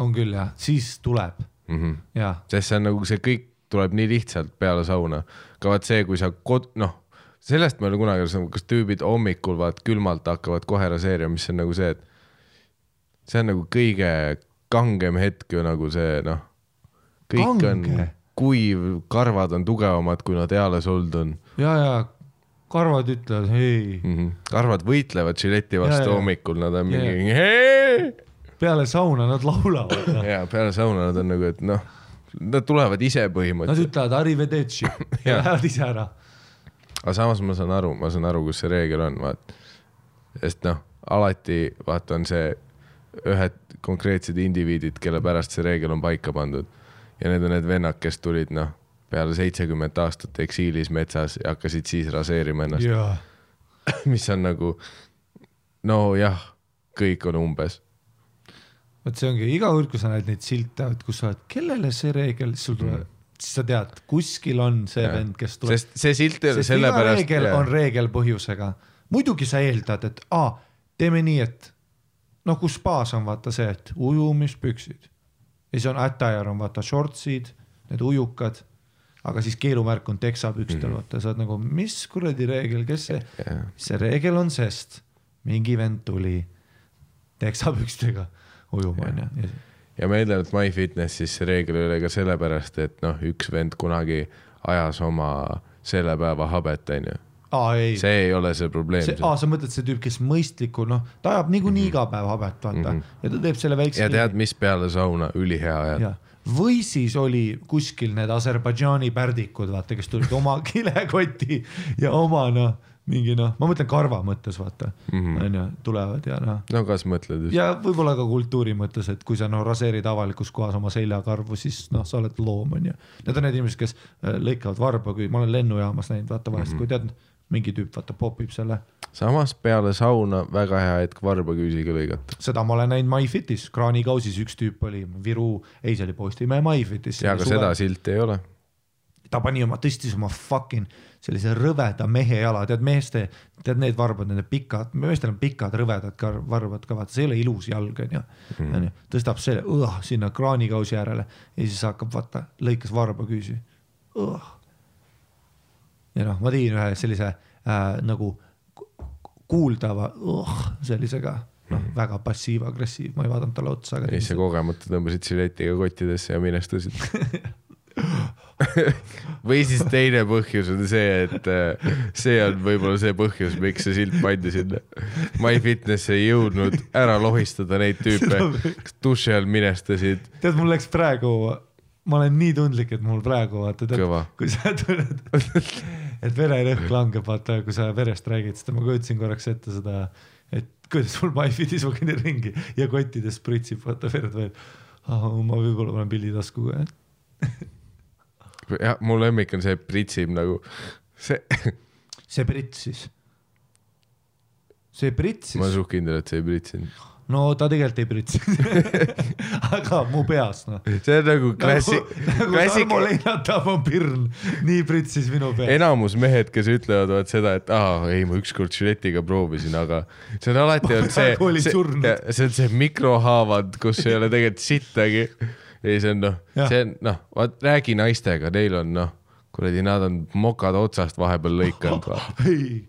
on küll jah, siis tuleb mm. -hmm. sest see on nagu see kõik tuleb nii lihtsalt peale sauna. ka vaat see, kui sa kod-, noh, sellest ma ei ole kunagi aru saanud, kas tüübid hommikul vaat külmalt hakkavad kohe raseerima, mis on nagu see, et see on nagu kõige kangem hetk ju nagu see noh, kõik Kange? on kuiv, karvad on tugevamad, kui nad eales olnud on ja, ja karvad ütlevad hei, mm. -hmm. karvad võitlevad žileti vastu ja. hommikul, nad on Ja, mingi hee peale sauna nad laulavad no.. ja peale sauna nad on nagu, et noh, nad tulevad ise Nad põhimõtteliselt. ütlevad arrivederci <laughs> ja <laughs> lähevad ise ära. aga samas ma saan aru, ma saan aru, kus see reegel on, vaat. sest noh, alati vaata on see ühed konkreetsed indiviidid, kelle pärast see reegel on paika pandud. ja need on need vennad, kes tulid noh, peale seitsekümmend aastat eksiilis metsas ja hakkasid siis raseerima ennast, <laughs> mis on nagu nojah, kõik on umbes. vot see ongi iga kord, kui sa näed neid silte, kus sa oled, kellele see reegel, siis sul tuleb mm., siis sa tead, kuskil on see Jah. vend, kes tuleb. sest see silt ei ole sellepärast. reegel on reegel põhjusega. muidugi sa eeldad, et aa, teeme nii, et noh, kus spaas on vaata see, et ujumispüksid ja siis on attire on vaata shortsid, need ujukad, aga siis keelumärk on teksapükstel mm, -hmm. vaata, sa oled nagu, mis kuradi reegel, kes see, Jah. see reegel on, sest mingi vend tuli teksapükstega ujuma onju. ja ma eeldan, et MyFitnessis see reegel ei ole ka sellepärast, et noh, üks vend kunagi ajas oma selle päeva habet, onju. aa ei, see ei ole see probleem. aa sa mõtled see tüüp, kes mõistlikku, noh, ta ajab niikuinii iga päev habet, vaata mm, -hmm. ja ta teeb selle väikse. Ja tead, mis peale sauna ülihea ajada? Või siis oli kuskil need Aserbaidžaani pärdikud, vaata, kes tulid oma <laughs> kilekoti ja oma noh, mingi noh, ma mõtlen karva mõttes vaata Mhm. onju, tulevad ja noh. no kas mõtled just? ja võib-olla ka kultuuri mõttes, et kui sa noh raseerid avalikus kohas oma seljakarvu, siis noh, sa oled loom onju. Need on need inimesed, kes äh, lõikavad varba, kui ma olen lennujaamas näinud, vaata vahest mm, -hmm. kui tead, mingi tüüp vaata popib selle, samas peale sauna väga hea hetk varbaküüsiga lõigata. seda ma olen näinud MyFitis, kraanikausis üks tüüp oli Viru, ei see oli Postimehe MyFitis. ja aga seda silti ei ole. ta pani oma, tõstis oma fucking sellise rõveda mehe jala, tead meeste, tead need varbad, need pikad, meestel on pikad rõvedad ka varbad ka vaata, see ei ole ilus jalg onju, onju, tõstab selle õh, sinna kraanikausi äärele ja siis hakkab vaata, lõikas varbaküüsi. Ja noh, ma tegin ühe sellise äh, nagu ku- kuuldava õh, sellisega, noh väga passiiv-agressiiv, ma ei vaadanud talle otsa, aga siis sa kogemata tõmbasid žiletiga kottidesse ja minestasid. <laughs> või siis teine põhjus on see, et äh, see on võib-olla see põhjus, miks see silt pandi sinna. MyFitness ei jõudnud ära lohistada neid tüüpe, kes duši all minestasid. tead, mul läks praegu, ma olen nii tundlik, et mul praegu vaata, tead, kui sa tunned, et vererõhk langeb, vaata, kui sa verest räägid, siis ma kujutasin korraks ette seda, et kuidas mul MyFitis ma kõnnin ringi ja kottides pritsib vaata verd veel. ma võib-olla panen pildi tasku ka, jah, mu lemmik on see, et pritsib nagu see, see pritsis. see ma olen pritsis, suht kindel, et see ei pritsinud. No ta tegelikult ei pritsinud <laughs> aga mu peas noh. see on nagu klassi-, nagu klassik- <laughs> Tarmo Leinatav on pirn, nii pritsis minu peas. enamus mehed, kes ütlevad vaat seda, et aa, ei ma ükskord žiletiga proovisin, aga see on alati olnud see surnud. see, see on see mikrohaavad, kus ei ole tegelikult sittagi. ei, see on noh, see on noh, vaat räägi naistega, neil on noh, kuradi, nad on mokad otsast vahepeal lõikanud. <laughs> ei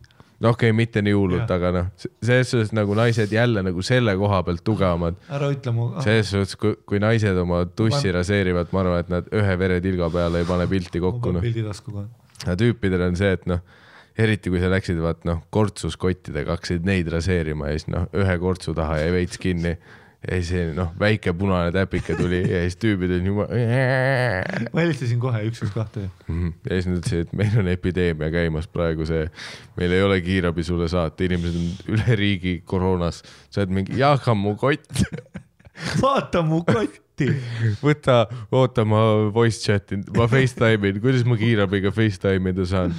no okei okay,, mitte nii hullult, aga noh, selles suhtes nagu naised jälle nagu selle koha pealt tugevamad. ära ütle mu. selles suhtes, kui, kui naised oma tussi raseerivad, ma arvan, et nad ühe veretilga peale ei pane pilti kokku, noh. pildi tasku kohe. aga tüüpidel on see, et noh, eriti kui sa läksid vaat noh, kortsus kottidega hakkasid neid raseerima ja siis noh, ühe kortsu taha jäi veits kinni ja siis noh, väike punane täpike tuli ja siis tüübid on juba. ma helistasin kohe üks, üks, kahte. ja siis nad ütlesid, et meil on epideemia käimas praegu see, meil ei ole kiirabi sulle saata, inimesed on üle riigi koroonas, sa oled mingi, jaga mu kott, <laughs> vaata mu kotti. võta, oota, ma voice chat in, ma Facetime in, kuidas ma kiirabiga Facetime ida saan?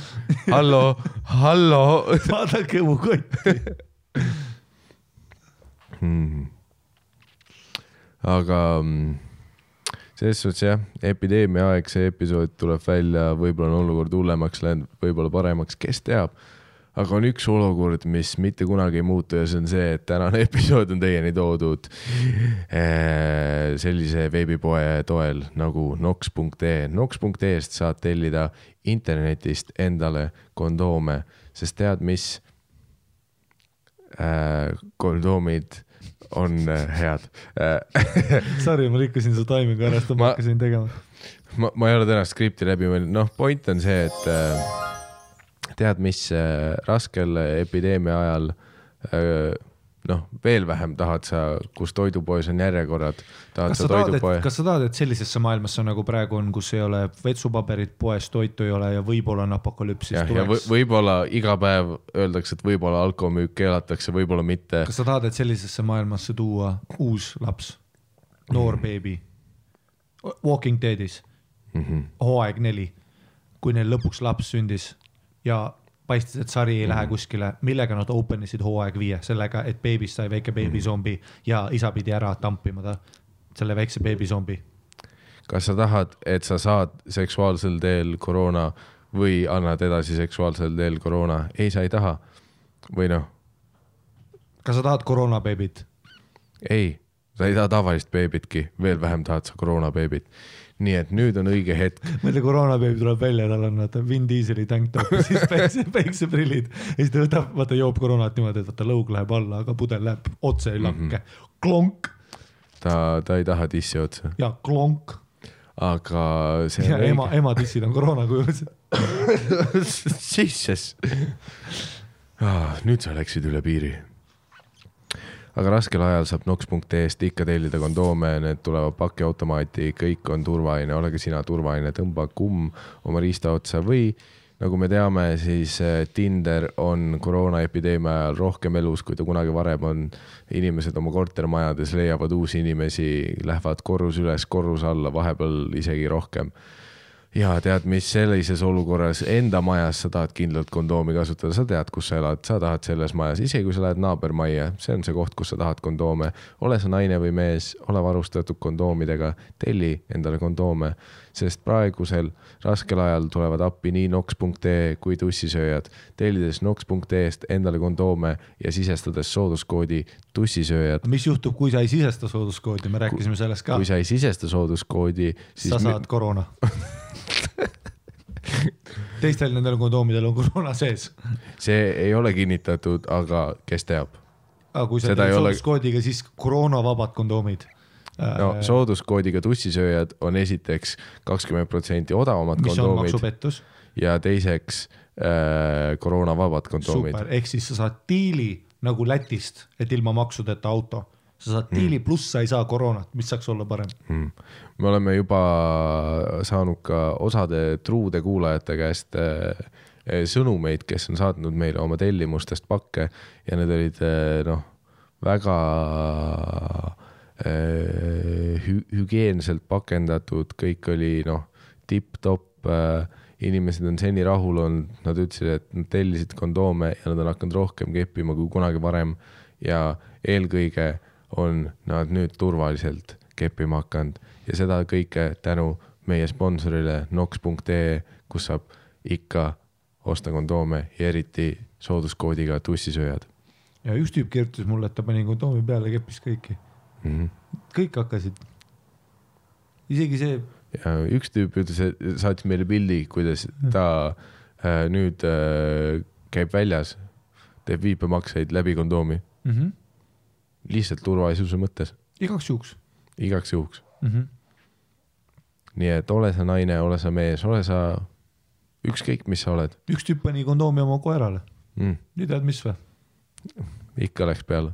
hallo, hallo vaadake mu kotti. hmm.. Aga mm, selles suhtes jah, epideemia aeg, see episood tuleb välja, võib-olla on olukord hullemaks läinud, võib-olla paremaks, kes teab. aga on üks olukord, mis mitte kunagi ei muutu ja see on see, et tänane <laughs> episood on teieni toodud eh, sellise veebipoe toel nagu nox.ee. Nox.ee-st saad tellida internetist endale kondoome, sest tead mis? kondoomid on äh, head <laughs> Sorry, ma rikkusin su taimingu ära, sest ma Ma- hakkasin tegema. ma, ma ei ole täna skripti läbi mõelnud, noh, point on see, et äh, tead, mis äh, raskel epideemia ajal äh, noh, veel vähem tahad sa, kus toidupoes on järjekorrad, tahad kas sa toidupoe kas sa tahad, et sellisesse maailmasse nagu praegu on, kus ei ole vetsupaberit poes, toitu ei ole ja võib-olla on apokalüps, siis jah, ja tuleks. võib-olla iga päev öeldakse, et võib-olla alkomüük keelatakse, võib-olla mitte. kas sa tahad, et sellisesse maailmasse tuua uus laps, noor beebi, Walking Deadis, Mhm. hooaeg neli, kui neil lõpuks laps sündis ja paistis, et sari ei Mhm. lähe kuskile, millega nad open isid hooaeg viie, sellega, et beebist sai väike Mhm. beebizombi ja isa pidi ära tampima ta, selle väikse beebizombi. kas sa tahad, et sa saad seksuaalsel teel koroona või annad edasi seksuaalsel teel koroona? ei, sa ei taha. või noh, kas sa tahad koroonabeebit? ei, sa ei taha tavalist beebitki, veel vähem tahad sa koroonabeebit. Nii et nüüd on õige hetk, mõtle, koroonabeebi tuleb välja, tal on vaata Vin Dieseli tanktop ja siis <laughs> päikse, päikseprillid ja siis ta võtab, vaata joob koroonat niimoodi, et vaata lõug läheb alla, aga pudel läheb otse lakke mm. -hmm. klonk ta, ta ei taha dissi otsa, ja klonk aga see ja on ema, ema tissid on koroona kujus. <laughs> sisses ah,. nüüd sa läksid üle piiri. Aga raskel ajal saab nox.ee-st ikka tellida kondoome, need tulevad pakiautomaati, kõik on turvaline, ole ka sina turvaline, tõmba kumm oma riista otsa või nagu me teame, siis eh, Tinder on koroonaepideemia ajal rohkem elus, kui ta kunagi varem on. inimesed oma kortermajades leiavad uusi inimesi, lähevad korrus üles, korrus alla, vahepeal isegi rohkem ja tead, mis sellises olukorras enda majas sa tahad kindlalt kondoomi kasutada, sa tead, kus sa elad, sa tahad selles majas, isegi kui sa lähed naabermajja, see on see koht, kus sa tahad kondoome. ole sa naine või mees, ole varustatud kondoomidega, telli endale kondoome, sest praegusel raskel ajal tulevad appi nii nox.ee kui tussisööjad. tellides nox.ee-st endale kondoome ja sisestades sooduskoodi tussisööjad. mis juhtub, kui sa ei sisesta sooduskoodi, me rääkisime sellest ka kui. sa ei sisesta sooduskoodi, siis sa saad koroona. <laughs> <laughs> teistel nendel kondoomidel on koroona sees. see ei ole kinnitatud, aga kes teab aga kui sa teed ei ole- sooduskoodiga, siis koroonavabad kondoomid. no sooduskoodiga tussisööjad on esiteks kakskümmend protsenti odavamad mis on kondoomid ja teiseks äh, koroonavabad kondoomid. ehk siis sa saad diili nagu Lätist, et ilma maksudeta auto, sa saad diili Hmm. pluss sa ei saa koroonat, mis saaks olla parem? Mm. me oleme juba saanud ka osade truude kuulajate käest äh, äh, sõnumeid, kes on saatnud meile oma tellimustest pakke ja need olid äh, noh, väga hü- hügieenselt pakendatud, kõik oli noh, tipp-topp inimesed on seni rahul olnud, nad ütlesid, et nad tellisid kondoome ja nad on hakanud rohkem keppima kui kunagi varem ja eelkõige on nad nüüd turvaliselt keppima hakanud ja seda kõike tänu meie sponsorile nox.ee, kus saab ikka osta kondoome ja eriti sooduskoodiga tussisööjad ja üks tüüp kirjutas mulle, et ta pani kondoomi peale, keppis kõiki, mm. -hmm. kõik hakkasid. isegi see, ja üks tüüp ütles, et saatis meile pildi, kuidas ta äh, nüüd äh, käib väljas, teeb viipemakseid läbi kondoomi, mm -hmm. Lihtsalt turvalisuse mõttes, igaks juhuks igaks juhuks. mm. -hmm. nii et ole sa naine, ole sa mees, ole sa ükskõik, mis sa oled üks tüüp pani kondoomi oma koerale, mm,, nii tead, mis või? ikka läks peale.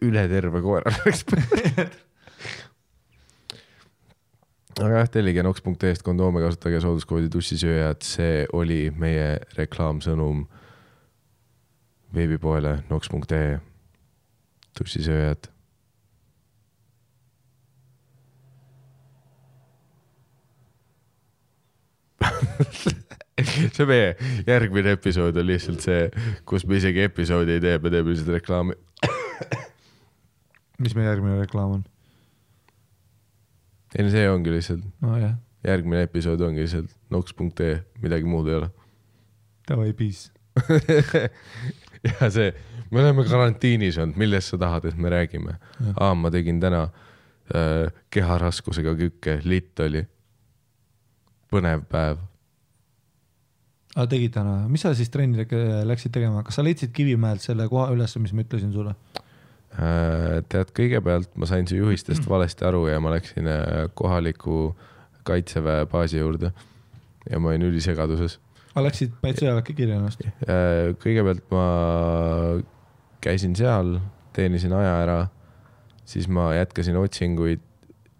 üle terve koera <laughs> läks peale. aga jah, tellige nox.ee-st kondoome, kasutage sooduskoodi tussisööjad, see oli meie reklaamsõnum veebipoele nox.ee, tussisööjad. <laughs> see meie järgmine episood on lihtsalt see, kus me isegi episoodi ei tee, me teeme lihtsalt reklaami. mis meie järgmine reklaam on? ei no see ongi lihtsalt, nojah, järgmine episood ongi lihtsalt noks.ee, midagi muud ei ole. davai, peace. <laughs> <laughs> ja see, me oleme karantiinis olnud, millest sa tahad, et me räägime? aa, ma tegin täna äh, keharaskusega kükke, litt oli. põnev päev. aga tegid täna, mis sa siis trenni tege- läksid tegema, kas sa leidsid Kivimäelt selle koha üles, mis ma ütlesin sulle? Äh, tead, kõigepealt ma sain su juhistest <clears throat> valesti aru ja ma läksin äh, kohaliku kaitseväe baasi juurde ja ma olin ülisegaduses. Aga läksid päid sõjaväkke kirja ennast? Äh, kõigepealt ma käisin seal, teenisin aja ära, siis ma jätkasin otsinguid,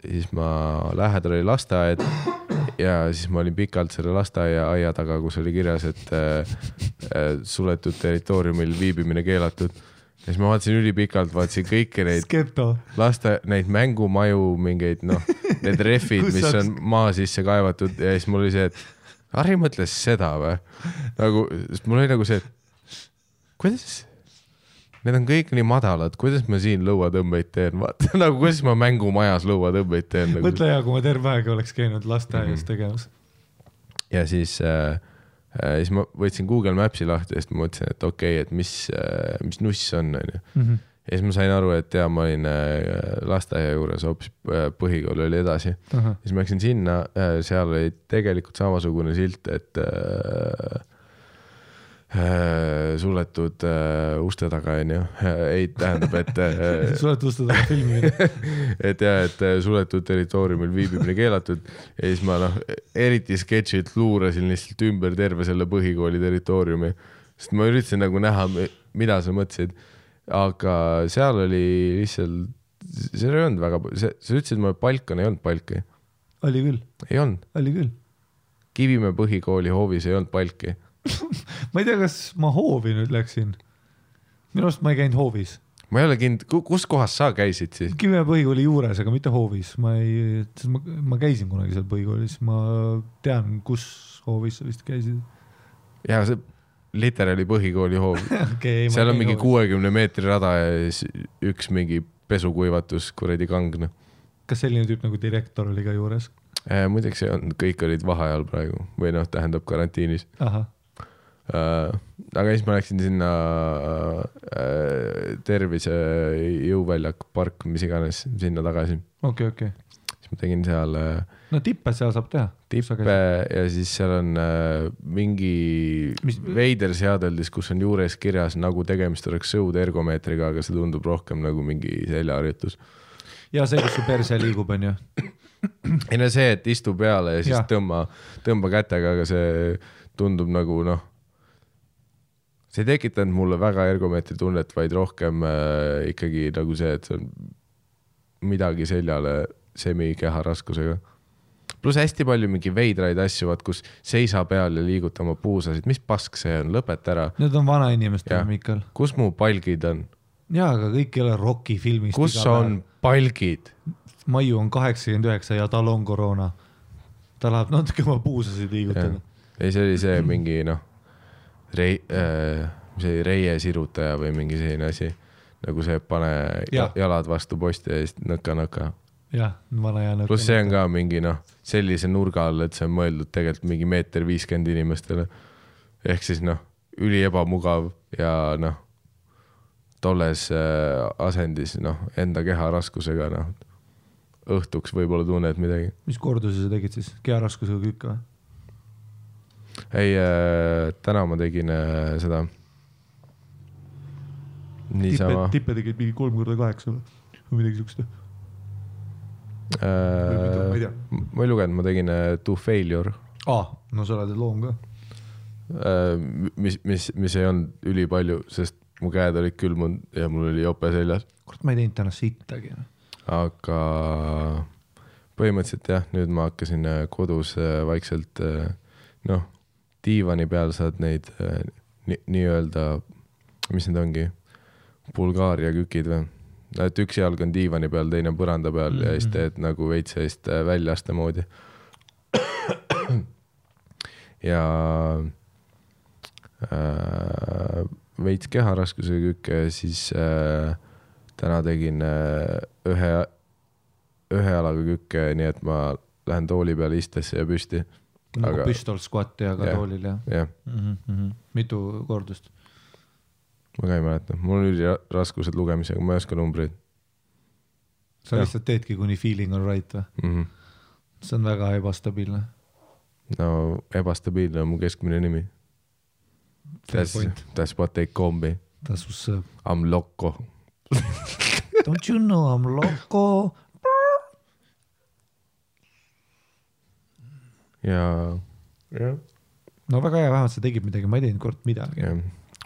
siis ma, lähedal oli lasteaed ja siis ma olin pikalt selle lasteaia aia taga, kus oli kirjas, et äh, äh, suletud territooriumil viibimine keelatud. ja siis ma vaatasin ülipikalt, vaatasin kõiki neid laste, neid mängumaju, mingeid noh, need rehvid, <laughs> mis on maa sisse kaevatud ja siis mul oli see, et Harri mõtles seda või? nagu, sest mul oli nagu see, kuidas, need on kõik nii madalad, kuidas ma siin lõuatõmbeid teen, vaata <laughs> nagu kuidas ma mängumajas lõuatõmbeid teen nagu.. mõtle hea, kui ma terve aeg oleks käinud lasteaias Mhm. tegemas. ja siis äh,, äh, siis ma võtsin Google Maps'i lahti ja siis ma mõtlesin, et okei okay,, et mis äh,, mis nuss on, onju. Ja siis ma sain aru, et jaa, ma olin äh, lasteaia juures hoopis äh, põhikool oli edasi. siis ma läksin sinna, seal oli tegelikult samasugune silt, et äh, äh, suletud äh, uste taga onju, <laughs> ei tähendab, et äh, <laughs> oled uste taga filmida. <laughs> et ja, et äh, suletud territooriumil viibimine keelatud ja siis ma noh, eriti sketšilt luurasin lihtsalt ümber terve selle põhikooli territooriumi, sest ma üritasin nagu näha, mida sa mõtlesid. Aga seal oli lihtsalt, seal ei olnud väga, sa ütlesid mulle, Balkan ei olnud palki, oli küll, ei olnud. oli küll. Kivimäe põhikooli hoovis ei olnud palki. <laughs> ma ei tea, kas ma hoovi nüüd läksin. minu arust ma ei käinud hoovis. ma ei ole kind-, kus kohas sa käisid siis? Kivimäe põhikooli juures, aga mitte hoovis, ma ei, ma, ma käisin kunagi seal põhikoolis, ma tean, kus hoovis sa vist käisid. jaa, see literaali põhikooli hoov <laughs> okay, seal on mingi. kuuekümne meetri rada ja siis üks mingi pesukuivatus kuradi kang noh. kas selline tüüp nagu direktor oli ka juures? muideks ei olnud, kõik olid vaheajal praegu või noh, tähendab karantiinis äh,. aga siis ma läksin sinna äh, tervise jõuväljak, park, mis iganes, sinna tagasi. okei, okei. siis ma tegin seal äh, no tippe seal saab teha. tippe ja siis seal on äh, mingi Mis- veider seadeldis, kus on juures kirjas nagu tegemist oleks sõudergomeetriga, aga see tundub rohkem nagu mingi seljaharjutus. ja see, kus su perse liigub, onju. ei no see, et istu peale ja siis ja. tõmba, tõmba kätega, aga see tundub nagu noh, see ei tekitanud mulle väga ergomeetri tunnet, vaid rohkem äh, ikkagi nagu see, et see on midagi seljale semikeha raskusega. Pluss hästi palju mingi veidraid asju, vaat kus seisa peal ja liiguta oma puusasid, mis pask see on, lõpeta ära. Need on vanainimestele, Jah. Mikal. kus mu palgid on, jaa, aga kõik ei ole Rocki filmist. kus on palgid? Maiu on kaheksakümmend üheksa ja tal on koroona. ta läheb natuke oma puusasid liigutada. ei, see oli see mingi noh, rei- äh,, mis see oli, reiesirutaja või mingi selline asi. nagu see, pane ja. Jalad vastu posti ja siis nõka-nõka. jah, vana hea nõuke. pluss see on ka mingi noh, sellise nurga all, et see on mõeldud tegelikult mingi meeter viiskümmend inimestele. ehk siis noh, üli ebamugav ja noh, tolles äh, asendis noh, enda keha raskusega noh, õhtuks võib-olla tunned midagi. mis korduse sa tegid siis, keharaskusega kükk või? ei äh,, täna ma tegin äh, seda. tippe niisama, tippe tegid mingi kolm korda kaheksa või? või midagi siukest. mitu, ma ei tea. äh, ma ei lugenud, ma tegin äh, To Failure aa, no sa oled loom ka. äh,, mis, mis, mis ei olnud ülipalju, sest mu käed olid külmunud ja mul oli jope seljas, kurat, ma ei teinud täna sittagi. aga põhimõtteliselt jah, nüüd ma hakkasin äh, kodus äh, vaikselt äh, noh, diivani peal saad neid äh, ni- nii-öelda, mis need ongi, Bulgaaria kükid või? Et üks jalg on diivani peal, teine põranda peal mm -hmm. ja siis teed nagu veits sellist äh, väljaaste moodi. <clears throat> ja äh, veits keharaskusega kükke ja siis äh, täna tegin äh, ühe ühe jalaga kükke, nii et ma lähen tooli peale istesse ja püsti. nagu Aga- püstol squat ja ka Jah. toolil ja jah, mm. -hmm. mitu kordust? Ma ka ei mäleta, mul on üliraskused lugemisega, ma ei oska numbreid sa Jah. lihtsalt teedki, kuni feeling on right või? mm. -hmm. see on väga ebastabiilne. no ebastabiilne on mu keskmine nimi. That's that's what they call me, that's what's up. I m loco. Don't you know I m loco? ja, jah, no väga hea, vähemalt sa tegid midagi, ma ei teinud kord midagi. jah.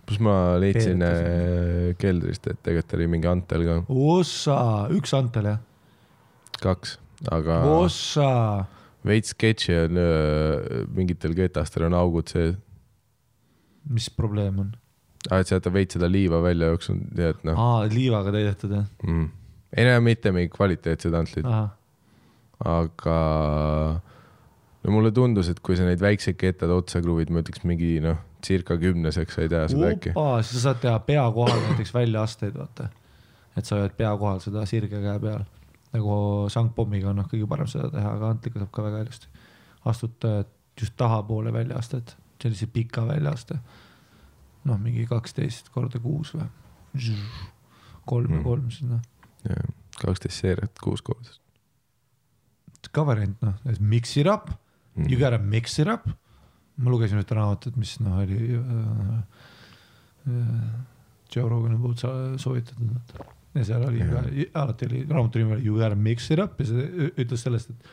Pluss ma leidsin äh, keldrist, et tegelikult oli mingi antel ka, ossa, üks Antel jah? kaks, aga ossa, veits sketši on äh, mingitel ketastel on augud sees. mis probleem on? aa, et sealt on veits seda liiva välja jooksnud, nii et noh aa, liivaga täidetud jah? mm.. ei no mitte mingi kvaliteetsed antlid, aga no mulle tundus, et kui sa neid väikseid kettad otsa kruvid, ma ütleks mingi noh, circa kümneseks sa ei tea seda äkki. sa saad teha pea kohal näiteks väljaasteid, vaata. et sa hoiad pea kohal seda sirge käe peal. nagu sangpommiga on noh kõige parem seda teha, aga antliga saab ka väga ilusti. astud äh, just tahapoole väljaastet, sellise pika väljaaste. noh, mingi kaksteist korda kuus või? kolm ja Mm. kolm siis noh, kaksteist seeriat kuus korda ka variant noh, mix it up mm. You. gotta mix it up. Ma lugesin ühte raamatut, mis noh oli äh, äh, Joe Rogani poolt soovitatud. ja seal oli ka, alati oli raamatu nimi oli You gotta mix it up ja see ütles sellest, et,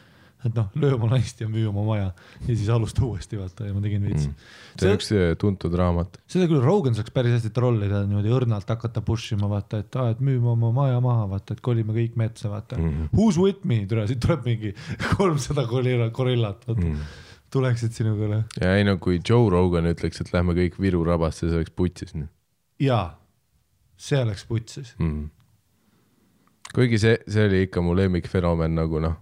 et noh, löö oma naist ja müü oma maja ja siis alusta uuesti vaata ja ma tegin veits Mm. see on üks äh, tuntud raamat. seda küll Rogan saaks päris hästi trollida niimoodi õrnalt hakata push ima vaata, et aa, et müüme oma maja maha, vaata, et kolime kõik metsa, vaata mm. -hmm. Who's with me, tule siit tuleb mingi <laughs> kolmsada gorilla, gorillat, vaata mm., tuleksid sinuga. ja ei no kui Joe Rogan ütleks, et lähme kõik Viru rabasse, see oleks putsis noh jaa, see oleks putsis. mm.. kuigi see, see oli ikka mu lemmikfenomen nagu noh,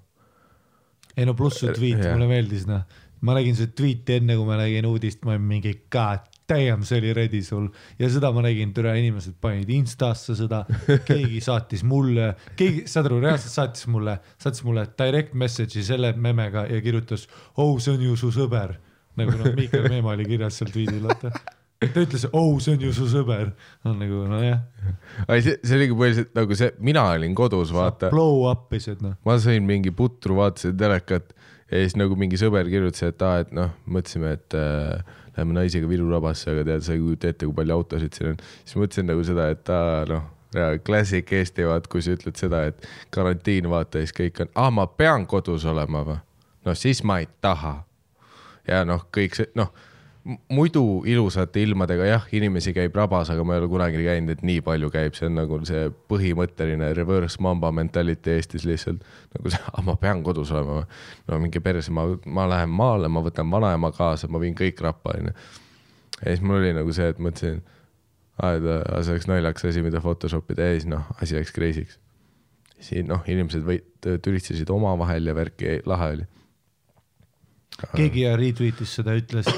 ei no pluss su tweet Jah. mulle meeldis noh, ma nägin su tweet'i enne, kui ma nägin uudist, ma olin mingi god damn, see oli ready sul ja seda ma nägin, türa inimesed panid Instasse seda, <laughs> keegi saatis mulle, keegi, saad aru, reaalselt saatis mulle, saatis mulle direct message'i selle memega ja kirjutas, oh, see on ju su sõber. nagu noh, Miikal Meemaa oli kirjas seal tweet'il, vaata. ta ütles, oh, see on ju su sõber. on nagu nojah, ei see, see oligi põhiliselt nagu see, mina olin kodus, vaata, blow up isid noh. ma sõin mingi putru, vaatasin telekat ja siis nagu mingi sõber kirjutas, et aa, et noh, mõtlesime, et äh, läheme naisega Viru rabasse, aga tead, sa ei kujuta ette, kui palju autosid siin on. siis mõtlesin nagu seda, et aa noh, klassik Eesti vaat, kui sa ütled seda, et karantiin vaata siis kõik on, aa, ma pean kodus olema või? no siis ma ei taha. ja noh, kõik see noh, muidu ilusate ilmadega jah, inimesi käib rabas, aga ma ei ole kunagi käinud, et nii palju käib, see on nagu see põhimõtteline reverse mamba mentality Eestis lihtsalt. nagu see, ma pean kodus olema. no minge perse, ma, ma lähen maale, ma võtan vanaema kaasa, ma viin kõik rappa, onju. ja siis mul oli nagu see, et mõtlesin, et see oleks naljakas asi, mida Photoshop ida ja siis noh, asi läks crazy'ks. siin noh, inimesed või tülistasid omavahel ja värki, lahe oli. Keegi ja retweetis seda, ütles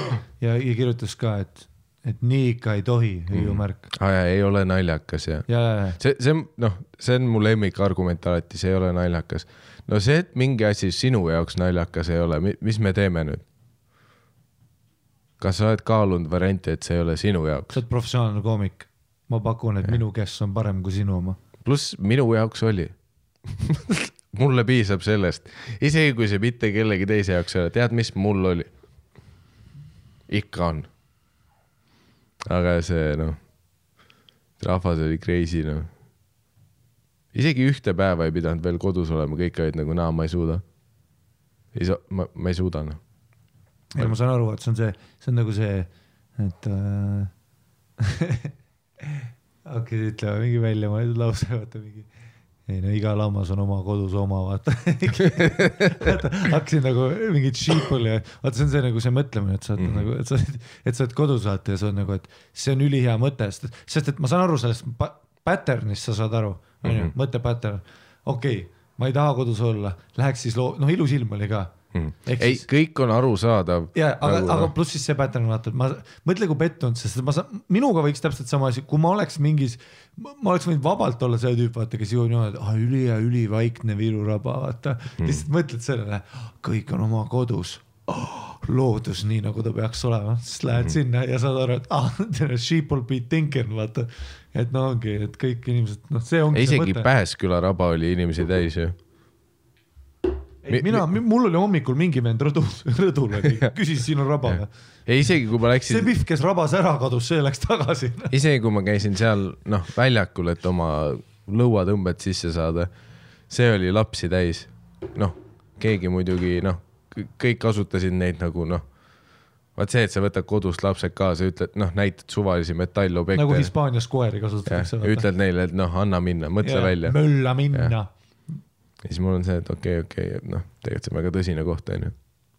ja, ja kirjutas ka, et, et nii ikka ei tohi, hüüumärk. aa jaa, ei ole naljakas ja ja, ja, ja see, see on noh, see on mu lemmikargument alati, see ei ole naljakas. no see, et mingi asi sinu jaoks naljakas ei ole, mis me teeme nüüd? kas sa oled kaalunud varianti, et see ei ole sinu jaoks sa? oled professionaalne koomik. ma pakun, et minu guess on parem kui sinu oma. pluss minu jaoks oli <laughs> mulle piisab sellest, isegi kui see mitte kellegi teise jaoks ei ole, tead, mis mul oli? ikka on. aga see noh, rahvas oli crazy noh. isegi ühte päeva ei pidanud veel kodus olema, kõik olid nagu naa, ma ei suuda. ei saa, ma, ma ei suuda noh. ei, ma saan aru, et see on see, see on nagu see, et äh, <laughs> hakkasid ütlema mingi välja mõeldud lause, vaata mingi. Ei no iga lammas on oma kodus oma, vaata. <laughs> hakkasin nagu mingit sheep'uli, vaata see on see nagu see mõtlemine, et sa oled mm -hmm. nagu, et sa, et sa oled kodus vaata ja see on nagu, et see on ülihea mõte, sest, sest et ma saan aru sellest pa- pattern'ist, sa saad aru, onju, mõtte pattern. okei okay,, ma ei taha kodus olla, läheks siis loo-, noh, ilus ilm oli ka, Ehk ei siis-, kõik on arusaadav. ja aga Nagu, aga noh. pluss siis see pattern vaata, et ma mõtle, kui pettunud, sest ma saan, minuga võiks täpselt sama asi, kui ma oleks mingis, ma oleks võinud vabalt olla see tüüp, vaata, kes jõuab niimoodi, ah ülihea, ülivaikne Viru raba, vaata mm., lihtsalt mõtled sellele, kõik on oma kodus oh. <gasps> loodus nii nagu ta peaks olema, siis lähed mm. sinna ja saad aru, et ah, <laughs> sheeple be thinking, vaata. et no ongi, et kõik inimesed, noh, see ongi isegi. Pääsküla raba oli inimesi täis ju. ei, mina, mul oli hommikul mingi vend rõdul, <laughs> rõdul oli, küsis, siin on raba või? ja isegi kui ma see läksin, Pihv, kes rabas ära kadus, see läks tagasi. <laughs> isegi kui ma käisin seal noh väljakul, et oma lõuatõmbed sisse saada, see oli lapsi täis. noh, keegi muidugi noh, kõik kasutasid neid nagu noh, vaat see, et sa võtad kodust lapsed kaasa, ütled noh, näitad suvalisi metallobjekte nagu Hispaanias koeri kasutatakse. ütled neile, et noh, anna minna, mõtle ja, välja. mölla minna. ja siis mul on see, et okei okay,, okei okay,, et noh, tegelikult see on väga tõsine koht, onju.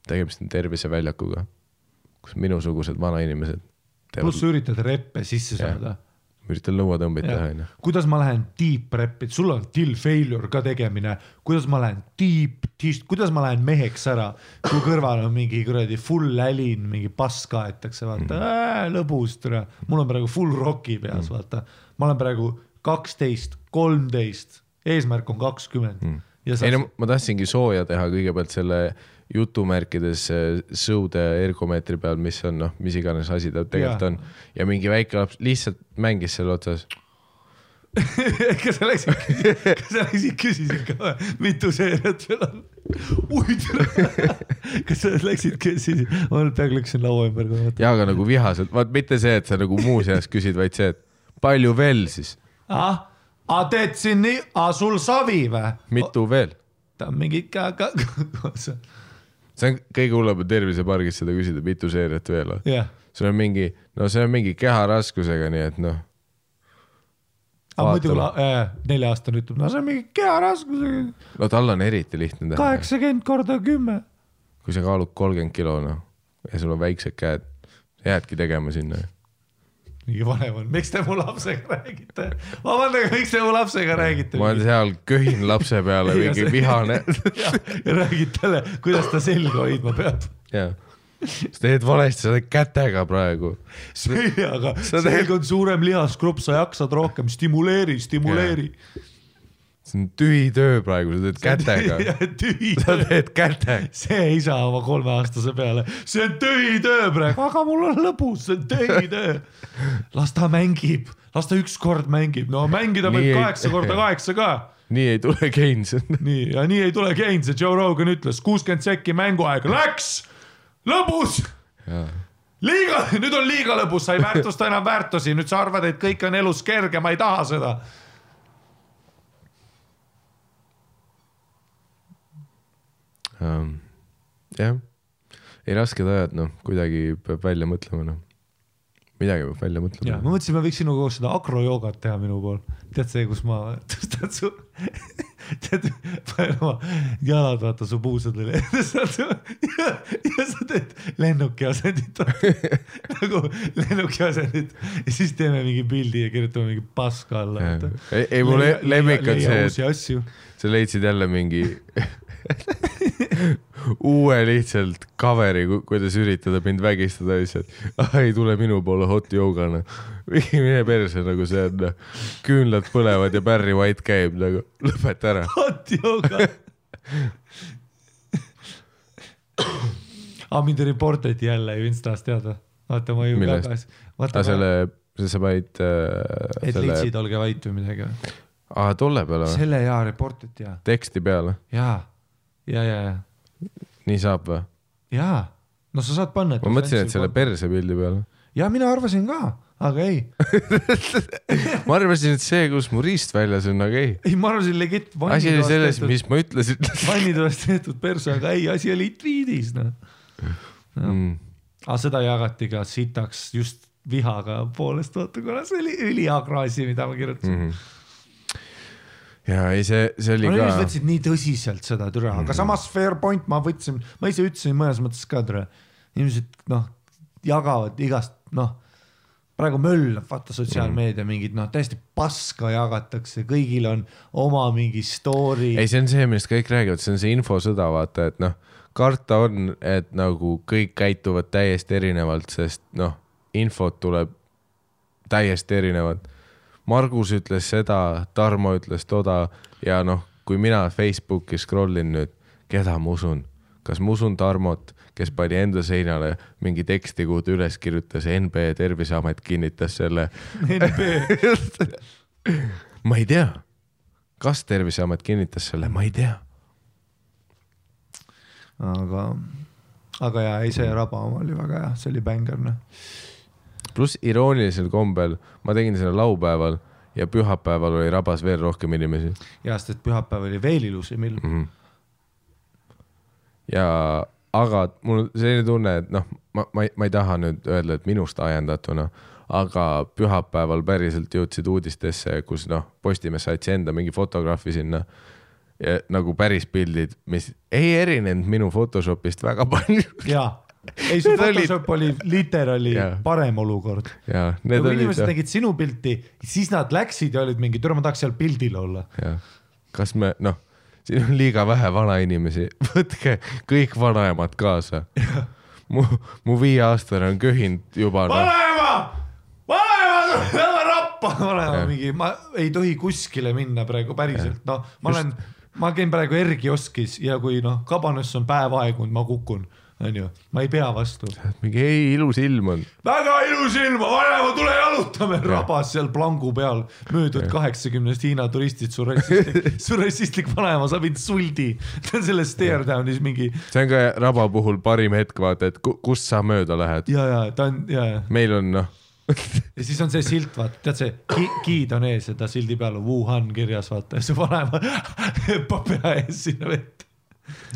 tegemist on terviseväljakuga, kus minusugused vanainimesed teevad pluss, sa üritad reppe sisse saada. üritan lõuatõmbeid teha, onju. kuidas ma lähen deep rep'i, sul on till failure ka tegemine, kuidas ma lähen deep, kuidas ma lähen meheks ära, kui kõrval on mingi kuradi full lälin, mingi paska aetakse, vaata mm., lõbus, tere, mul on praegu full rocki peas mm., vaata. ma olen praegu kaksteist, kolmteist, eesmärk on kakskümmend mm. Ja ei no ma tahtsingi sooja teha kõigepealt selle jutumärkides äh, sõude ergomeetri peal, mis on noh, mis iganes asi ta tegelikult Jaa. on ja mingi väike laps lihtsalt mängis seal otsas. <laughs> kas sa läksid, <laughs> kas sa läksid küsisid ka või, mitu seeriat veel on? ui, <laughs> kas sa läksid küsisid, ma nüüd peaaegu läksin laua ümber vaata. ja aga nagu vihaselt, vaat mitte see, et sa nagu muuseas küsid, vaid see, et palju veel siis, ah, aga teed siin nii, aga sul savi või? mitu veel? ta on mingi ka, ka, see on kõige hullem on tervisepargis seda küsida, mitu seeriat veel on. sul on mingi, no see on mingi keharaskusega, nii et noh, aga muidu äh, nelja-aastane ütleb, no see on mingi keharaskusega, no tal on eriti lihtne teha. kaheksakümmend korda kümme. kui sa kaalud kolmkümmend kilo noh ja sul on väiksed käed, jäädki tegema sinna. Mingi vanem on, miks te mu lapsega räägite? vabandage, miks te mu lapsega räägite? ma olen seal, köhin lapse peale, <laughs> Ja mingi vihane <laughs> ja, ja räägid talle, kuidas ta selga hoidma peab. ja sa teed valesti, sa teed kätega praegu. aga selg on suurem lihaskrupp, sa jaksad rohkem, stimuleeri, stimuleeri. See on tühi töö praegu, sa teed kätega, <laughs> sa teed kätega. see ei saa oma kolmeaastase peale, see on tühi töö praegu, aga mul on lõbus, see on tühi töö. las ta mängib, las ta ükskord mängib, no mängida Nii võib ei- kaheksa korda kaheksa ka. Nii ei tule Keins. <laughs> nii ja nii ei tule Keynes. Ja Joe Rogan ütles kuuskümmend sekki mänguaega, läks, lõbus! Liiga, nüüd on liiga lõbus, sa ei väärtusta enam väärtusi, nüüd sa arvad, et kõik on elus kerge, ma ei taha seda. jah, ei rasked ajad, noh, kuidagi peab välja mõtlema, noh. midagi peab välja ja mõtlema ma. mõtlesin, ma võiks sinuga koos seda akrojoogat teha minu pool, tead see, kus ma <laughs> tõstan su, <laughs> tead, panen oma jalad vaata su puusadele <laughs> ja, sa teed lennuki asendit. Nagu lennuki asendit. Ja siis teeme mingi pildi ja kirjutame mingi paska alla. ei, ei mu le- lemmik on see, et sa leidsid jälle mingi <laughs> uue lihtsalt cover'i, kuidas üritada mind vägistada lihtsalt. ei tule minu poole hot yogana. mine perse nagu see on, küünlad põlevad ja Barry White käib nagu, lõpeta ära. hot yoga. aga mind reportiti jälle ju Instas teada, vaata ma ju jagas, aga vaata selle, sa panid äh, et selle, litsid, olge vait või midagi või? aa tolle peale või? selle jaa reportiti ja, teksti peale, ja, ja, ja, ja, nii saab või? ja, no sa saad panna. ma mõtlesin, et selle. perse pildi peale. ja mina arvasin ka, aga ei, <laughs> ma arvasin, et see, kus mu riist väljas on, aga ei. ei ma arvasin legit. asi oli selles, mis ma ütlesin <laughs> vannitoast tehtud perse, aga ei, asi oli tweet'is noh. mm.. aga seda jagati ka sitaks just vihaga poolest, vaata, kuna see oli üliagro asi, mida ma kirjutasin mm. -hmm. Ja ei, see, see oli -hmm. ka võtsid nii tõsiselt seda türa mm, aga samas fair point, ma võtsin, ma ise ütlesin mõnes mõttes ka türa. inimesed noh, jagavad igast noh, praegu möllab vaata sotsiaalmeedia mingid noh, täiesti paska jagatakse, kõigil on oma mingi story. ei, see on see, millest kõik räägivad, see on see infosõda, vaata, et noh, karta on, et nagu kõik käituvad täiesti erinevalt, sest noh, infot tuleb täiesti erinevalt. Margus ütles seda, Tarmo ütles toda ja noh, kui mina Facebooki scroll in nüüd, keda ma usun, kas ma usun Tarmot, kes pani enda seinale mingi teksti, kuhu ta üles kirjutas, NB Terviseamet kinnitas selle. <laughs> Ma ei tea, kas Terviseamet kinnitas selle, ma ei tea. aga, aga jaa, ei see raba oma oli väga hea, see oli bängar noh. Pluss iroonilisel kombel ma tegin selle laupäeval ja pühapäeval oli rabas veel rohkem inimesi ja sest, et pühapäev oli veel ilusam ilm. mm. -hmm. ja, aga mul selline tunne, et noh, ma, ma, ma ei taha nüüd öelda, et minust ajendatuna, aga pühapäeval päriselt jõudsid uudistesse, kus noh, Postimees saatis enda mingi fotograafi sinna ja nagu päris pildid, mis ei erinenud minu Photoshopist väga palju jaa, ei su Photoshop oli literaali Jaa. parem olukord. ja ja need kui olid inimesed nägid sinu pilti, siis nad läksid ja olid mingi, tule ma tahaks seal pildil olla. jah, kas me noh, siin on liiga vähe vanainimesi, <laughs> võtke kõik vanaemad kaasa. mu, mu viieaastane on köhinud juba noh, vanaema, vanaema, tule rappa, <laughs> vanaema Jah. mingi, ma ei tohi kuskile minna praegu päriselt, noh, ma olen, ma käin praegu Ergioskis ja kui noh, kabanesse on päev aegunud, ma kukun, onju, ma ei pea vastu. mingi ei ilus ilm on. väga ilus ilm, vanaema, tule jalutame, rabas seal plangu peal, möödud kaheksakümnest Hiina turistid, su rassistlik, <laughs> su rassistlik vanaema saab mind suldi. ta on selles Staredownis mingi see on ka raba puhul parim hetk, vaata, et ku, kust sa mööda lähed. ja, ja ta on ja, ja meil on noh, <laughs> ja siis on see silt, vaata, tead see ki, giid on ees ja ta sildi peal on Wuhan kirjas, vaata. Ja su vanaema <laughs> hüppab pea ees sinna vette.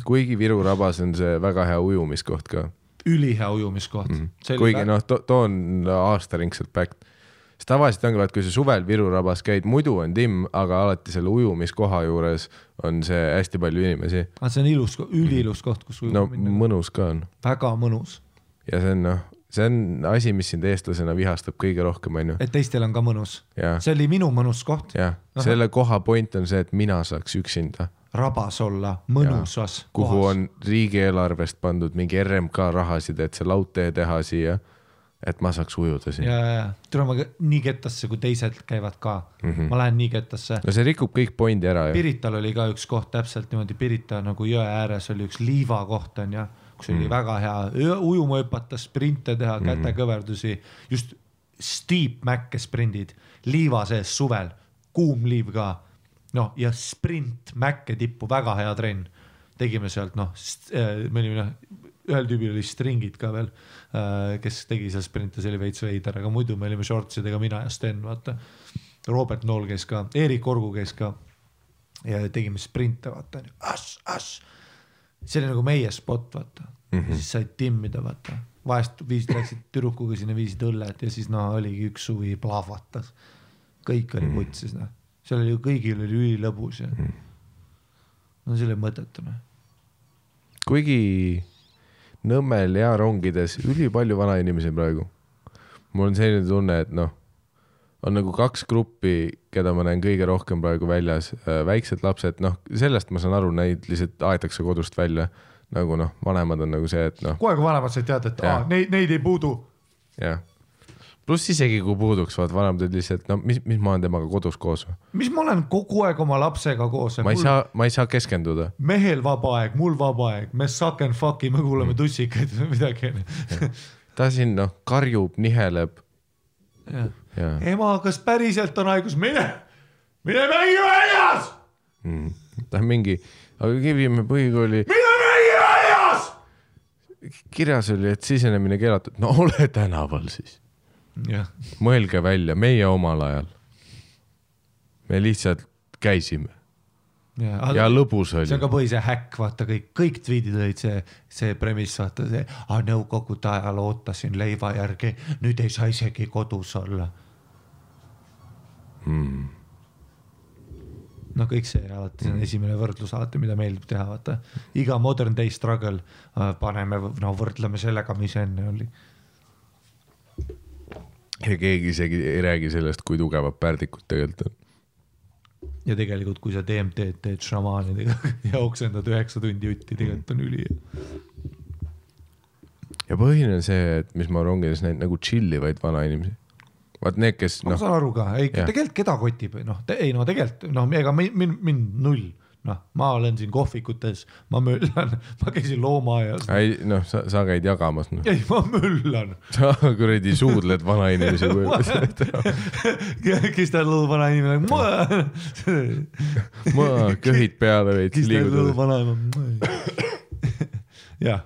Kuigi Viru rabas on see väga hea ujumiskoht ka. ülihea ujumiskoht mm. kuigi noh, too on aastaringselt back. sest tavaliselt ongi, vaat kui sa suvel Viru rabas käid, muidu on timm, aga alati selle ujumiskoha juures on see hästi palju inimesi. aga see on ilus, üliilus koht, kus ujuma no minna. mõnus ka on väga mõnus, ja see on noh, see on asi, mis sind eestlasena vihastab kõige rohkem, onju. et teistel on ka mõnus. see oli minu mõnus koht, jah, selle koha point on see, et mina saaks üksinda, rabas olla, mõnusas kuhu kohas. on riigieelarvest pandud mingi RMK rahasid, et see laudtee teha siia, et ma saaks ujuda siin. ja, ja, tule ma nii kettasse, kui teised käivad ka mm. -hmm. ma lähen nii kettasse. no see rikub kõik pointi ära ju. Pirital oli ka üks koht täpselt niimoodi, Pirita nagu jõe ääres oli üks liivakoht onju, kus oli mm. väga hea ujuma hüpata, sprinte teha, kätekõverdusi, just steep mäkke sprindid, liiva sees suvel, kuum liiv ka. noh, ja sprint mäkke tippu, väga hea trenn. tegime sealt noh, me olime noh, ühel tüübil oli stringid ka veel, kes tegi seal sprinte, see oli veits veider, aga muidu me olime shortsidega, mina ja Sten, vaata. Robert Nool käis ka, Eerik Orgu käis ka ja tegime sprinte, vaata, as, as. see oli nagu meie spot, vaata mm, -hmm. siis said timmida, vaata, vahest viisid, läksid tüdrukuga sinna, viisid õllet ja siis noh, oligi üks suvi plahvatas. kõik oli vutsis, noh, seal oli ju kõigil oli ülilõbus ja no see oli mõttetu, noh. kuigi Nõmmel ja rongides ülipalju vanainimesi praegu. mul on selline tunne, et noh, on nagu kaks gruppi, keda ma näen kõige rohkem praegu väljas, väiksed lapsed, noh, sellest ma saan aru, neid lihtsalt aetakse kodust välja. nagu noh, vanemad on nagu see, et noh, kohe, kui vanemad said teada, et Jah. aa, neid, neid ei puudu. jah. Pluss isegi kui puuduks, vaat vanemad olid lihtsalt, no mis, mis ma olen temaga kodus koos mis ma olen kogu aeg oma lapsega koos. ma ei saa, ma ei saa keskenduda. mehel vaba aeg, mul vaba aeg, me suck and fuck'i, me kuulame Mm. tussikaid või midagi ta siin noh, karjub, niheleb. Ema, kas päriselt on haigus, mine, mine mängi väljas, mm. ta on mingi, aga Kivimäe põhikooli mine mängi väljas. kirjas oli, et sisenemine keelatud, no ole tänaval siis, mõelge välja, meie omal ajal. me lihtsalt käisime ja, ja lõbus see on ka oli. põhise häkk, vaata kõik, kõik tweetid olid see, see premiss, vaata see, nõukogude ajal ootasin leiva järgi, nüüd ei saa isegi kodus olla Hmm. no kõik see alati, see on esimene võrdlus alati, mida meeldib teha, vaata iga modern day struggle äh, paneme, no võrdleme sellega, mis enne oli. Ja keegi isegi ei räägi sellest, kui tugevad pärdikud tegelikult on. ja tegelikult, kui sa DMT-d teed šamaanidega <laughs> ja oksendad üheksa tundi jutti, tegelikult on üli. ja põhiline on see, et mis ma rongides näinud nagu chill ivaid vanainimesi. vaat need, kes ma noh, saan aru ka, ei tegelikult keda kotib, noh, ei no tegelikult noh, ega mind, mind null, noh, ma olen siin kohvikutes, ma möllan, <laughs> ma käisin loomaaias, ei noh, sa, sa käid jagamas noh, ei ma möllan. <laughs> sa kuradi suudled vanainimesi. <laughs> kes ta lõu vanainimene, ma köhid peale veits kes ta lõu vanaema. jah,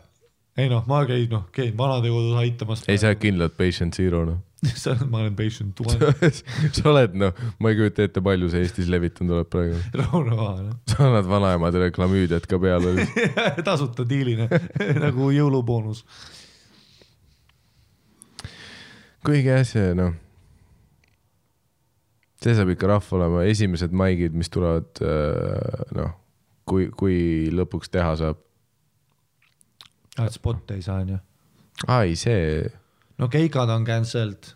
ei noh, ma käin, noh, käin vanadekodus aitamas. ei, sa oled kindlalt patient zero noh. <laughs> sa oled, ma olen patient one, sa oled noh, ma ei kujuta ette, palju see Eestis levitunud oleb praegu. <laughs> rahunev sa annad vanaemadele klamüüdiat ka peale. <laughs> tasuta diilina nagu jõuluboonus. kuigi jah, see noh, see saab ikka rahva olema esimesed maigid, mis tulevad äh, noh, kui, kui lõpuks teha saab. Spot ei saa onju. ai, see, no keikad on cancelled.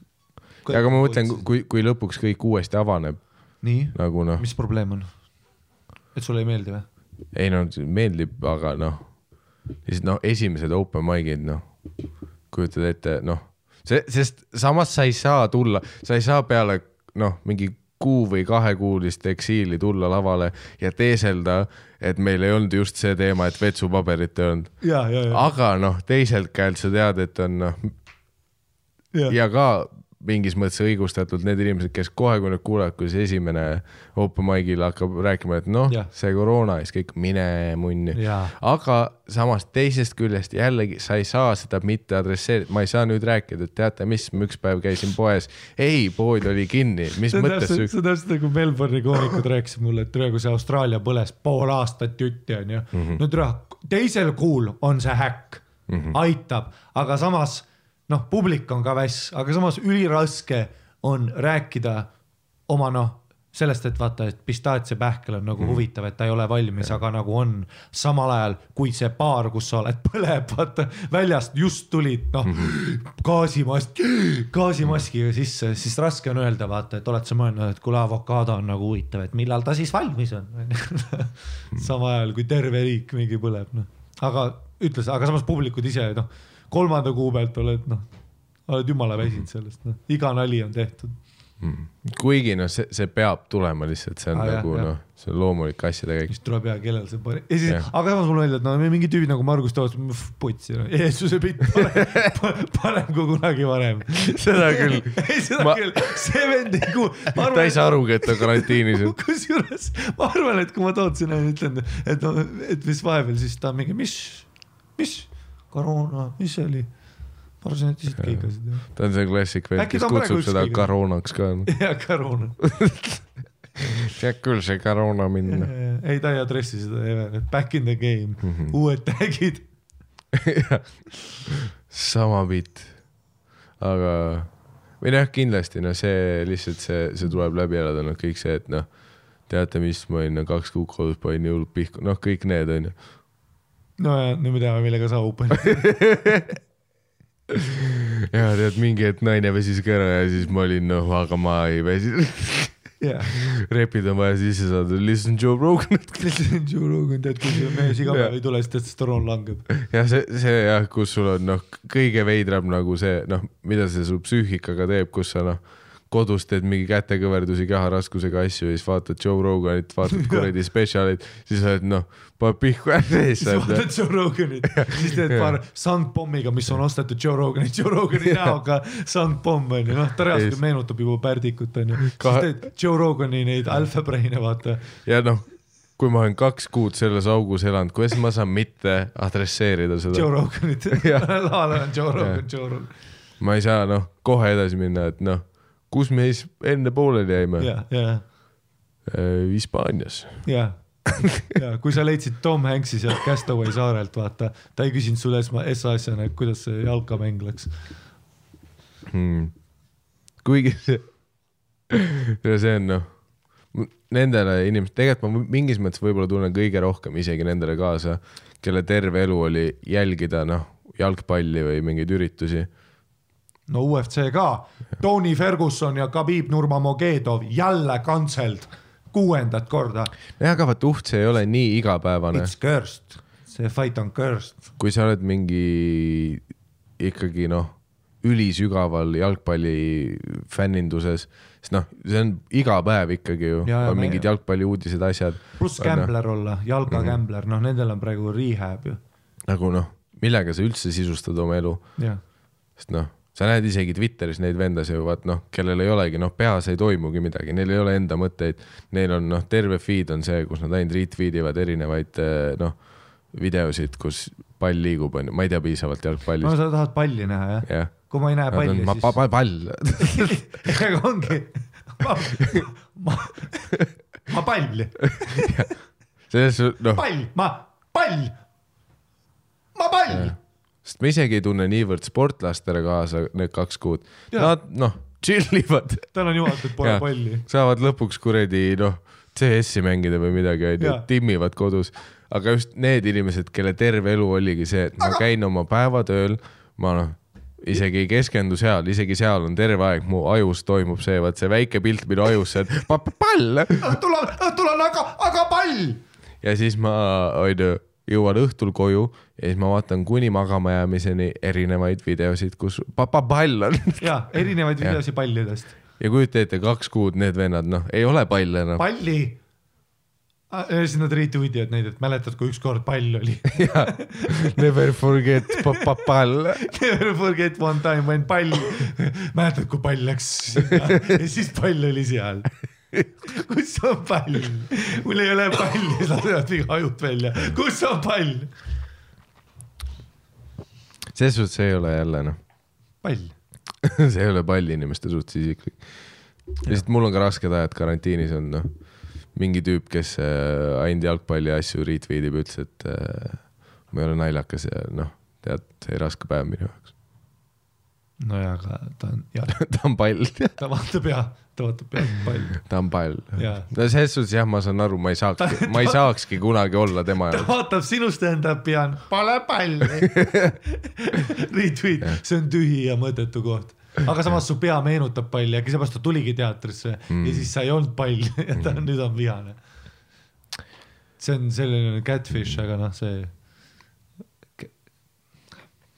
aga ma mõtlen, kui, kui lõpuks kõik uuesti avaneb nii, nagu noh, mis probleem on? et sulle ei meeldi või? ei no meeldib, aga noh, lihtsalt noh, esimesed open mic'id noh, kujutad ette, noh, see, sest samas sa ei saa tulla, sa ei saa peale noh, mingi kuu või kahekuulist eksiili tulla lavale ja teeselda, et meil ei olnud just see teema, et vetsupaberit ei olnud. aga noh, teiselt käelt sa tead, et on noh, ja, ja ka mingis mõttes õigustatult need inimesed, kes kohe, kui nad kuulevad, kuidas esimene open mic'il hakkab rääkima, et noh see koroona ja siis kõik mine munni. aga samas teisest küljest jällegi sa ei saa seda mitte adresseerida, ma ei saa nüüd rääkida, et teate mis, ma üks päev käisin poes, ei, pood oli kinni, mis see mõttes see on täpselt nagu Melbourne'i koomikud rääkisid mulle, et praegu see Austraalia põles pool aastat jutti onju mm. -hmm. no tere, teisel kuul on see häkk mm, -hmm. aitab, aga samas noh, publik on ka väss, aga samas üliraske on rääkida oma noh, sellest, et vaata, et pistaatsiapähkel on nagu mm huvitav, et ta ei ole valmis, aga nagu on. Samal ajal, kui see baar, kus sa oled, <laughs> põleb, vaata väljast just tulid noh mm gaasimask, gaasimaskiga sisse, siis raske on öelda, vaata, et oled sa mõelnud, et kuule, avokaado on nagu huvitav, et millal ta siis valmis on. samal ajal kui terve riik mingi põleb, noh, aga ütles, aga samas publikud ise noh, kolmanda kuu pealt oled noh, oled jumala väsinud sellest, noh, iga nali on tehtud. kuigi noh, see, see peab tulema lihtsalt, see on Ah, nagu noh, see on loomulik asjade käik. siis tuleb hea, kellel see parim, ja siis aga samas mulle meeldib, et no mingid tüübid nagu Margus Toots, putsi, no Jeesuse pitt parem, <laughs> parem kui kunagi varem. seda küll, <laughs> ei, seda Ma- küll, see vend ei kuule. <laughs> ta ei saa arugi, et ta karantiinis on. kusjuures ma arvan, et kui ma Tootsile ütlen, et no, et mis vahepeal, siis ta mingi, mis, mis koroona, mis see oli? ma arvasin, et lihtsalt keikasid. ta on see klassik vend, kes kutsub seda koroonaks ka. ja koroona. tead küll, see koroona minna. <laughs> ei, ta ei adressi seda, back in the game mm, -hmm. uued tag'id. sama bitt, aga või noh, kindlasti noh, see lihtsalt see, see tuleb läbi elada, noh kõik see, et noh, teate, mis ma olin no, kaks kuud kodus, panin jõulud pihku, noh, kõik need onju. no ja nüüd me teame, millega sa open'id. ja tead, mingi hetk naine väsis ka ära ja siis ma olin noh, aga ma ei väsi. jah, repid on vaja sisse saada, listen Joe Roganit. Joe Rogan, tead, kui see mees iga päev ei tule, siis testosteroon langeb. jah, see, see jah, kus sul on noh, kõige veidram nagu see noh, mida see su psüühikaga teeb, kus sa noh, kodus teed mingi kätekõverdusi, keharaskusega asju ja siis vaatad Joe Roganit, vaatad <laughs> kuradi spetsialit, siis oled noh, paned pihku ära siis lihtsalt. vaatad Joe Roganit, <laughs> siis teed paar sangpommiga, mis on ostetud Joe Roganit, Joe Rogani <laughs> näoga sangpomm onju, noh, ta reaalselt meenutab juba Pärdikut onju. siis teed Joe Rogani neid alfa brain'e vaata. ja noh, kui ma olen kaks kuud selles augus elanud, kuidas ma saan mitte adresseerida Joe seda? Roganit, Jah. laval on Joe Rogan Joe Rogan. ma ei saa noh, kohe edasi minna, et noh, kus me siis enne pooleli jäime? ja, Hispaanias. ja, ja kui sa leidsid Tom Hanks'i sealt Castaway saarelt, vaata, ta ei küsinud sulle esma, esmaasjana, et kuidas see jalkamäng läks. hmm.. kuigi see, see on noh, nendele inimestele, tegelikult ma mingis mõttes võib-olla tunnen kõige rohkem isegi nendele kaasa, kelle terve elu oli jälgida noh, jalgpalli või mingeid üritusi. No UFC ka, Tony Ferguson ja Khabib Nurmagomedov jälle cancelled. kuuendat korda. jah, aga vaata uht, see ei ole nii igapäevane, It's cursed, see fight on cursed. kui sa oled mingi ikkagi noh, ülisügaval jalgpalli fänninduses, siis noh, see on iga päev ikkagi ju, Ja, ja on mingid jalgpalliuudised, asjad. pluss gambler olla, jalgakämbler, noh, nendel on praegu rehab ju. nagu noh, millega sa üldse sisustad oma elu, sest noh, sa näed isegi Twitteris neid vendasid ju vaat noh, kellel ei olegi noh, peas ei toimugi midagi, neil ei ole enda mõtteid, neil on noh, terve feed on see, kus nad ainult retweet ivad erinevaid eh, noh, videosid, kus pall liigub, onju, ma ei tea piisavalt no jalgpallist, sa tahad palli näha jah? jah. kui ma ei näe palli, ma siis pa- pall, ega ongi, ma, ma, ma pall, selles suhtes noh, pall, ma, pall, ma pall. <laughs> sest ma isegi ei tunne niivõrd sportlastele kaasa need kaks kuud, nad noh, chill ivad, tal on juhatatud pole Jaa. palli. saavad lõpuks kuradi noh, CS-i mängida või midagi onju timmivad kodus. aga just need inimesed, kelle terve elu oligi see, et ma käin oma päevatööl, ma noh, isegi ei keskendu seal, isegi seal on terve aeg mu ajus toimub see, vaat see väike pilt minu ajus, see pall õhtul on, õhtul on aga, aga pall. ja siis ma onju jõuan õhtul koju ja siis ma vaatan kuni magama jäämiseni erinevaid videosid, kus papa pall on ja erinevaid videosid pallidest. ja kujuta ette, kaks kuud need vennad noh, ei ole palle enam. palli. ja siis nad retweet ivad neid, et mäletad, kui ükskord pall oli. <laughs> Never forget papa pall. <laughs> Never forget one time when pall, <laughs> mäletad, kui pall läks sinna ja siis pall oli seal. <laughs> kus on pall? mul ei ole palli, siis lasevad mingi ajud välja. kus on pall? selles suhtes ei ole jälle noh, pall. <laughs> see ei ole pall inimeste suhtes isiklik. lihtsalt mul on ka rasked ajad karantiinis on noh, mingi tüüp, kes äh, ainult jalgpalli asju retweet ib, ütles, et äh, ma ei ole naljakas ja noh, tead, see oli raske päev minu jaoks. nojah, aga ta on, jah, <laughs> ta on pall, ta vaatab ja, ta vaatab pealt pall. ta on pall. No selles suhtes jah, ma saan aru, ma ei saakski, ma ei saakski kunagi olla tema ta jaoks. vaatab sinust enda pean, pole palli. <laughs> Retweet, see on tühi ja mõttetu koht. aga samas su pea meenutab palli, äkki seepärast ta tuligi teatrisse mm. ja siis sa ei olnud pall <laughs> ja ta mm. nüüd on vihane. see on selline catfish, aga noh, see.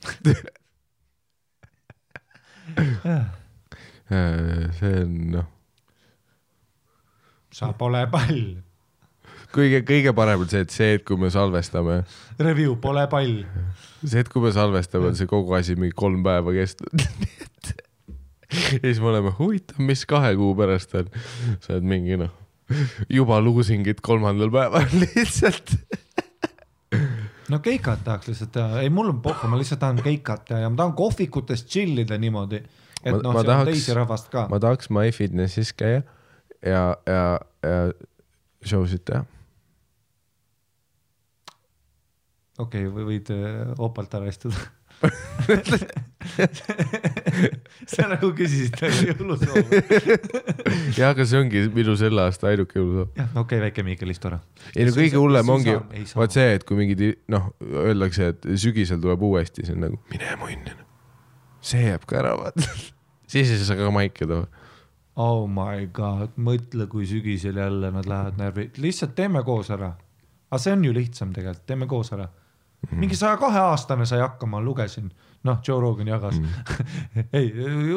<laughs> See on noh, sa pole pall, kõige, kõige parem on see, et see, et kui me salvestame, review pole pall. see, et kui me salvestame, on see kogu asi mingi kolm päeva kestnud. <laughs> ja siis me oleme huvitav, mis kahe kuu pärast on. sa oled mingi noh, juba luusingid kolmandal päeval <laughs> lihtsalt. no keikat tahaks lihtsalt teha, ei mul on pohhu, ma lihtsalt tahan keikat teha ja ma tahan kohvikutes chill ida niimoodi, et noh, seal on tahaks- teisi rahvast ka. ma tahaks MyFitnessis käia ja, ja, ja show sid teha. okei okay,, võid äh, opalt ära istuda. <laughs> sa nagu küsisid nagu jõulusoove. ja, aga see ongi minu selle aasta ainuke jõulusoov. jah, okei okay,, väike Miikel, istu ära. ei no kõige hullem ongi vaat see, et kui mingid noh, öeldakse, et sügisel tuleb uuesti, see on nagu mine munni. see jääb ka ära, vaata. <laughs> siis ei saa ka maiki tuua. Oh my god, mõtle, kui sügisel jälle nad lähevad närvi, lihtsalt teeme koos ära. aga see on ju lihtsam tegelikult, teeme koos ära. Mhm. mingi saja kahe aastane sai hakkama, lugesin, noh, Joe Rogan jagas mm. <laughs> ei,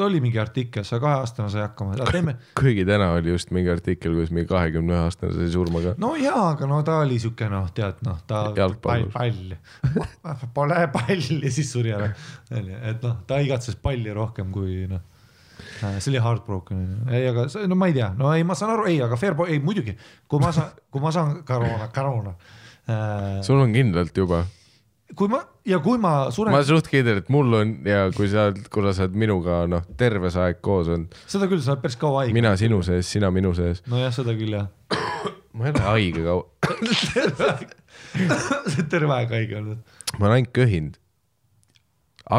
oli mingi artikkel, saja kahe aastane sai hakkama, teeme. <laughs> kuigi täna oli just mingi artikkel, kuidas mingi kahekümne ühe aastane sai surma ka. no jaa, aga no ta oli siuke noh, tead noh, ta pall, pall, <laughs> pole palli siis suri ära. et noh, ta igatses palli rohkem kui noh, see oli heartbroken, ei, aga see- no ma ei tea, no ei, ma saan aru, ei, aga fair point, ei muidugi, kui ma saan, kui ma saan koroona, koroona äh,. sul on kindlalt juba. kui ma ja kui ma suren ma, suht kindel, et mul on ja kui sa, kuna sa oled minuga noh, terve see aeg koos olnud, seda küll, sa oled päris kaua haige. mina sinu sees, sina minu sees. nojah, seda küll jah. <coughs> ma ei ole haige kaua, <coughs> terve aeg haige olnud. ma olen ainult köhinud.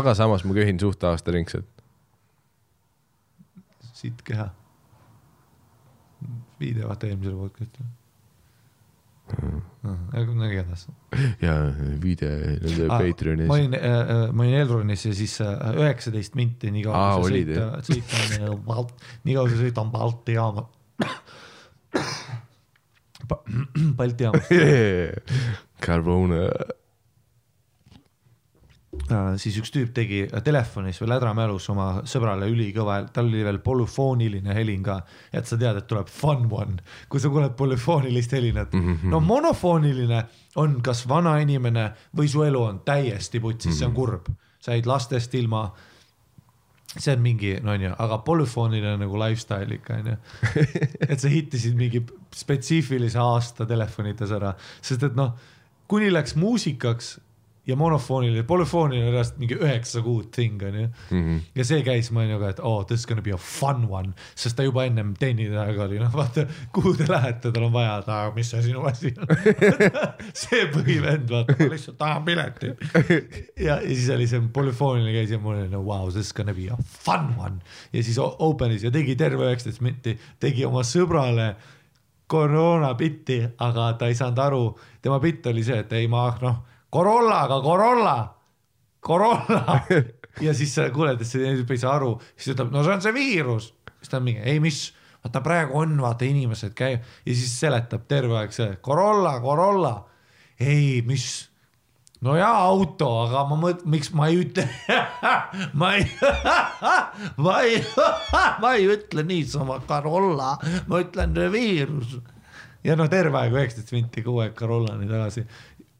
aga samas ma köhin suht aastaringselt. Siit keha. video vaata eelmisele podcast'ile. no igatahes. ja viide nende ma Patreonis. olin, ma olin Elronis ja siis äh, üheksateist minti, nii kaua kui olid, sa sõita, sõita on Balt-, nii kaua kui sa sõita on Balti jaama. <coughs> Balti jaamas. <laughs> Carbone. Äh, siis üks tüüp tegi telefonis või lädramälus oma sõbrale ülikõva, tal oli veel polüfooniline helin ka, et sa tead, et tuleb fun one, kui sa kuuled polüfoonilist helinat mm. -hmm. no monofooniline on kas vana inimene või su elu on täiesti putsis mm, -hmm. see on kurb, sa jäid lastest ilma see on mingi, no onju, aga polüfooniline nagu lifestyle ikka onju. et sa hittisid mingi spetsiifilise aasta telefonides ära, sest et noh, kuni läks muusikaks ja monofooniline, polüfooniline oli reaalselt mingi üheksa kuud thing onju. ja see käis, nagu, et oh this is gonna be a fun one, sest ta juba ennem teenide aega oli, noh vaata, kuhu te lähete, tal on vaja, et aa, mis see sinu asi on. <laughs> see põhivend, vaata, ma lihtsalt tahan piletit. ja, ja siis oli see polüfooniline käis ja mul oli nagu wow, this is gonna be a fun one ja siis open'is ja tegi terve üheksateist minti, tegi oma sõbrale koroona bitti, aga ta ei saanud aru, tema bitt oli see, et ei ma noh, Corollaga Corolla, Corolla. <laughs> Ja siis sa kuuled, et see tüüp ei saa aru, siis ütleb, no see on see viirus, siis ta on mingi, ei mis, vaata praegu on, vaata inimesed käivad. Ja siis seletab terve aeg see Corolla, Corolla, ei mis? No jaa, auto, aga ma mõt-, miks ma ei ütle, <laughs> ma ei, <laughs> ma ei, ma ei ütle niisama Carolla, ma ütlen viirus. ja no terve aeg üheksateist minti kogu aeg Carollani tagasi,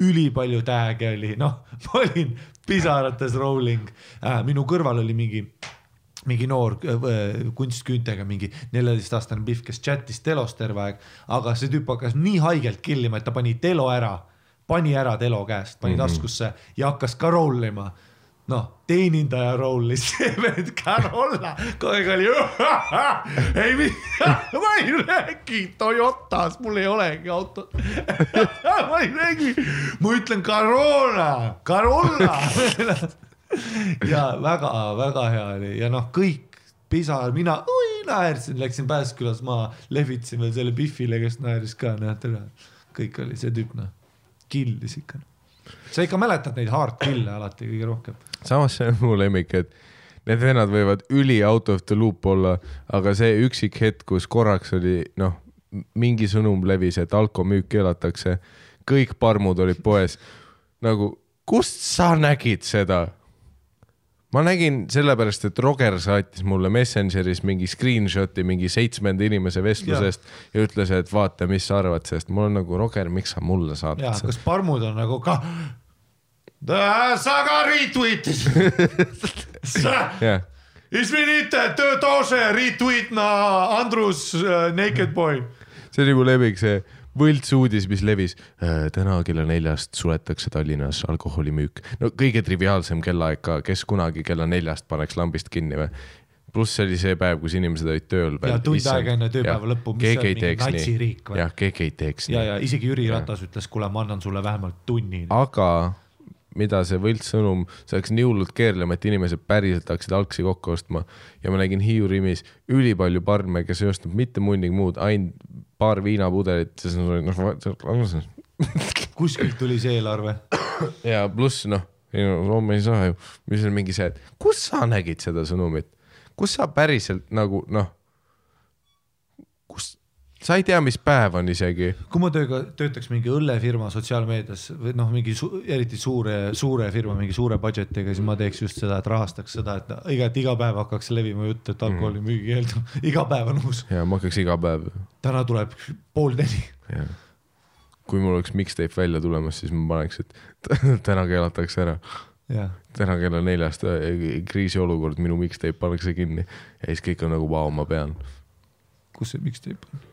ülipalju tag'e oli, noh, <laughs> ma olin pisarates rolling äh,, minu kõrval oli mingi mingi noor äh, kunstküüntega mingi neljateistaastane pihv, kes chat'is telos terve aeg, aga see tüüp hakkas nii haigelt killima, et ta pani telo ära, pani ära telo käest, pani mm -hmm. taskusse ja hakkas ka roll ima. noh, teenindaja rollis, <laughs> see vend Carolla kogu aeg oli. <laughs> ei, <laughs> ma ei räägi Toyotas, mul ei olegi autot. ma ei räägi, ma ütlen Carolla, Carolla ja väga-väga hea oli ja noh, kõik pisar, mina ui, naersin, läksin Pääskülas maha, lehvitasin veel selle Biffile, kes naeris ka, noh tere. kõik oli see tüüp noh, killis ikka. sa ikka mäletad neid hard kill'e alati kõige rohkem. Samas see on mu lemmik, et need vennad võivad üli out of the loop olla, aga see üksik hetk, kus korraks oli noh, mingi sõnum levis, et alkomüük keelatakse, kõik parmud olid poes. nagu, kust sa nägid seda? ma nägin sellepärast, et Roger saatis mulle Messengeris mingi screenshot'i mingi seitsmenda inimese vestlusest ja. ja ütles, et vaata, mis sa arvad sellest. mul on nagu Roger, miks sa mulle seda? kas parmud on nagu ka. <laughs> sa ka retweet'isid sa jah , Извините , тоже retweet na Andrus uh, Naked Boy . see oli mu lemmik , see võltsuudis , mis levis . täna kella neljast suletakse Tallinnas alkoholimüük . no kõige triviaalsem kellaaeg ka , kes kunagi kella neljast paneks lambist kinni või ? pluss see oli see päev , kus inimesed olid tööl Ja tund aega enne tööpäeva lõppu, mis see on, keegi ei mingi teeks nii natsiriik . või? jah , keegi ei teeks ja , nii . ja isegi Jüri Ratas ütles , kuule , ma annan sulle vähemalt tunni . aga mida see võltssõnum, see läks nii hullult keerlema, et inimesed päriselt hakkasid algsi kokku ostma. Ja ma nägin Hiiu Rimis ülipalju parme, kes ei ostnud mitte munnigi muud, ainult paar viinapudelit, siis nad olid noh, <laughs> kuskilt tuli see eelarve. <coughs> ja pluss noh, ei no Soome ei saa ju, mis on mingi see, et kus sa nägid seda sõnumit, kus sa päriselt nagu noh, sa ei tea, mis päev on isegi, kui ma tööga töötaks mingi õllefirma sotsiaalmeedias või noh, mingi su eriti suure, suure firma, mingi suure budget'iga, siis ma teeks just seda, et rahastaks seda, et iga, et iga päev hakkaks levima jutt, et alkoholi müügi keeldu, <laughs> iga päev on uus. ja ma hakkaks iga päev täna tuleb pool neli. ja kui mul oleks mixtape välja tulemas, siis ma paneks, et <laughs> täna keelatakse ära, jah, täna kella neljast äh, kriisiolukord, minu mixtape pannakse kinni ja siis kõik on nagu vau, ma pean. kus see mixtape on?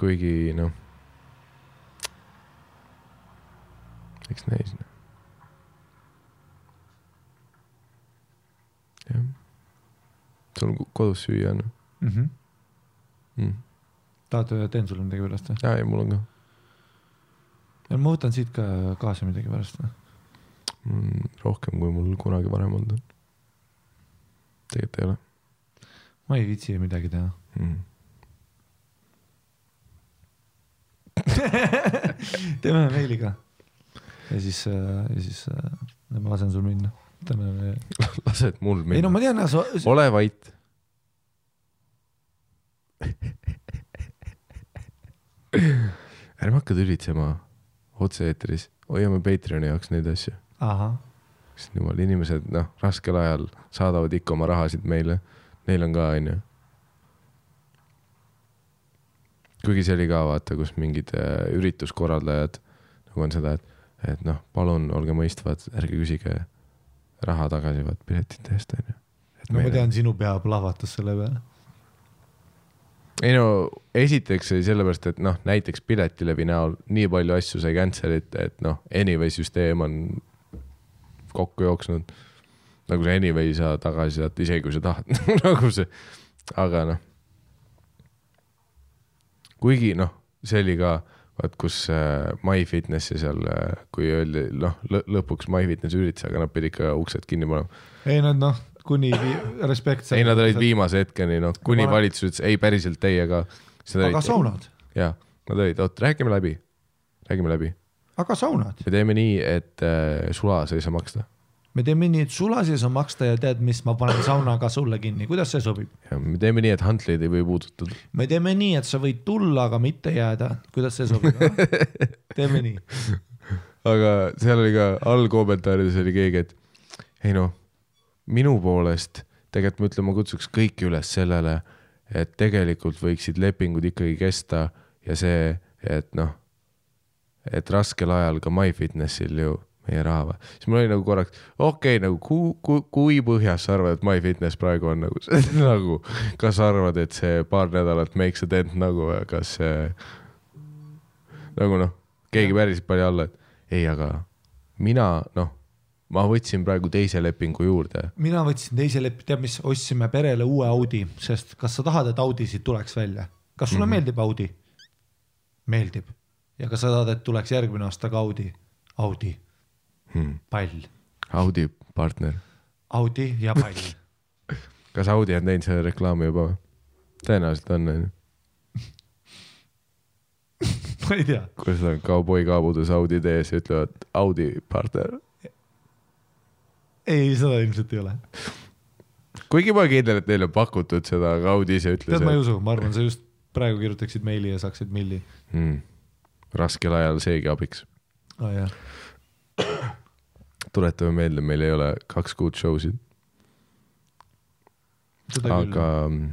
Kuigi noh, eks näis. jah, sul on kodus süüa on mm -hmm. mm.? tahad, teen sulle midagi pärast või? ja, ja mul on ka ma võtan siit ka kaasa midagi pärast või? mm, rohkem, kui mul kunagi varem olnud on. tegelikult ei ole ma ei viitsi midagi teha. mm.. <laughs> teeme meili ka. ja siis, ja siis äh, ma lasen sul minna. <laughs> lased mul ei no minna. ma tean, sa. ole vait. ärme hakka tülitsema otse-eetris, hoiame Patreoni jaoks neid asju. sest jumal, inimesed noh, raskel ajal saadavad ikka oma rahasid meile, neil on ka, onju. Kuigi see oli ka vaata, kus mingid äh, ürituskorraldajad nagu on seda, et, et noh, palun olge mõistvad, ärge küsige raha tagasi vaat piletite eest onju. no ma tean, sinu pea plahvatas selle peale. ei no esiteks sellepärast, et noh, näiteks Piletilevi näol nii palju asju sai cancel'it, et noh, anyway süsteem on kokku jooksnud. nagu sa anyway ei saa tagasi saata, isegi kui sa tahad <laughs> nagu see, aga noh. Kuigi noh, see oli ka, vaat kus äh, MyFitnessi seal, kui öeldi noh, lõpuks MyFitnessi üritas, aga nad pidid ikka uksed kinni panema. ei nad noh, kuni respekt. ei, nad olid viimase hetkeni, noh, kuni Ma- valitsus ütles ei, päriselt teiega. aga saunad, jaa, nad olid, oot, räägime läbi, räägime läbi. aga saunad, me teeme nii, et äh, sulas ei saa maksta me teeme nii, et sulas ei saa maksta ja tead, mis, ma panen sauna ka sulle kinni, kuidas see sobib? me teeme nii, et Huntleid ei või puudutada. me teeme nii, et sa võid tulla, aga mitte jääda, kuidas see sobib? <laughs> teeme nii, aga seal oli ka all kommentaarides oli keegi, et ei noh, minu poolest tegelikult ma ütlen, ma kutsuks kõiki üles sellele, et tegelikult võiksid lepingud ikkagi kesta ja see, et noh, et raskel ajal ka MyFitnessil ju meie raha või, siis mul oli nagu korraks, okei okay,, nagu ku, ku, kui põhjas sa arvad, et MyFitness praegu on nagu, <laughs> nagu kas sa arvad, et see paar nädalat makes a dent nagu, kas see nagu noh, keegi päriselt pani alla, et ei, aga mina noh, ma võtsin praegu teise lepingu juurde. mina võtsin teise lepi, tead mis, ostsime perele uue Audi, sest kas sa tahad, et Audi siit tuleks välja? kas sulle mm -hmm. meeldib Audi? meeldib. ja kas sa tahad, et tuleks järgmine aasta ka Audi? Audi, Hmm. pall, Audi partner, Audi ja pall. <laughs> kas Audi on teinud selle reklaami juba või? tõenäoliselt on, onju. <laughs> ma ei tea, kuidas nad kauboi kaabudes Audi tees ja ütlevad Audi partner. ei, seda ilmselt ei ole. kuigi ma olen kindel, et neile on pakutud seda, aga Audi ise ütles tead, ma ei usu, ma arvan, sa just praegu kirjutaksid meili ja saaksid milli hmm.. raskel ajal seegi abiks. oh,. Tuletame meelde, meil ei ole kaks kuud show sid, aga küll.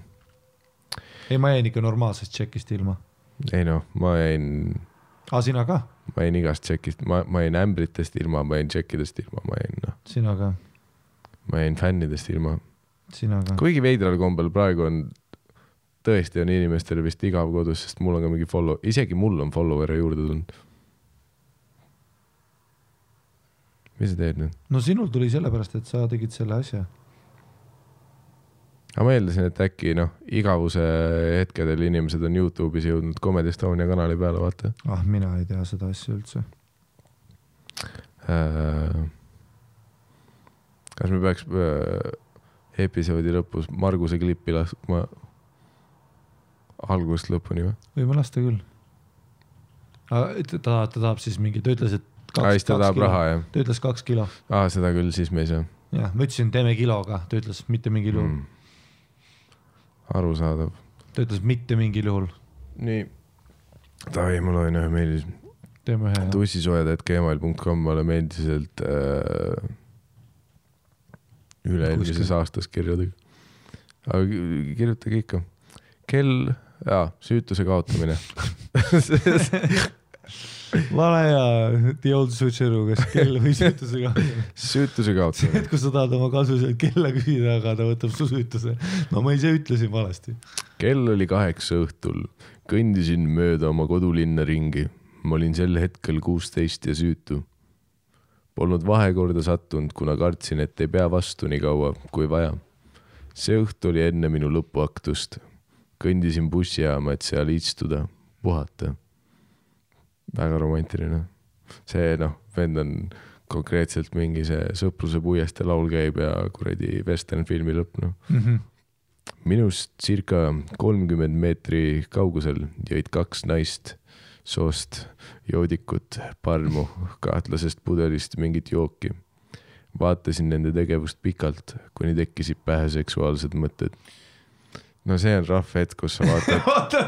ei, ma jäin ikka normaalsest tšekist ilma. ei noh, ma jäin aa, sina ka? ma jäin igast tšekist, ma, ma jäin ämbritest ilma, ma jäin tšekkidest ilma, ma jäin noh, sina ka, ma jäin fännidest ilma. sina ka. kuigi veidral kombel praegu on, tõesti on inimestel vist igav kodus, sest mul on ka mingi follow, isegi mul on follower'e juurde tulnud. Mis sa teed nüüd? no sinul tuli sellepärast, et sa tegid selle asja. aga ma eeldasin, et äkki noh, igavuse hetkedel inimesed on Youtube'is jõudnud Comedy Estonia kanali peale, vaata ah, mina ei tea seda asja üldse. äh,. kas me peaks äh, episoodi lõpus Marguse klippi laskma algusest lõpuni või? võime lasta küll. ta, ta tahab siis mingi, ta ütles, et aa, siis ta tahab raha jah? ta ütles kaks kilo. aa, seda küll, siis me ei saa jah, ma ütlesin, teeme kiloga, ta ütles mitte mingil juhul mm.. arusaadav. ta ütles mitte mingil juhul. nii. Davai, ma loen ühe meili. teeme ühe. tussisoojad.gmail.com, me oleme endiselt äh, üle-eelmises aastas kirjadega. aga ki- kirjutage ikka. kell, jaa, süütuse kaotamine <laughs> vale ja the old switcheroo, kas kell või süütusega. süütuse kaotamine. et kui sa tahad oma kasuliselt kella küsida, aga ta võtab su süütuse. no ma ise ütlesin valesti. kell oli kaheksa õhtul, kõndisin mööda oma kodulinna ringi. ma olin sel hetkel kuusteist ja süütu. Polnud vahekorda sattunud, kuna kartsin, et ei pea vastu nii kaua kui vaja. see õhtu oli enne minu lõpuaktust. kõndisin bussijaama, et seal istuda, puhata. Väga romantiline. see noh, vend on konkreetselt mingi see Sõpruse puiestee laul käib ja kuradi western filmi lõpp noh. minust circa kolmkümmend meetri kaugusel jõid kaks naist soost joodikut parmu kahtlasest pudelist mingit jooki. vaatasin nende tegevust pikalt, kuni tekkisid pähe seksuaalsed mõtted. No see on rahv hetk, kus sa vaatad <laughs> vaata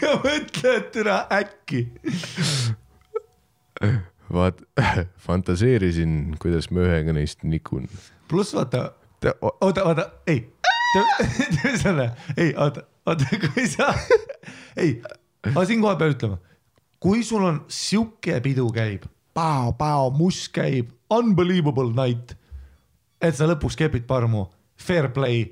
ja mõtle, et türa äkki. vaat-, fantaseerisin, kuidas ma ühega neist nikun. pluss vaata, oota, oota, ei, <laughs> teeme selle, ei, oota, oota, kui sa, ei, ma siinkohal pean ütlema, kui sul on sihuke pidu käib, pao, pao, muss käib, unbelievable night, et sa lõpuks kepid parmu, fair play,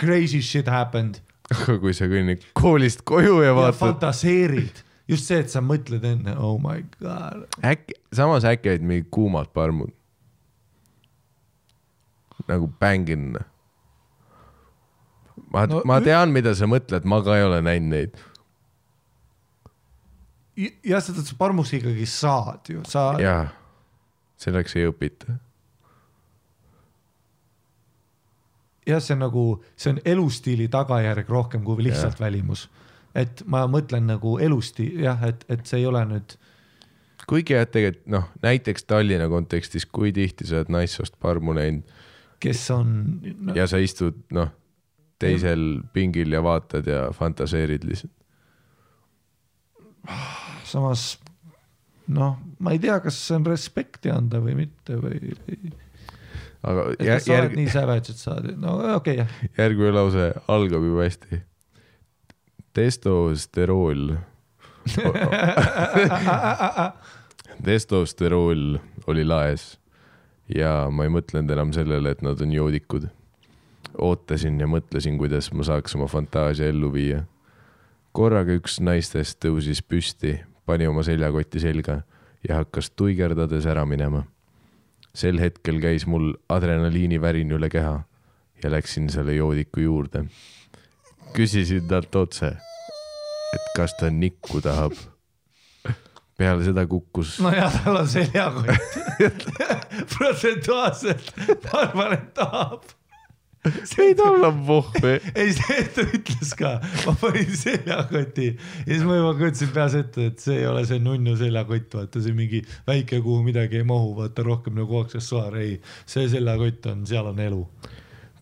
crazy shit happened aga <laughs> kui sa kõnnid koolist koju ja vaatad, fantaseerid, just see, et sa mõtled enne, oh my god, äkki, samas äkki olid mingid kuumad parmud. nagu bängin. ma No ma tean, mida sa mõtled, ma ka ei ole näinud neid. jah, seda sa parmuks ikkagi saad ju, sa jaa, selleks ei õpita. jah, see on nagu, see on elustiili tagajärg rohkem kui lihtsalt ja. välimus. et ma mõtlen nagu elustiil jah, et, et see ei ole nüüd, kuigi jah, tegelikult noh, näiteks Tallinna kontekstis, kui tihti sa oled naissoost parmu näinud kes on no,, ja sa istud noh, teisel pingil ja vaatad ja fantaseerid lihtsalt. samas noh, ma ei tea, kas see on respekti anda või mitte või, aga kas sa oled järg, nii savage, et sa, no okei okay, jah, järgmine lause algab juba hästi. testosterool. <laughs> testosterool oli laes ja ma ei mõtlenud enam sellele, et nad on joodikud. ootasin ja mõtlesin, kuidas ma saaks oma fantaasia ellu viia. korraga üks naistest tõusis püsti, pani oma seljakoti selga ja hakkas tuigerdades ära minema. Sel hetkel käis mul adrenaliinivärin üle keha ja läksin selle joodiku juurde. küsisin talt otse, et kas ta nikku tahab. peale seda kukkus nojah, tal on seljakott. <laughs> protsentuaalselt ma arvan, et tahab. <laughs> ei, tal on pohhu. ei, see, ta ütles ka, ma panin seljakoti ja siis ma juba kujutasin peas ette, et see ei ole see nunnu seljakott, vaata see mingi väike, kuhu midagi ei mahu, vaata rohkem nagu aksessuaar, ei, see seljakott on, seal on elu.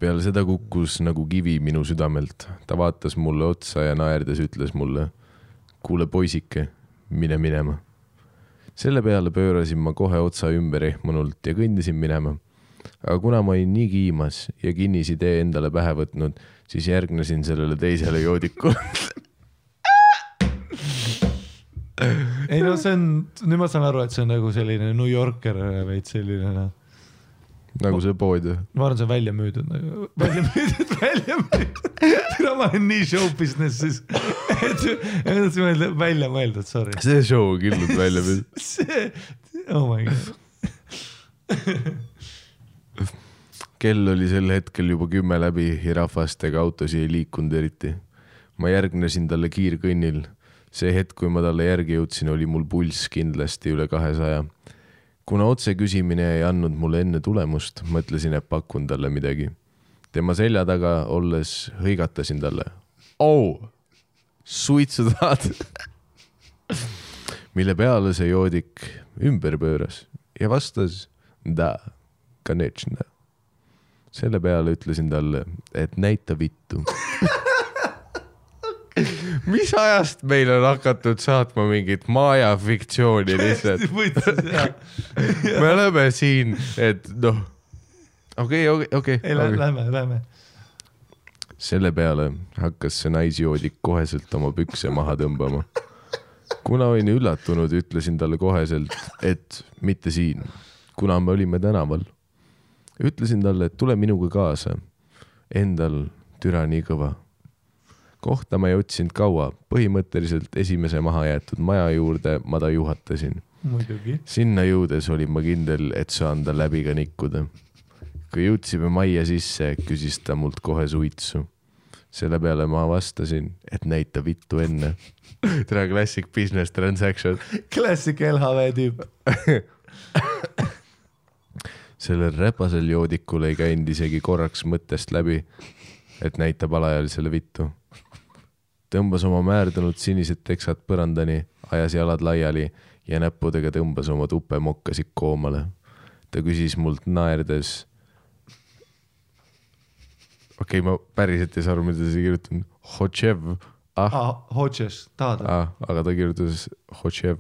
peale seda kukkus nagu kivi minu südamelt. ta vaatas mulle otsa ja naerdes ütles mulle, kuule poisike, mine minema. selle peale pöörasin ma kohe otsa ümber ehmunult ja kõndisin minema. Aga kuna ma olin nii kiimas ja kinnisidee endale pähe võtnud, siis järgnesin sellele teisele joodikule. ei no see on, nüüd ma saan aru, et see on nagu selline New Yorker veits selline noh, nagu see pood ju. ma arvan, see on välja müüdud nagu, välja müüdud, välja müüdud. tere, ma olen nii show business'is, et ma tahtsin mõelda välja mõeldud, sorry. see show on nüüd välja müüdud. <laughs> see, oh my god. <laughs> kell oli sel hetkel juba kümme läbi ja rahvast ega autosid ei liikunud eriti. ma järgnesin talle kiirkõnnil. see hetk, kui ma talle järgi jõudsin, oli mul pulss kindlasti üle kahesaja. kuna otseküsimine ei andnud mulle enne tulemust, mõtlesin, et pakun talle midagi. tema selja taga olles hõigatasin talle. au, suitsu tahad? <laughs> mille peale see joodik ümber pööras ja vastas da, konečna selle peale ütlesin talle, et näita vittu. mis ajast meil on hakatud saatma mingit maja fiktsiooni lihtsalt? <laughs> me oleme siin, et noh, okei, okei, okei ei, lähme, lähme. selle peale hakkas see naisjoodik koheselt oma pükse maha tõmbama. kuna olin üllatunud, ütlesin talle koheselt, et mitte siin, kuna me olime tänaval. Ütlesin talle, et tule minuga kaasa. Endal türa nii kõva. kohta ma ei otsinud kaua, põhimõtteliselt esimese mahajäetud maja juurde ma ta juhatasin. sinna jõudes olin ma kindel, et saan ta läbi ka nikkuda. kui jõudsime majja sisse, küsis ta mult kohe suitsu. selle peale ma vastasin, et näita vittu enne. tere, classic business transaction. Classic LHV tüüp. <laughs> sellel räpasel joodikul ei käinud isegi korraks mõttest läbi, et näitab alaealisele vittu. tõmbas oma määrdunud sinised teksad põrandani, ajas jalad laiali ja näppudega tõmbas oma tupemokkasid koomale. ta küsis mult naerdes. okei okay,, ma päriselt ei saa aru, mida ta siia kirjutanud, Hotšev, ah, aa, Hodges, tahad ah, aga ta kirjutas Hotšev.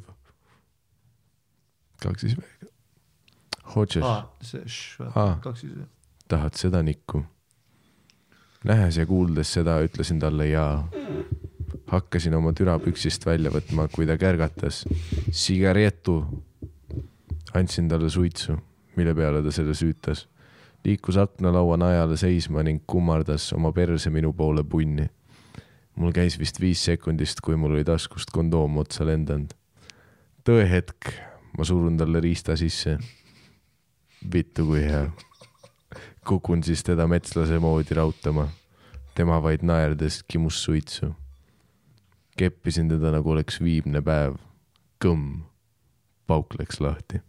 kaks siis veel. Aa, see š, kaks siis. tahad seda nikku? nähes ja kuuldes seda, ütlesin talle jaa. hakkasin oma türa püksist välja võtma, kui ta kärgatas. sigaretu. andsin talle suitsu, mille peale ta selle süütas. liikus aknalaua najale seisma ning kummardas oma perse minu poole punni. mul käis vist viis sekundist, kui mul oli taskust kondoom otsa lendanud. tõehetk, ma surun talle riista sisse. Vittu kui hea kukun siis teda metslase moodi rautama. tema vaid naerdes kimus suitsu. keppisin teda nagu oleks viimne päev. kõmm, pauk läks lahti.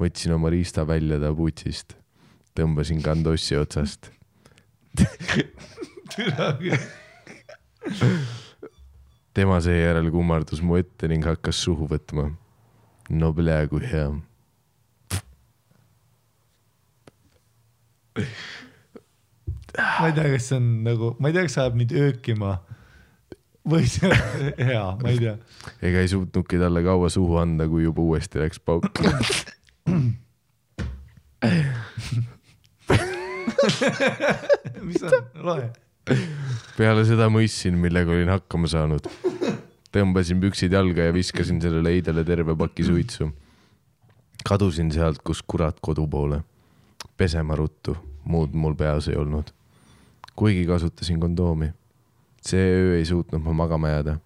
võtsin oma riista välja ta putsist, tõmbasin kandossi otsast. tema seejärel kummardus mu ette ning hakkas suhu võtma. no plee kui hea ma ei tea, kas see on nagu, ma ei tea, kas see ajab mind öökima või see on <laughs> hea, ma ei tea. ega ei suutnudki talle kaua suhu anda, kui juba uuesti läks pauk. <laughs> mis on, loe. peale seda mõistsin, millega olin hakkama saanud. tõmbasin püksid jalga ja viskasin sellele heidele terve paki suitsu. kadusin sealt, kus kurat kodu poole. pesema ruttu, muud mul peas ei olnud. kuigi kasutasin kondoomi. see öö ei suutnud ma magama jääda.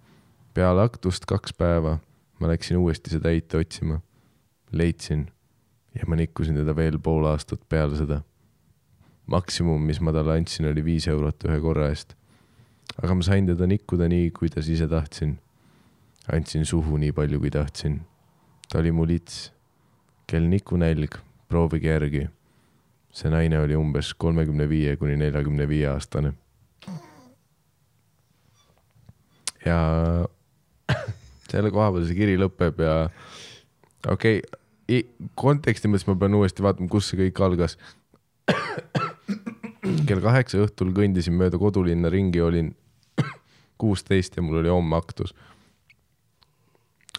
peale aktust kaks päeva ma läksin uuesti seda heite otsima. leidsin ja ma nikkusin teda veel pool aastat peale seda maksimum, mis ma talle andsin, oli viis eurot ühe korra eest. aga ma sain teda nikkuda nii, kuidas ise tahtsin. andsin suhu nii palju, kui tahtsin. ta oli mu lits. kel nikunälg, proovige järgi. See naine oli umbes kolmekümne viie kuni neljakümne viie aastane. ja <laughs> selle koha peal see kiri lõpeb ja okei okay,, konteksti mõttes ma pean uuesti vaatama, kus see kõik algas <clears throat> kell kaheksa õhtul kõndisin mööda kodulinna ringi, olin <clears throat> kuusteist ja mul oli homme aktus.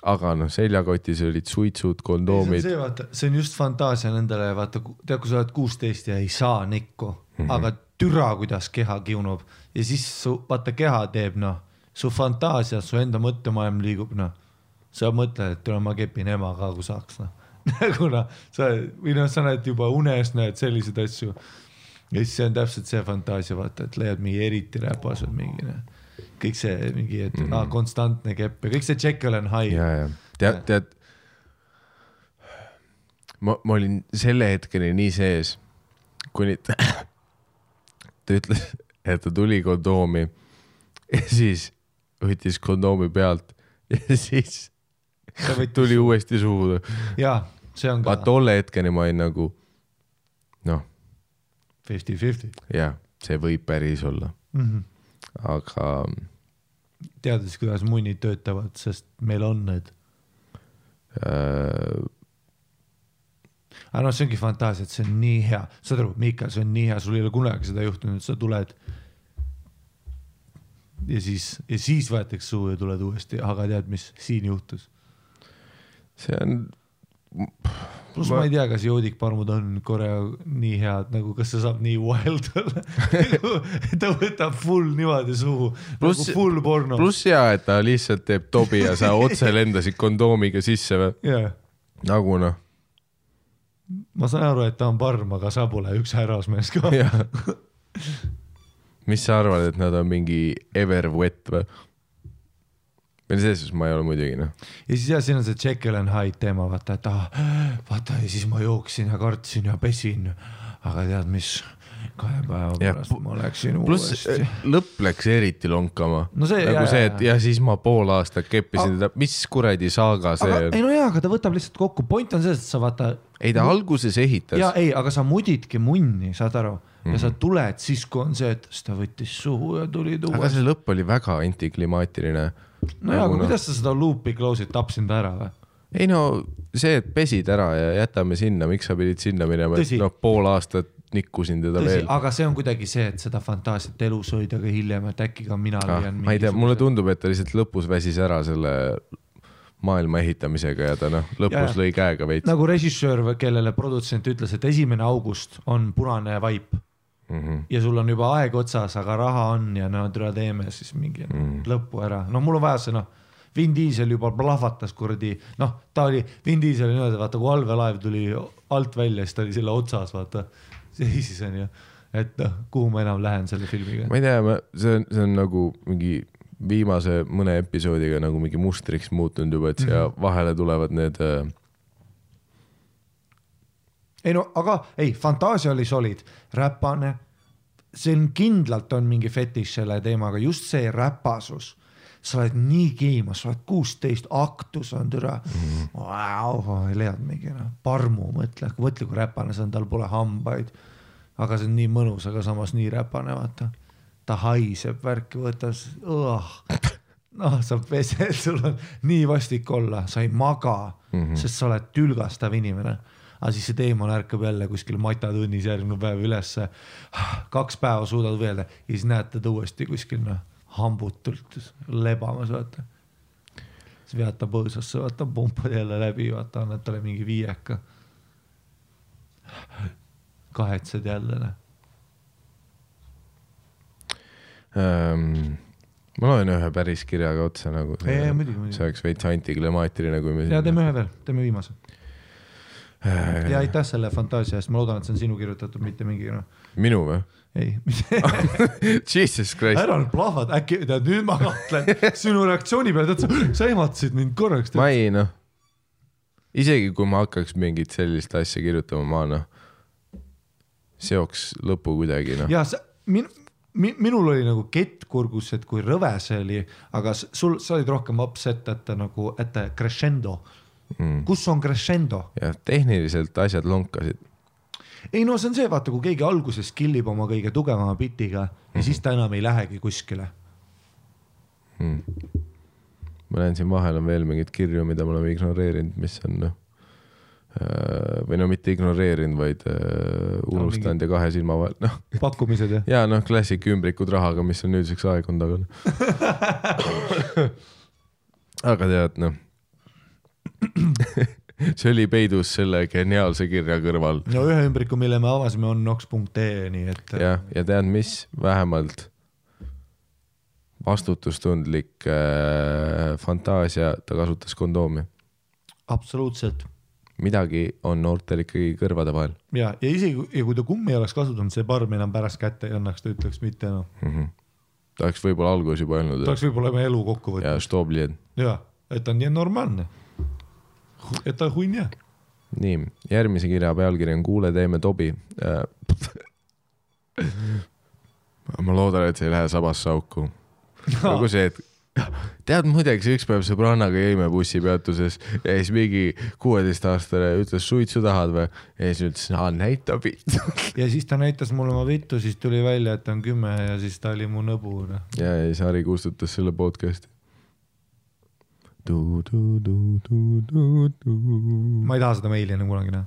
Aga noh, seljakotis olid suitsud, kondoomid, see, vaata, see on just fantaasia nendele, vaata, tead, kui sa oled kuusteist ja ei saa nikku mm. -hmm. aga türa, kuidas keha kiunub ja siis su, vaata keha teeb noh, su fantaasia, su enda mõttemaailm liigub noh, sa mõtled, et tule ma kepin ema ka, kui saaks noh, <laughs> nagu noh, sa või noh, sa näed juba unes näed selliseid asju. ja siis see on täpselt see fantaasia, vaata, et leiad mingi eriti räpas või mingi noh, kõik see mingi, et mm -hmm. ah, konstantne kepp ja kõik see Jekyll and Hyde. ja, ja tead, tead. ma, ma olin selle hetkeni nii sees, kuni ta, ta ütles, et ta tuli kondoomi ja siis võttis kondoomi pealt ja <laughs> siis võttis- tuli uuesti suhu. jaa, see on ka tolle hetkeni ma olin nagu noh, fifty-fifty jah, see võib päris olla, mm. -hmm. aga teades, kuidas munnid töötavad, sest meil on need. äh, aga noh, see ongi fantaasia, et see on nii hea, saad aru, Miikal, see on nii hea, sul ei ole kunagi seda juhtunud, sa tuled. ja siis, ja siis võetakse suhu ja tuled uuesti, aga tead, mis siin juhtus? see on pluss Ma- ma... ei tea, kas joodikparmud on Korea nii head nagu, kas see saab nii wild olla <laughs> ta võtab full niimoodi suhu, nagu Pluss- full porno. pluss hea, et ta lihtsalt teeb tobi ja sa <laughs> otse lendasid kondoomiga sisse või? jaa, nagu noh, ma saan aru, et ta on parm, aga sa pole üks härrasmees ka. mis sa arvad, et nad on mingi Everwet või? Või selles suhtes ma ei ole muidugi noh, ja siis jah, siin on see Jekyll and Hyde teema, vaata, et ah, vaata ja siis ma jooksin ja kartsin ja pesin. aga tead mis, kahe päeva Ja pärast pu- ma läksin uuesti. lõpp läks eriti lonkama. No nagu jaa, see, jaa, et ja siis ma pool aastat keppisin teda, mis kuradi saaga see aga on ei? no jaa, aga ta võtab lihtsalt kokku, point on selles, et sa vaata. ei ta alguses ehitas ja ei, aga sa mudidki munni, saad aru, ja Mhm. sa tuled siis, kui on see, et siis ta võttis suhu ja tuli aga tuua. see lõpp oli väga antiklimaatiline. No jaa, aga noh. kuidas sa seda loop'i close'it tapsid ta ära või? ei no see, et pesid ära ja jätame sinna, miks sa pidid sinna minema, et noh, pool aastat nikkusin teda tõsi veel,. aga see on kuidagi see, et seda fantaasiat elus hoida ka hiljem, et äkki ka mina ah, leian. ma ei tea, mulle tundub, et ta lihtsalt lõpus väsis ära selle maailma ehitamisega ja ta noh, lõpus Jaa. lõi käega veits nagu režissöör, kellele produtsent ütles, et esimene august on punane vaip mm. -hmm. ja sul on juba aeg otsas, aga raha on ja no tule teeme siis mingi mm. lõpu ära, noh, mul on vaja see noh. Vin Diesel juba plahvatas kuradi, noh, ta oli, Vin Diesel oli niimoodi, vaata kui allveelaev tuli alt välja, siis ta oli selle otsas, vaata. seisis onju, et noh, kuhu ma enam lähen selle filmiga. ma ei tea, see on, see on nagu mingi viimase mõne episoodiga nagu mingi mustriks muutunud juba, et siia Mhm. vahele tulevad need äh, ei no aga ei, Fantaasia oli solid, räpane, see on kindlalt on mingi fetiš selle teemaga, just see räpasus. sa oled nii kiimas, sa oled kuusteist, aktus on türa mm., vau, leiad mingi noh, parmu, mõtle, mõtle kui räpane see on, tal pole hambaid. aga see on nii mõnus, aga samas nii räpane, vaata. ta haiseb värki, võtas, noh, sa pesed, sul on nii vastik olla, sa ei maga mm, -hmm. sest sa oled tülgastav inimene aga siis see teemant ärkab jälle kuskil matatunnis järgmine päev ülesse. kaks päeva suudad veelda ja siis näed teda uuesti kuskil noh, hambutult lebamas, vaata. siis vead ta põõsasse, vaata, pumpad jälle läbi, vaata, annad talle mingi viieka. kahetsed jälle, noh. ähm,. ma loen ühe päris kirjaga otsa nagu. See oleks veits antiklimaatiline, kui me. ja teeme ühe veel, teeme viimase. Ja aitäh selle fantaasia eest, ma loodan, et see on sinu kirjutatud, mitte mingi noh, minu või? ei, <laughs> Jesus Christ. ära nüüd plahvad, äkki tead nüüd ma kahtlen sinu reaktsiooni peale, tead sa, ehmatasid mind korraks. ma ei noh, isegi kui ma hakkaks mingit sellist asja kirjutama, ma noh, seoks lõpu kuidagi noh. ja sa, min-, min,, minul oli nagu kett kurgus, et kui rõve see oli, aga sul, sa olid rohkem upset, et nagu, et crescendo mm.. kus on crescendo? jah, tehniliselt asjad lonkasid. ei no see on see, vaata, kui keegi alguses kill ib oma kõige tugevama bitiga ja mm -hmm. siis ta enam ei lähegi kuskile. ma näen siin vahel on veel mingeid kirju, mida me oleme ignoreerinud, mis on noh, või no mitte ignoreerinud, vaid äh, unustanud ja kahe silma vahel, noh. pakkumised ja? ja noh, klassik ümbrikud rahaga, mis on nüüdseks aegunud, aga noh. aga tead noh, <clears throat> see oli peidus selle geniaalse kirja kõrval no ühe ümbriku, mille me avasime, on nox.ee, nii et. jah, ja tead mis, vähemalt vastutustundlik äh, fantaasia, ta kasutas kondoomi. absoluutselt midagi on noortel ikkagi kõrvade vahel ja, ja isegi ja kui ta kummi oleks kasutanud, see parm enam pärast kätte ei annaks, ta ütleks mitte enam. mm. -hmm. ta oleks võib-olla alguses juba öelnud, ta oleks võib-olla oma elu kokku ja võtnud. liied. ja, et on nii normaalne. Et ta hunn jah. nii, järgmise kirja pealkiri on Kuule, teeme tobi äh. <laughs> ma loodan, et see ei lähe sabasse auku. nagu see, et <laughs> tead muideks, üks päev sõbrannaga jõime bussipeatuses ja siis mingi kuueteistaastane ütles, suitsu tahad või? ja siis ütlesin, aa näita pilt. <laughs> ja siis ta näitas mulle oma vittu, siis tuli välja, et on kümme ja siis ta oli mu nõbu. noh. ja, ja siis Harri kustutas selle podcast'i. Ma ei taha seda meili enam kunagi näha.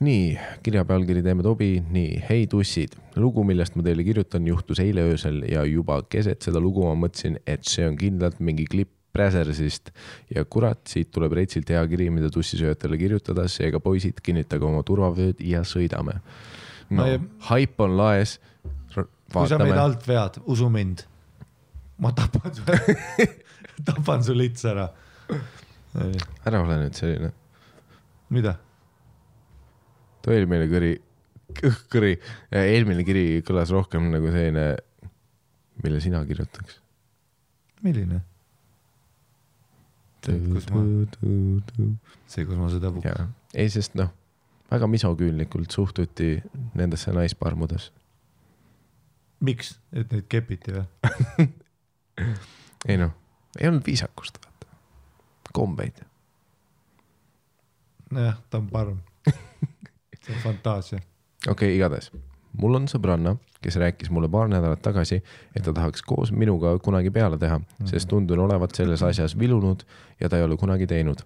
nii, kirja pealkiri Teeme tobi, nii, hei tussid, lugu, millest ma teile kirjutan, juhtus eile öösel ja juba keset seda lugu ma mõtlesin, et see on kindlalt mingi klipp Präsersist. Ja kurat, siit tuleb reitsilt hea kiri, mida tussisööjatele kirjutada, seega poisid, kinnitage oma turvavööd ja sõidame. no ei- haip on laes. kui sa meid alt vead, usu mind, ma tapan su, <laughs> <laughs> tapan su lits ära. ära ole nüüd selline, mida? too eelmine kõri, kõri, eelmine kiri kõlas rohkem nagu selline, mille sina kirjutaks. milline? see, kus ma, see, kus ma seda ei, sest noh, väga misoküünlikult suhtuti nendesse naisparmudesse. miks, et neid kepiti või? <laughs> ei noh, ei olnud viisakust, vaata, kombeid. nojah, ta on parm. see on fantaasia. okei okay,, igatahes, mul on sõbranna, kes rääkis mulle paar nädalat tagasi, et ta tahaks koos minuga kunagi peale teha mm, -hmm. sest tundun olevat selles asjas vilunud ja ta ei ole kunagi teinud.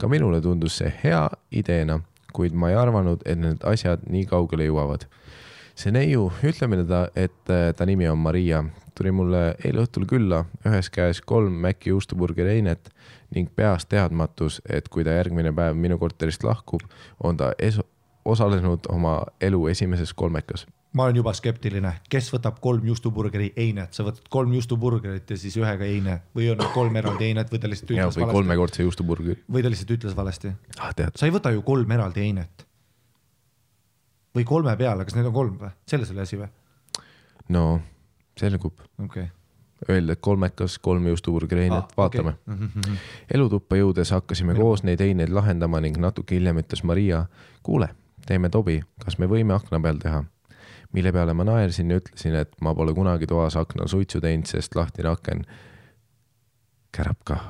ka minule tundus see hea ideena, kuid ma ei arvanud, et need asjad nii kaugele jõuavad. See neiu, ütleme ta, et äh, ta nimi on Maria, tuli mulle eile õhtul külla, ühes käes kolm Maci juustuburgeri einet ning peas teadmatus, et kui ta järgmine päev minu korterist lahkub, on ta es-, osalenud oma elu esimeses kolmekas. Ma olen juba skeptiline, kes võtab kolm juustuburgeri einet, sa võtad kolm juustuburgerit ja siis ühega eine. Või on kolm eraldi einet või ta lihtsalt ja, ütles või valesti. kolmekordse juustuburgeri. Või ta lihtsalt ütles valesti. ah,. sa ei võta ju kolm eraldi einet. Või kolme peale, kas neid on kolm või? selles oli asi või? no selgub, okay.. öelda, et kolmekas, kolm juustuburgeri einet ah,, vaatame okay.. Okay. elutuppa jõudes hakkasime Minu- koos neid eineid lahendama ning natuke hiljem ütles Maria, kuule, teeme tobi, kas me võime akna peal teha? mille peale ma naersin ja ütlesin, et ma pole kunagi toas aknal suitsu teinud, sest lahtine aken kärab kah.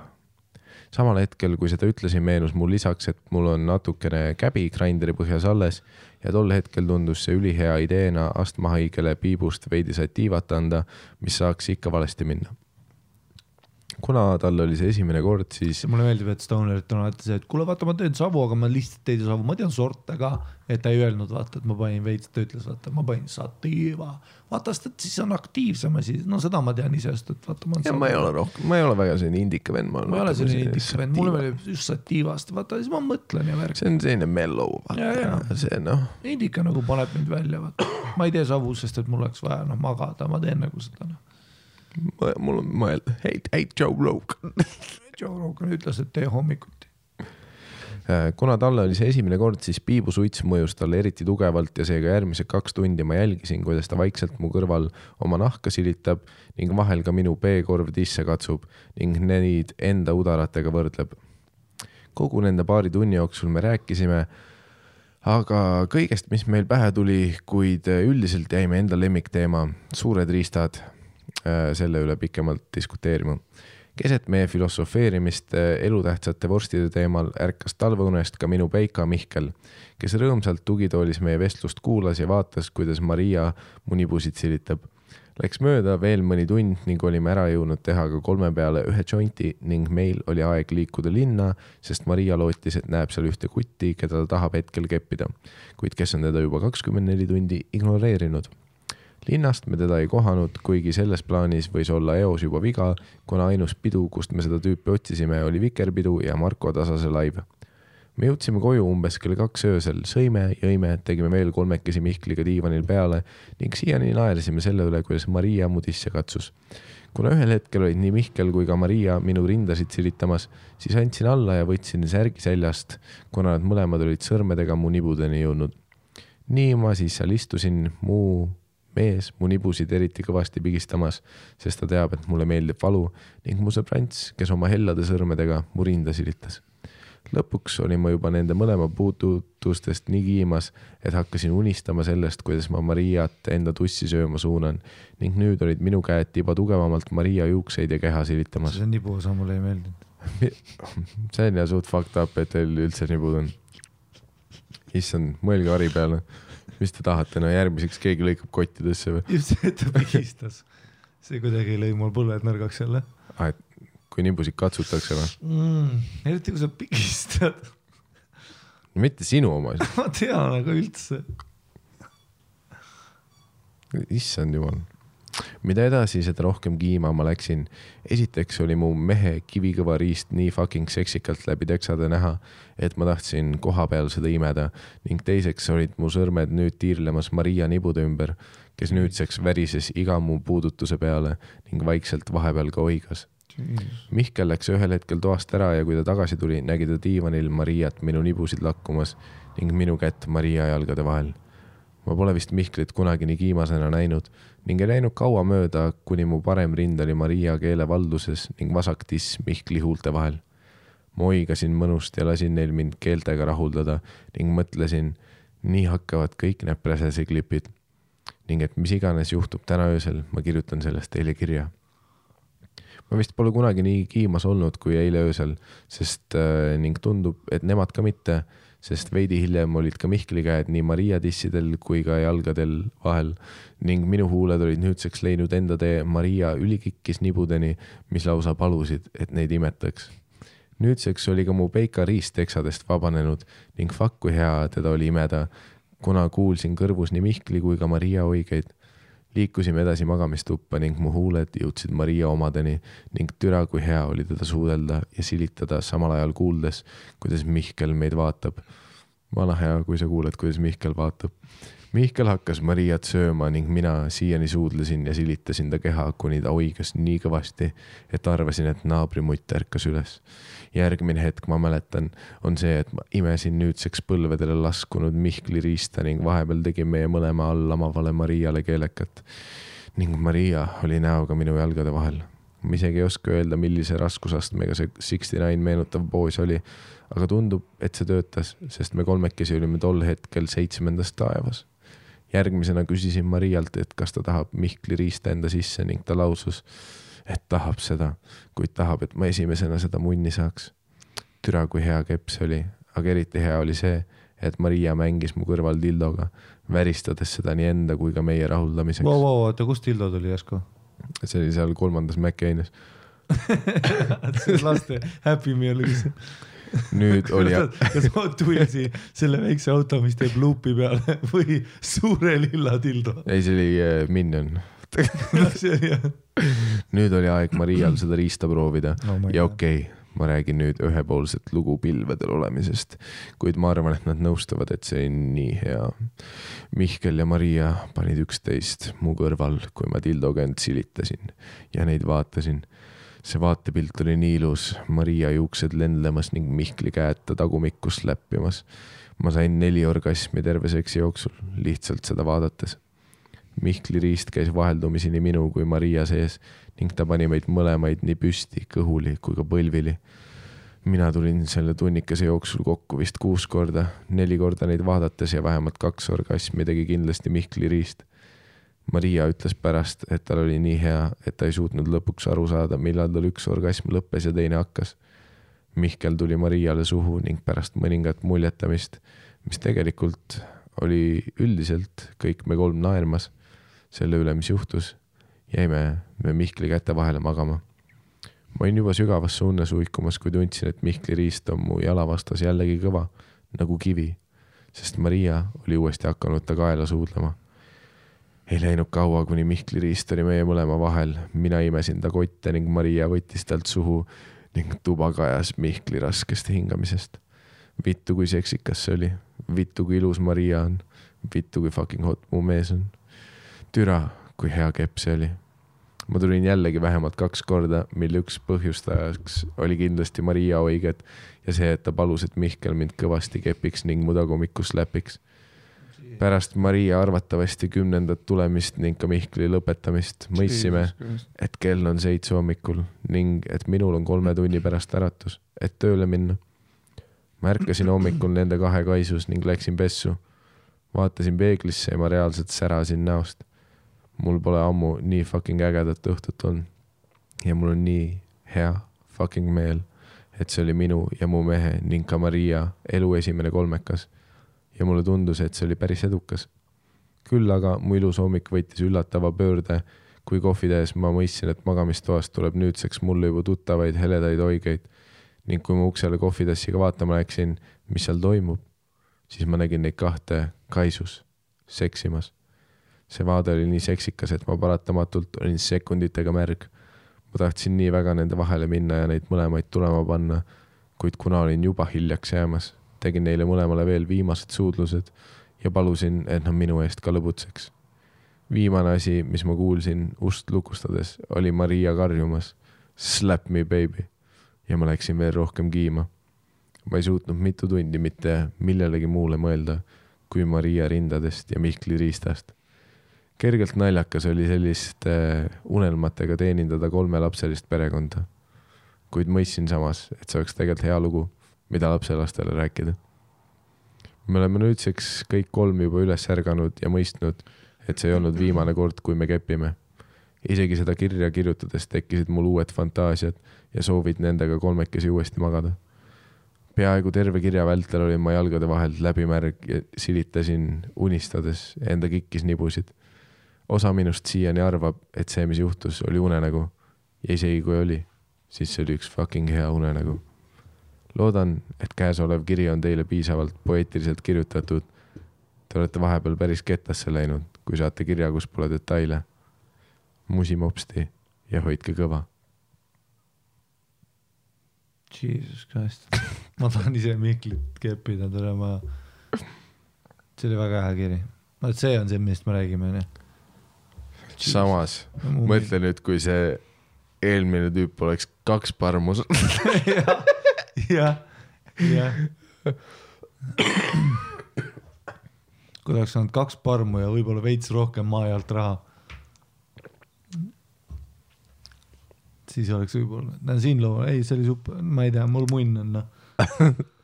samal hetkel, kui seda ütlesin, meenus mul lisaks, et mul on natukene käbi grinderi põhjas alles ja tol hetkel tundus see ülihea ideena astmahaigele piibust veidi satiivat anda, mis saaks ikka valesti minna. Kuna tal oli see esimene kord, siis mulle meeldib, et Stonerit on alati see, et kuule, vaata, ma teen savu, aga ma lihtsalt ei tee savu, ma tean sorte ka. et ta ei öelnud, vaata, et ma panin veits, ta ütles, vaata, ma panin satiiva. vaata, sest et siis on aktiivsem asi, no seda ma tean ise, sest et vaata, ja ma ei ole rohkem, ma ei ole väga selline indika vend, ma ei ole selline indika vend, mulle meeldib just satiivast, vaata siis ma mõtlen ja värk. see on selline mellow, vaata, see noh, indika nagu paneb mind välja, vaata. ma ei tee savu, sest et mul oleks vaja noh magada, ma teen nagu seda noh. Mul on mõelda, hei, hei Joe Rogan. <laughs> Joe Rogan ütles, et tee hommikuti. Äh, kuna talle oli see esimene kord, siis piibusuits mõjus talle eriti tugevalt ja seega järgmised kaks tundi ma jälgisin, kuidas ta vaikselt mu kõrval oma nahka silitab ning vahel ka minu B-korv tisse katsub ning neid enda udaratega võrdleb. kogu nende paari tunni jooksul me rääkisime aga kõigest, mis meil pähe tuli, kuid üldiselt jäime enda lemmikteema, suured riistad, selle üle pikemalt diskuteerima keset meie filosofeerimist äh, elutähtsate vorstide teemal ärkas talveunest ka minu Peika Mihkel, kes rõõmsalt tugitoolis meie vestlust kuulas ja vaatas, kuidas Maria mu nibusid silitab. Läks mööda veel mõni tund ning olime ära jõudnud teha ka kolme peale ühe jointi ning meil oli aeg liikuda linna, sest Maria lootis, et näeb seal ühte kutti, keda ta tahab hetkel keppida, kuid kes on teda juba kakskümmend neli tundi ignoreerinud linnast me teda ei kohanud, kuigi selles plaanis võis olla eos juba viga, kuna ainus pidu, kust me seda tüüpi otsisime, oli Vikerpidu ja Marko Tasase live. me jõudsime koju umbes kell kaks öösel, sõime, jõime, tegime veel kolmekesi Mihkliga diivanil peale ning siiani naersime selle üle, kuidas Maria mu tisse katsus. kuna ühel hetkel olid nii Mihkel kui ka Maria minu rindasid silitamas, siis andsin alla ja võtsin särgi seljast, kuna nad mõlemad olid sõrmedega mu nibudeni jõudnud. nii ma siis seal istusin, mu mees mu nibusid eriti kõvasti pigistamas, sest ta teab, et mulle meeldib valu ning mu sõbrants, kes oma hellade sõrmedega mu rinda silitas. lõpuks olin ma juba nende mõlema puudutustest nii kiimas, et hakkasin unistama sellest, kuidas ma Mariat enda tussi sööma suunan ning nüüd olid minu käed tiba tugevamalt Maria juukseid ja keha silitamas. see nibu osa mulle ei meeldinud. <laughs> see on ja suht fucked up, et teil üldse nibud on. issand, mõelge Harri peale, mis te tahate, no järgmiseks keegi lõikab kottidesse või? just see, et ta pigistas. see kuidagi lõi mul põlved nõrgaks jälle ah,. et kui nibusid katsutakse või? mm,. eriti kui sa pigistad. mitte sinu oma, <laughs> ma tean, aga üldse. issand jumal. Mida edasi, seda rohkem kiima ma läksin. esiteks oli mu mehe kivikõva riist nii fucking seksikalt läbi teksade näha, et ma tahtsin koha peal seda imeda ning teiseks olid mu sõrmed nüüd tiirlemas Maria nibude ümber, kes nüüdseks värises iga mu puudutuse peale ning vaikselt vahepeal ka oigas. Mihkel läks ühel hetkel toast ära ja kui ta tagasi tuli, nägi ta diivanil Mariat minu nibusid lakkumas ning minu kätt Maria jalgade vahel. ma pole vist Mihklit kunagi nii kiimasena näinud ning ei läinud kaua mööda, kuni mu parem rind oli Maria keele valduses ning vasak tiss Mihkli huulte vahel. ma oigasin mõnust ja lasin neil mind keeltega rahuldada ning mõtlesin, nii hakkavad kõik need Presesi klipid. ning et mis iganes juhtub täna öösel, ma kirjutan sellest teile kirja ma vist pole kunagi nii kiimas olnud kui eile öösel, sest äh, ning tundub, et nemad ka mitte, sest veidi hiljem olid ka Mihkli käed nii Maria tissidel kui ka jalgadel vahel ning minu huuled olid nüüdseks leidnud enda tee Maria ülikikkis nibudeni, mis lausa palusid, et neid imetaks. nüüdseks oli ka mu Peika riist teksadest vabanenud ning fuck kui hea teda oli imeda, kuna kuulsin kõrvus nii Mihkli kui ka Maria oigeid. Liikusime edasi magamistuppa ning mu huuled jõudsid Maria omadeni ning türa kui hea oli teda suudelda ja silitada samal ajal kuuldes, kuidas Mihkel meid vaatab. vana hea, kui sa kuuled, kuidas Mihkel vaatab Mihkel hakkas Mariat sööma ning mina siiani suudlesin ja silitasin ta keha, kuni ta oigas nii kõvasti, et arvasin, et naabrimutt ärkas üles. Järgmine hetk, ma mäletan, on see, et ma imesin nüüdseks põlvedele laskunud Mihkli riista ning vahepeal tegin meie mõlema all lamavale Mariale keelekat. ning Maria oli näoga minu jalgade vahel. ma isegi ei oska öelda, millise raskusastmega see Sixty Nine meenutav poos oli, aga tundub, et see töötas, sest me kolmekesi olime tol hetkel seitsmendas taevas järgmisena küsisin Marialt, et kas ta tahab Mihkli riista enda sisse ning ta lausus, et tahab seda, kuid tahab, et ma esimesena seda munni saaks. türa, kui hea kepp see oli, aga eriti hea oli see, et Maria mängis mu kõrval dildoga, väristades seda nii enda kui ka meie rahuldamiseks Vau, vau, oota, kust dildo tuli järsku? see oli seal kolmandas McCain'is. <laughs> laste Happy Meal lihtsalt. nüüd oli, kas ma tulisin selle väikse auto, mis teeb luupi peale <laughs> või suure lilla dildo? ei, see oli äh, Minion. Jah. <laughs> nüüd oli aeg Marial seda riista proovida Oh ja okei okay,, ma räägin nüüd ühepoolset lugu pilvedel olemisest, kuid ma arvan, et nad nõustuvad, et see on nii hea. Mihkel ja Maria panid üksteist mu kõrval, kui ma dildoga end silitasin ja neid vaatasin. see vaatepilt oli nii ilus, Maria juuksed lendlemas ning Mihkli käed ta tagumikust läppimas. ma sain neli orgasmi terve seksi jooksul, lihtsalt seda vaadates Mihkli riist käis vaheldumisi nii minu kui Maria sees ning ta pani meid mõlemaid nii püsti, kõhuli kui ka põlvili. mina tulin selle tunnikese jooksul kokku vist kuus korda, neli korda neid vaadates ja vähemalt kaks orgasmi tegi kindlasti Mihkli riist. Maria ütles pärast, et tal oli nii hea, et ta ei suutnud lõpuks aru saada, millal tal üks orgasm lõppes ja teine hakkas. Mihkel tuli Mariale suhu ning pärast mõningat muljetamist, mis tegelikult oli üldiselt kõik me kolm naermas selle üle, mis juhtus, jäime me Mihkli käte vahele magama. ma olin juba sügavasse unne suikumas, kui tundsin, et Mihkli riist on mu jala vastas jällegi kõva nagu kivi, sest Maria oli uuesti hakanud ta kaela suudlema. ei läinud kaua, kuni Mihkli riist oli meie mõlema vahel, mina imesin ta kotte ning Maria võttis talt suhu ning tuba kajas Mihkli raskest hingamisest. vittu, kui seksikas see oli, vittu, kui ilus Maria on, vittu, kui fucking hot mu mees on türa, kui hea kepp see oli. ma tulin jällegi vähemalt kaks korda, mille üks põhjustajaks oli kindlasti Maria oiged ja see, et ta palus, et Mihkel mind kõvasti kepiks ning mu tagumikust läpiks. pärast Maria arvatavasti kümnendat tulemist ning ka Mihkli lõpetamist mõistsime, et kell on seitse hommikul ning et minul on kolme tunni pärast äratus, et tööle minna. ma ärkasin hommikul nende kahe kaisus ning läksin pessu. vaatasin peeglisse ja ma reaalselt särasin näost. Mul pole ammu nii fucking ägedat õhtut olnud. ja mul on nii hea fucking meel, et see oli minu ja mu mehe ning ka Maria elu esimene kolmekas. ja mulle tundus, et see oli päris edukas. küll aga mu ilus hommik võttis üllatava pöörde, kui kohvi tehes ma mõistsin, et magamistoast tuleb nüüdseks mulle juba tuttavaid heledaid oigeid ning kui ma uksele kohvitassiga vaatama läksin, mis seal toimub, siis ma nägin neid kahte kaisus seksimas. See vaade oli nii seksikas, et ma paratamatult olin sekunditega märg. ma tahtsin nii väga nende vahele minna ja neid mõlemaid tulema panna, kuid kuna olin juba hiljaks jäämas, tegin neile mõlemale veel viimased suudlused ja palusin, et nad minu eest ka lõbutseks. viimane asi, mis ma kuulsin ust lukustades, oli Maria karjumas slap me baby ja ma läksin veel rohkem kiima. ma ei suutnud mitu tundi mitte millelegi muule mõelda kui Maria rindadest ja Mihkli riistast. Kergelt naljakas oli selliste unelmatega teenindada kolmelapselist perekonda. kuid mõistsin samas, et see oleks tegelikult hea lugu, mida lapselastele rääkida. me oleme nüüdseks kõik kolm juba üles ärganud ja mõistnud, et see ei olnud viimane kord, kui me kepime. isegi seda kirja kirjutades tekkisid mul uued fantaasiad ja soovid nendega kolmekesi uuesti magada peaaegu terve kirja vältel olin ma jalgade vahelt läbimärg ja silitasin unistades enda kikkis nibusid. Osa minust siiani arvab, et see, mis juhtus, oli unenägu ja isegi kui oli, siis see oli üks fucking hea unenägu. loodan, et käesolev kiri on teile piisavalt poeetiliselt kirjutatud. Te olete vahepeal päris kettasse läinud, kui saate kirja, kus pole detaile. musi mopsti ja hoidke kõva. Jesus Christ, ma tahan ise Mihklit keppida, tule ma. see oli väga hea kiri. vot see on see, millest me räägime, onju. Samas mõtle nüüd, kui see eelmine tüüp oleks kaks parmu jah, <laughs> jah, jah. kui ta oleks saanud kaks parmu ja võib-olla veits rohkem maa alt raha. siis oleks võib-olla, näe siin loo, ei, see oli super, ma ei tea, mul munn on noh. <laughs>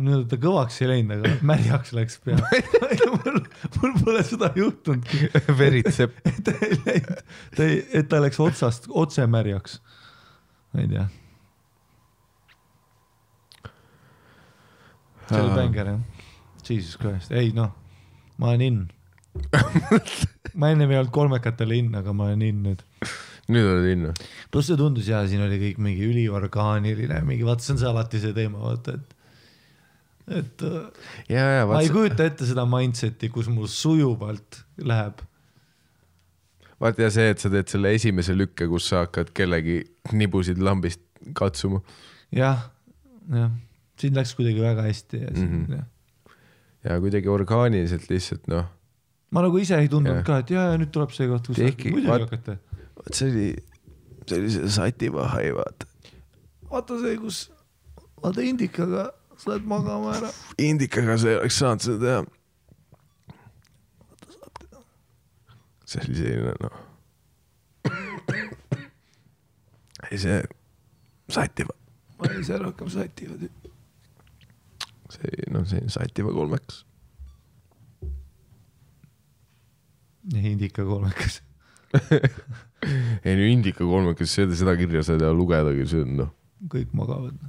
nüüd ta kõvaks ei läinud, aga märjaks läks pea. <laughs> mul, mul pole seda juhtunud, <laughs> veritseb. <laughs> et ta ei läinud, ta ei, et ta läks otsast otse märjaks. ma ei tea. see oli bänger jah. Jesus Christ, ei noh, ma olen in. ma ennem ei olnud kolmekatele in, aga ma olen in nüüd. nüüd oled innu. pluss see tundus ja siin oli kõik mingi üliorgaaniline, mingi vaata, see on see alati see teema, vaata, et, et äh, ja, ja ma ei kujuta ette seda mindset'i, kus mul sujuvalt läheb. vaata ja see, et sa teed selle esimese lükke, kus sa hakkad kellegi nibusid lambist katsuma jah, jah, siin läks kuidagi väga hästi ja siin mm, -hmm. ja kuidagi orgaaniliselt lihtsalt noh, ma nagu ise ei tundnud Jah. ka, et ja, ja nüüd tuleb see koht, kus Tehke- muidugi vaat- hakkate. vot see oli, see oli see sativahe, vaata. vaata see, kus, vaata indikaga sa lähed magama ära. indikaga sa ei oleks saanud seda teha. see oli selline noh. ei see sativa, ma olin ise rohkem satiga tüüp. see noh, see sativa kolmekas. indika kolmekas. <laughs> ei no indika kolmekas, seda, seda kirja sa ei tea lugedagi, see on noh, kõik magavad.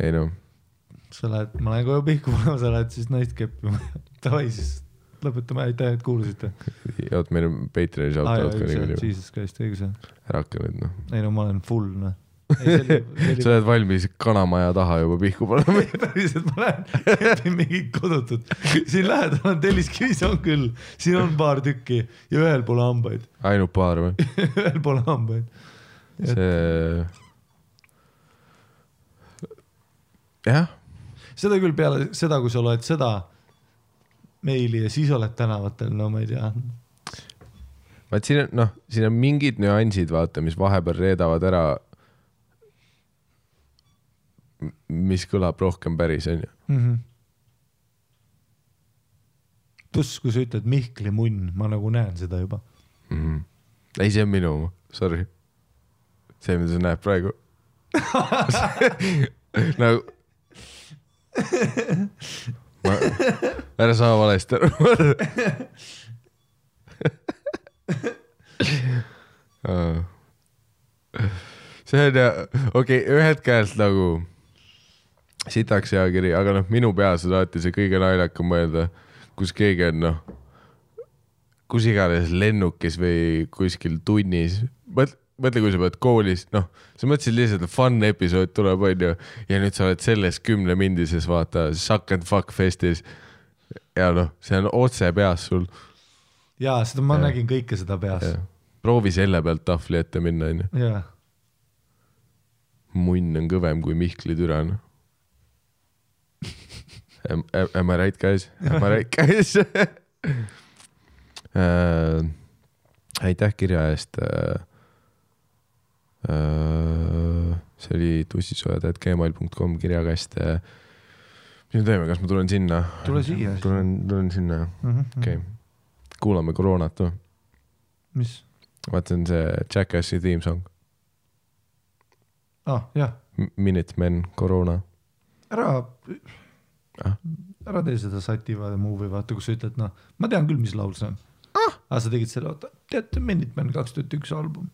Ei noh, sa lähed, ma lähen koju pihku panema, sa lähed siis naist keppima. <laughs> Davai siis, lõpetame, aitäh, et kuulasite. oot, meil on Patreoni shout out ka niikuinii, Jesus Christ, õigus jah. ära hakka nüüd noh. ei no ma olen full noh. <laughs> ei, sa oled valmis kanamaja taha juba pihku panema. päriselt ma lähen, <laughs> kepin mingit kodutut. siin lähedal on Telliskivis on küll, siin on paar tükki ja ühel pole hambaid, ainult paar või? ühel pole hambaid. see. jah, seda küll peale seda, kui sa loed seda meili ja siis oled tänavatel, no ma ei tea. vaat siin on noh, siin on mingid nüansid, vaata, mis vahepeal reedavad ära. mis kõlab rohkem päris, onju. Mhm. pluss, kui sa ütled Mihkli munn, ma nagu näen seda juba. Mhm. ei, see on minu oma, sorry. see, mida sa näed praegu. <laughs> <laughs> nagu. ma, ära saa valesti aru. see on ja, okei okay,, ühelt käelt nagu sitaks hea kiri, aga noh, minu peas on alati see kõige naljakam mõelda, kus keegi on noh, kus iganes lennukis või kuskil tunnis, mõtle, kui sa pead koolis, noh, sa mõtlesid lihtsalt, fun episood tuleb, onju, ja nüüd sa oled selles kümnemindises, vaata, Suck and Fuck festis. ja noh, see on otse peas sul. ja seda ma Jah. nägin kõike seda peas. proovi selle pealt tahvli ette minna, onju. jaa, munn on kõvem kui Mihkli türa, noh. Am, am, am I right guys? Am I right guys <laughs> äh,? aitäh kirja eest äh,. Äh, see oli tussisoojad.gmail.com kirjakast äh,. mis me teeme, kas ma tulen sinna? Tule siia. tulen, tulen sinna, okei okay.. kuulame koroonat või? mis, vaata, see on see Jackassi theme song. ah jah, Minutemen koroona. ära Ah., ära tee seda sativa movie, vaata, kus sa ütled, noh, ma tean küll, mis laul see on ah.. aga sa tegid selle, oota, teate, Minutemen kaks tuhat üks album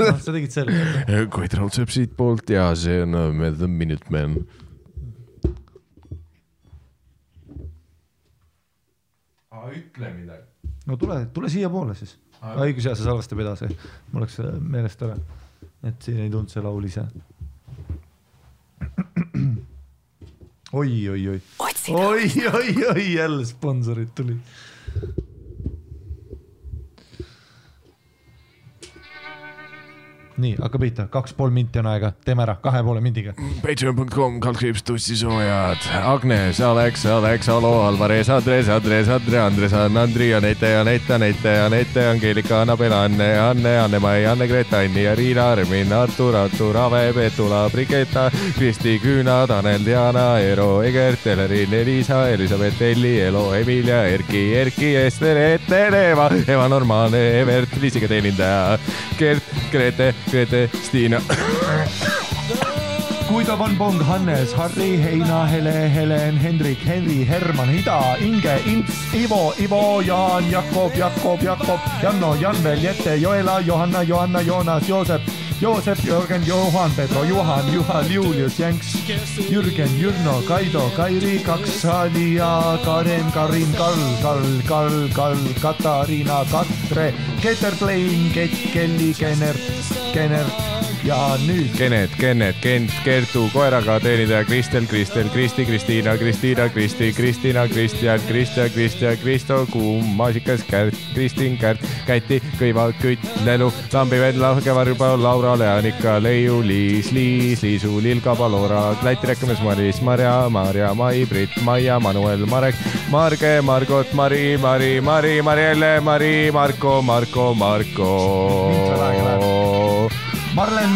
no,. sa tegid selle. <laughs> Koit raudseb siitpoolt ja see on uh, The Minutemen. ütle midagi. no tule, tule siiapoole siis. õigus ja see salvestab edasi, mul läks äh, meelest ära, et siin ei tulnud see laul ise. <clears throat> oi, oi, oi, oi, oi, oi, jälle sponsorid tulid. nii, hakka pihta, kaks pool minti on aega, teeme ära. Kahe poole mindiga. Patreon.com kaldkriips tussisoojad, Agnes, Alex, Alex, Alo, Alvarez, Andres, Andres, Andre, Andres, Andri, Anette, Anette, Anette, Anette, Angeelika, Annabel, Anne, Anne, Anne-Mai, Anne-Greta, Anni ja Riina, Armin, Artur, Artur, Ave, Petula, Brigetta, Kristi, Küüna, Tanel, Diana, Eero, Egert, Elerin, Elisa, Elizabeth, Elli, Elo, Emilia, Erki, Erki, Ester, Ester, Eva, Eva Normaalne, Evert, Liisiga teenindaja, Gert, Grete, Grete, Stiina. Guido von Pong, Hannes, Harri, Heina, Hele, Helen, Hendrik, Henri, Herman, Ida, Inge, Ints, Ivo, Ivo, Jaan, Jakob, Jakob, Jakob, Janno, Janvel, Jette, Joela, Johanna, Johanna, Joonas, Joosep, Joosep, Jörgen, Johan, Pedro, Juhan, Juhan, Julius, Jänks, Jürgen, Jürno, Kaido, Kairi, kaks Alia, Karen, Karin, Karl, Karl, Karl, Karl, Katariina, Katre, Keter, Plein, Kett, Kelly, Kenert, Kenert ja nüüd Kenet, Kennet, Kent, Kertu, koeraga teenindaja Kristel, Kristel, Kristi, Kristiina, Kristiina, Kristi, Kristina, Kristjan, Kristjan, Kristjan, Kristo, Kuum, Maasikas, Kärt, Kristin, Kärt, Käti, Kõiva, Kütt, Lelu, Lambi, Lauge, Varba, Laura, Leanika, Leiu, Liis, Liis, Liisu, Lilka, Palora, Läti rekkamees Maris, Marja, Marja, Mai, Brit, Maia, Manuel, Marek, Marge, Margot, Mari, Mari, Mari, Marielle, Mari, Marko, Marko, Marko.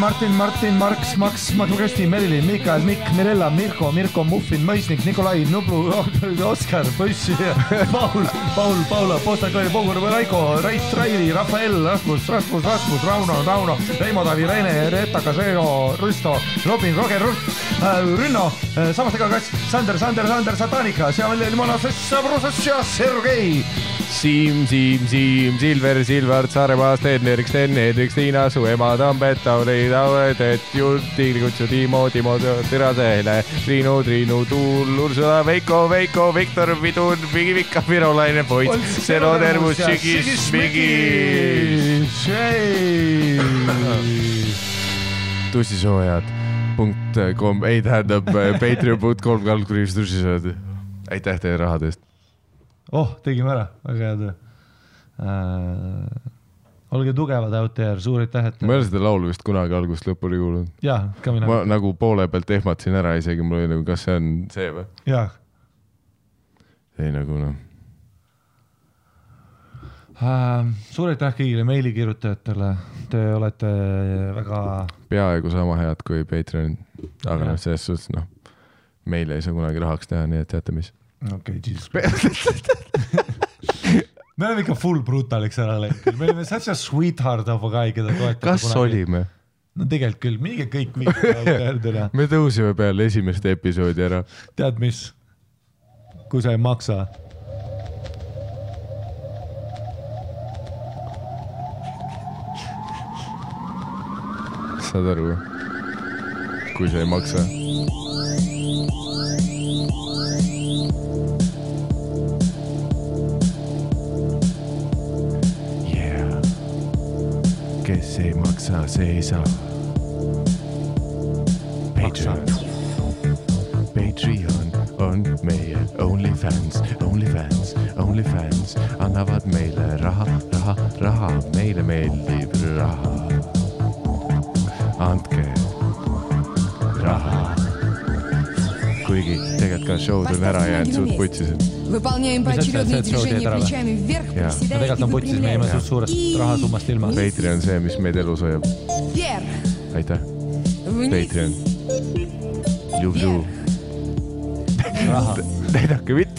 Martin, Martin, Marks, Maks, Magnusti, Merilin, Mikael, Mikk, Mirella, Mirko, Mirko, Muffin, Mõisnik, Nikolai, Nublu, <laughs> Oskar, Põssi, Paul, Paul, Paula, Postakõi, Pogur, Raiko, Rait, Raili, Rafael, Rasmus, Rasmus, Rasmus, Rauno, Rauno, Reimo, Taavi, Rene, Reeta, Kaseo, Rusto, Robin, Roger, Rutt, Rünno, Samastega kass, Sander, Sander, Sander, Satanika, Seal, Limona, Sabrusas, Sergei, Siim, Siim, Siim, Silver, Silvar, Saaremaa, Sten-Erik, Sten-Hendrik, Tiina, su ema, Tambet, Tauri, Tauret, et Juti, Kutsu, Timo, Timo, Terasele, Triinu, Triinu, Tuul, Ursula, Veiko, Veiko, Viktor, Vidun, Vika, Virolaine, Poits, Sero, Termus, Sigis, Vigi. tussisoojad punkt kom, ei tähendab patreon.com kaldkriips tussisoojad. aitäh teile rahade eest. oh, tegime ära, väga hea töö äh,. olge tugevad out there, suur aitäh, et ma ei ole seda laulu vist kunagi algusest lõpuni kuulnud. ja ka mina ma, nagu poole pealt ehmatasin ära isegi, mul oli nagu, kas see on see või? ja ei nagu noh, äh,. suur aitäh kõigile meilikirjutajatele, te olete väga, peaaegu sama head kui Patreon, aga noh, selles suhtes noh, meile ei saa kunagi rahaks teha, nii et teate mis. Okei okay,, jesus. <laughs> me oleme ikka full brutaliks ära läinud, me olime such a sweetheart of a guy, keda toetada. kas? olime? no tegelikult küll, minge kõik mitte, <laughs> me tõusime peale esimest episoodi ära. tead mis? kui sa ei maksa, saad aru? kui sa ei maksa. Kes ei maksa, see ei saa. Patreon, Patreon on meie OnlyFans, OnlyFans, OnlyFans annavad meile raha, raha, raha, meile meeldib raha. andke raha. kuigi tegelikult ka show'd on ära jäänud suht putsis. Выполняем Mis asja поочередные see, et show'd движения jäid ära või? плечами вверх, Jaa. no приседая tegelikult и on putsis , me jääme выпрямляя. suht suurest rahasummast ilma . Patreon on see , mis meid elus hoiab . Вверх, aitäh , вниз, Patreon . Juhu , raha , näidake vitt .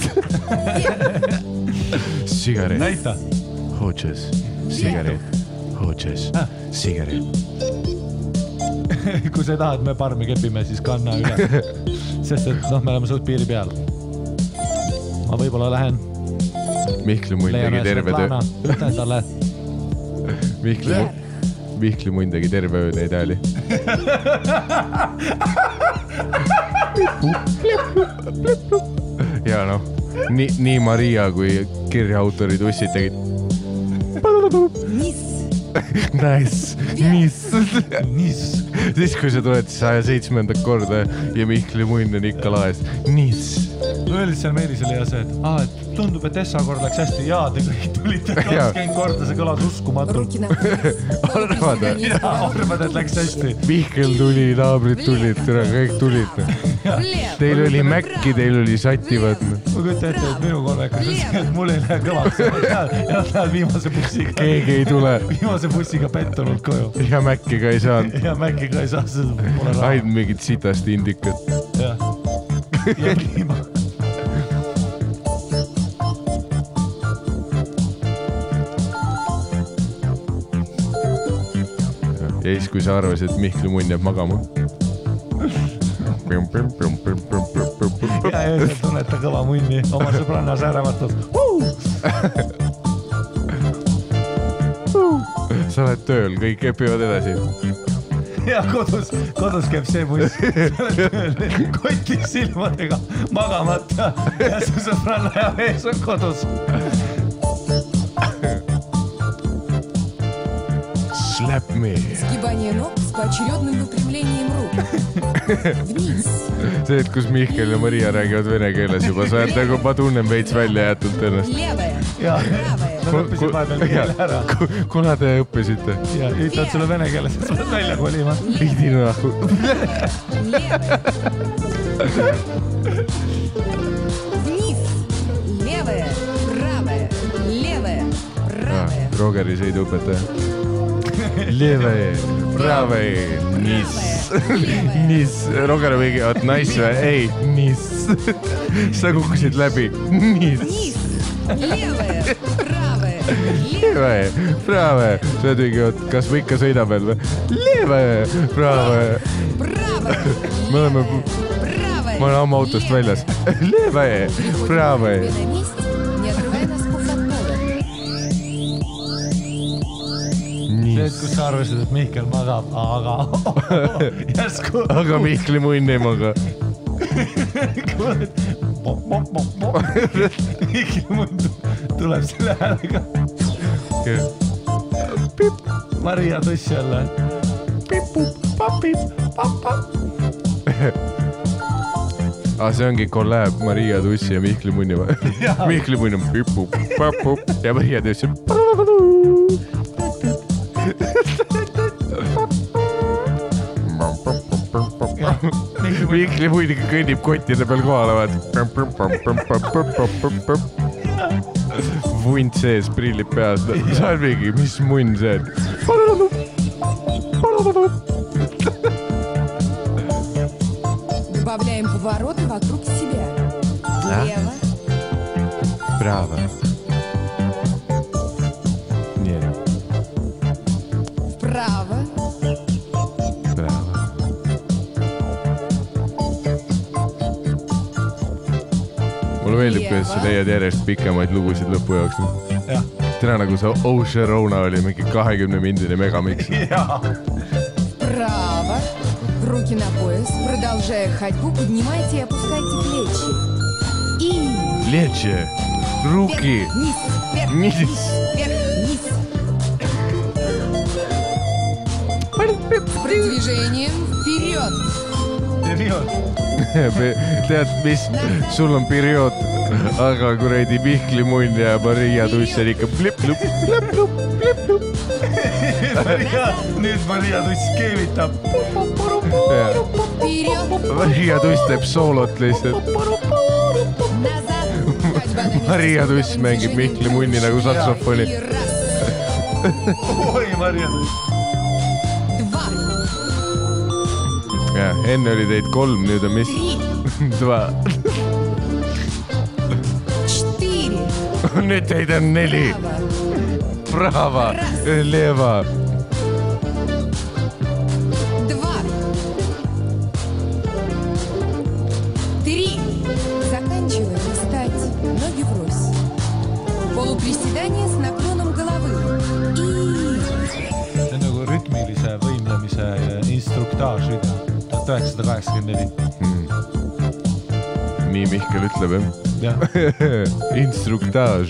sigaret , näita . hootšes , sigaret , hootšes , sigaret . <laughs> kui sa ei taha , et me parmi kepime , siis kanna üle . <laughs> sest et noh , me oleme suht piiri peal . ma võib-olla lähen. Mihkli munn tegi terve töö. ütlen talle. <laughs> Mihkli, Mihkli munn tegi terve öö neid hääli. <laughs> ja noh, nii, nii Maria kui kirja autorid ussid tegid. <laughs> Nice, nice, nice. siis, kui sa tuled saja seitsmendat korda ja Mihkli munn on ikka laes, nice öeldi seal Meelisele ja see, et aa, et tundub, et Essa kord läks hästi ja te kõik tulite <laughs> kakskümmend korda, see kõlas uskumatult arvad või? mina arvan, et läks hästi. Mihkel tuli, naabrid tulid, tere, kõik tulid. Teil oli Maci, teil oli sativad. ma kujutan ette, et minu kolmekas on see, et mul ei lähe kõvaks, nad lähevad viimase bussiga. keegi ei tule. viimase bussiga pettunult koju. ja Maci ka ei saanud. ja Maci ka ei saa, sest pole raha. ainult mingit sitast indikat. jah, ja piima ja siis, kui sa arvasid, et Mihkli munn jääb magama. ja öösel tunned ta kõva munni oma sõbranna säärematult. sa oled tööl, kõik kepivad edasi. ja kodus, kodus käib see buss, kotis silmadega magamata ja su sõbranna ja mees on kodus. Slap me . Сгибание ног с поочередным выпрямлением рук. Вниз. see , et kus Mihkel ja Maria räägivad vene keeles juba , sa oled nagu , ma tunnen veits välja jäetud ennast . Levая. ja , Правая. ma õppisin vahepeal keele ära kuna te õppisite ? ja ütlevad sulle vene keeles , et sa pead välja kolima . Idi nahku . Левая. Вниз. Левая. Правая. Левая. Правая. Rogeri sõiduõpetaja . Leve , prave , nis , nis , Roger on mingi , oot nice või ? ei , nis . sa kukkusid läbi , nis , Вниз. Левая. Правая. Левая. leve , prave , sa oled mingi , oot , kas ma ikka sõidan veel või ? Leve , prave , Правая. me oleme , Правая. ma olen ammu autost väljas . Leve , prave , nis. kus sa arvasid, et Mihkel magab, aga <laughs> järsku. aga Mihkli munn ei maga. Mihkel Mund tuleb selle häälega. Maria Tuss jälle. aa, see ongi kolläb Maria Tussi ja Mihkli munni vahel. Mihkli munn on pipu-papu ja Maria Tuss on. <laughs> Mihkli munn ikka kõnnib kottide peal kohale , vaata . vunt sees , prillid peas , sa oled mingi , mis munn see on ? Добавляем повороты вокруг себя. Влево. Bravo . meeldib, kuidas sa leiad järjest pikemaid lugusid lõpu jaoks. täna nagu see Oh Sharona oli mingi kahekümne mindine megamiks. <laughs> Вправо. Руки на пояс. Продолжая ходьбу, поднимайте и опускайте плечи. И Лече, руки, вверх, вниз, вверх, Вниз. вниз, вверх, вниз. С продвижением вперед. periood <laughs> tead, mis, sul on periood, aga kuradi Mihkli munn ja Maria tuss on ikka plip-lup, plip-lup, plip-lup. <laughs> Maria, nüüd Maria tuss keevitab. <laughs> Maria tuss teeb soolot lihtsalt. Maria tuss mängib Mihkli munni nagu saksofoni. oi, Maria tuss ja enne oli teid kolm, nüüd on mis? Dva. <laughs> <laughs> nüüd teid on neli. Brava, Leva ne vem. Ja. <laughs> Instruktaž.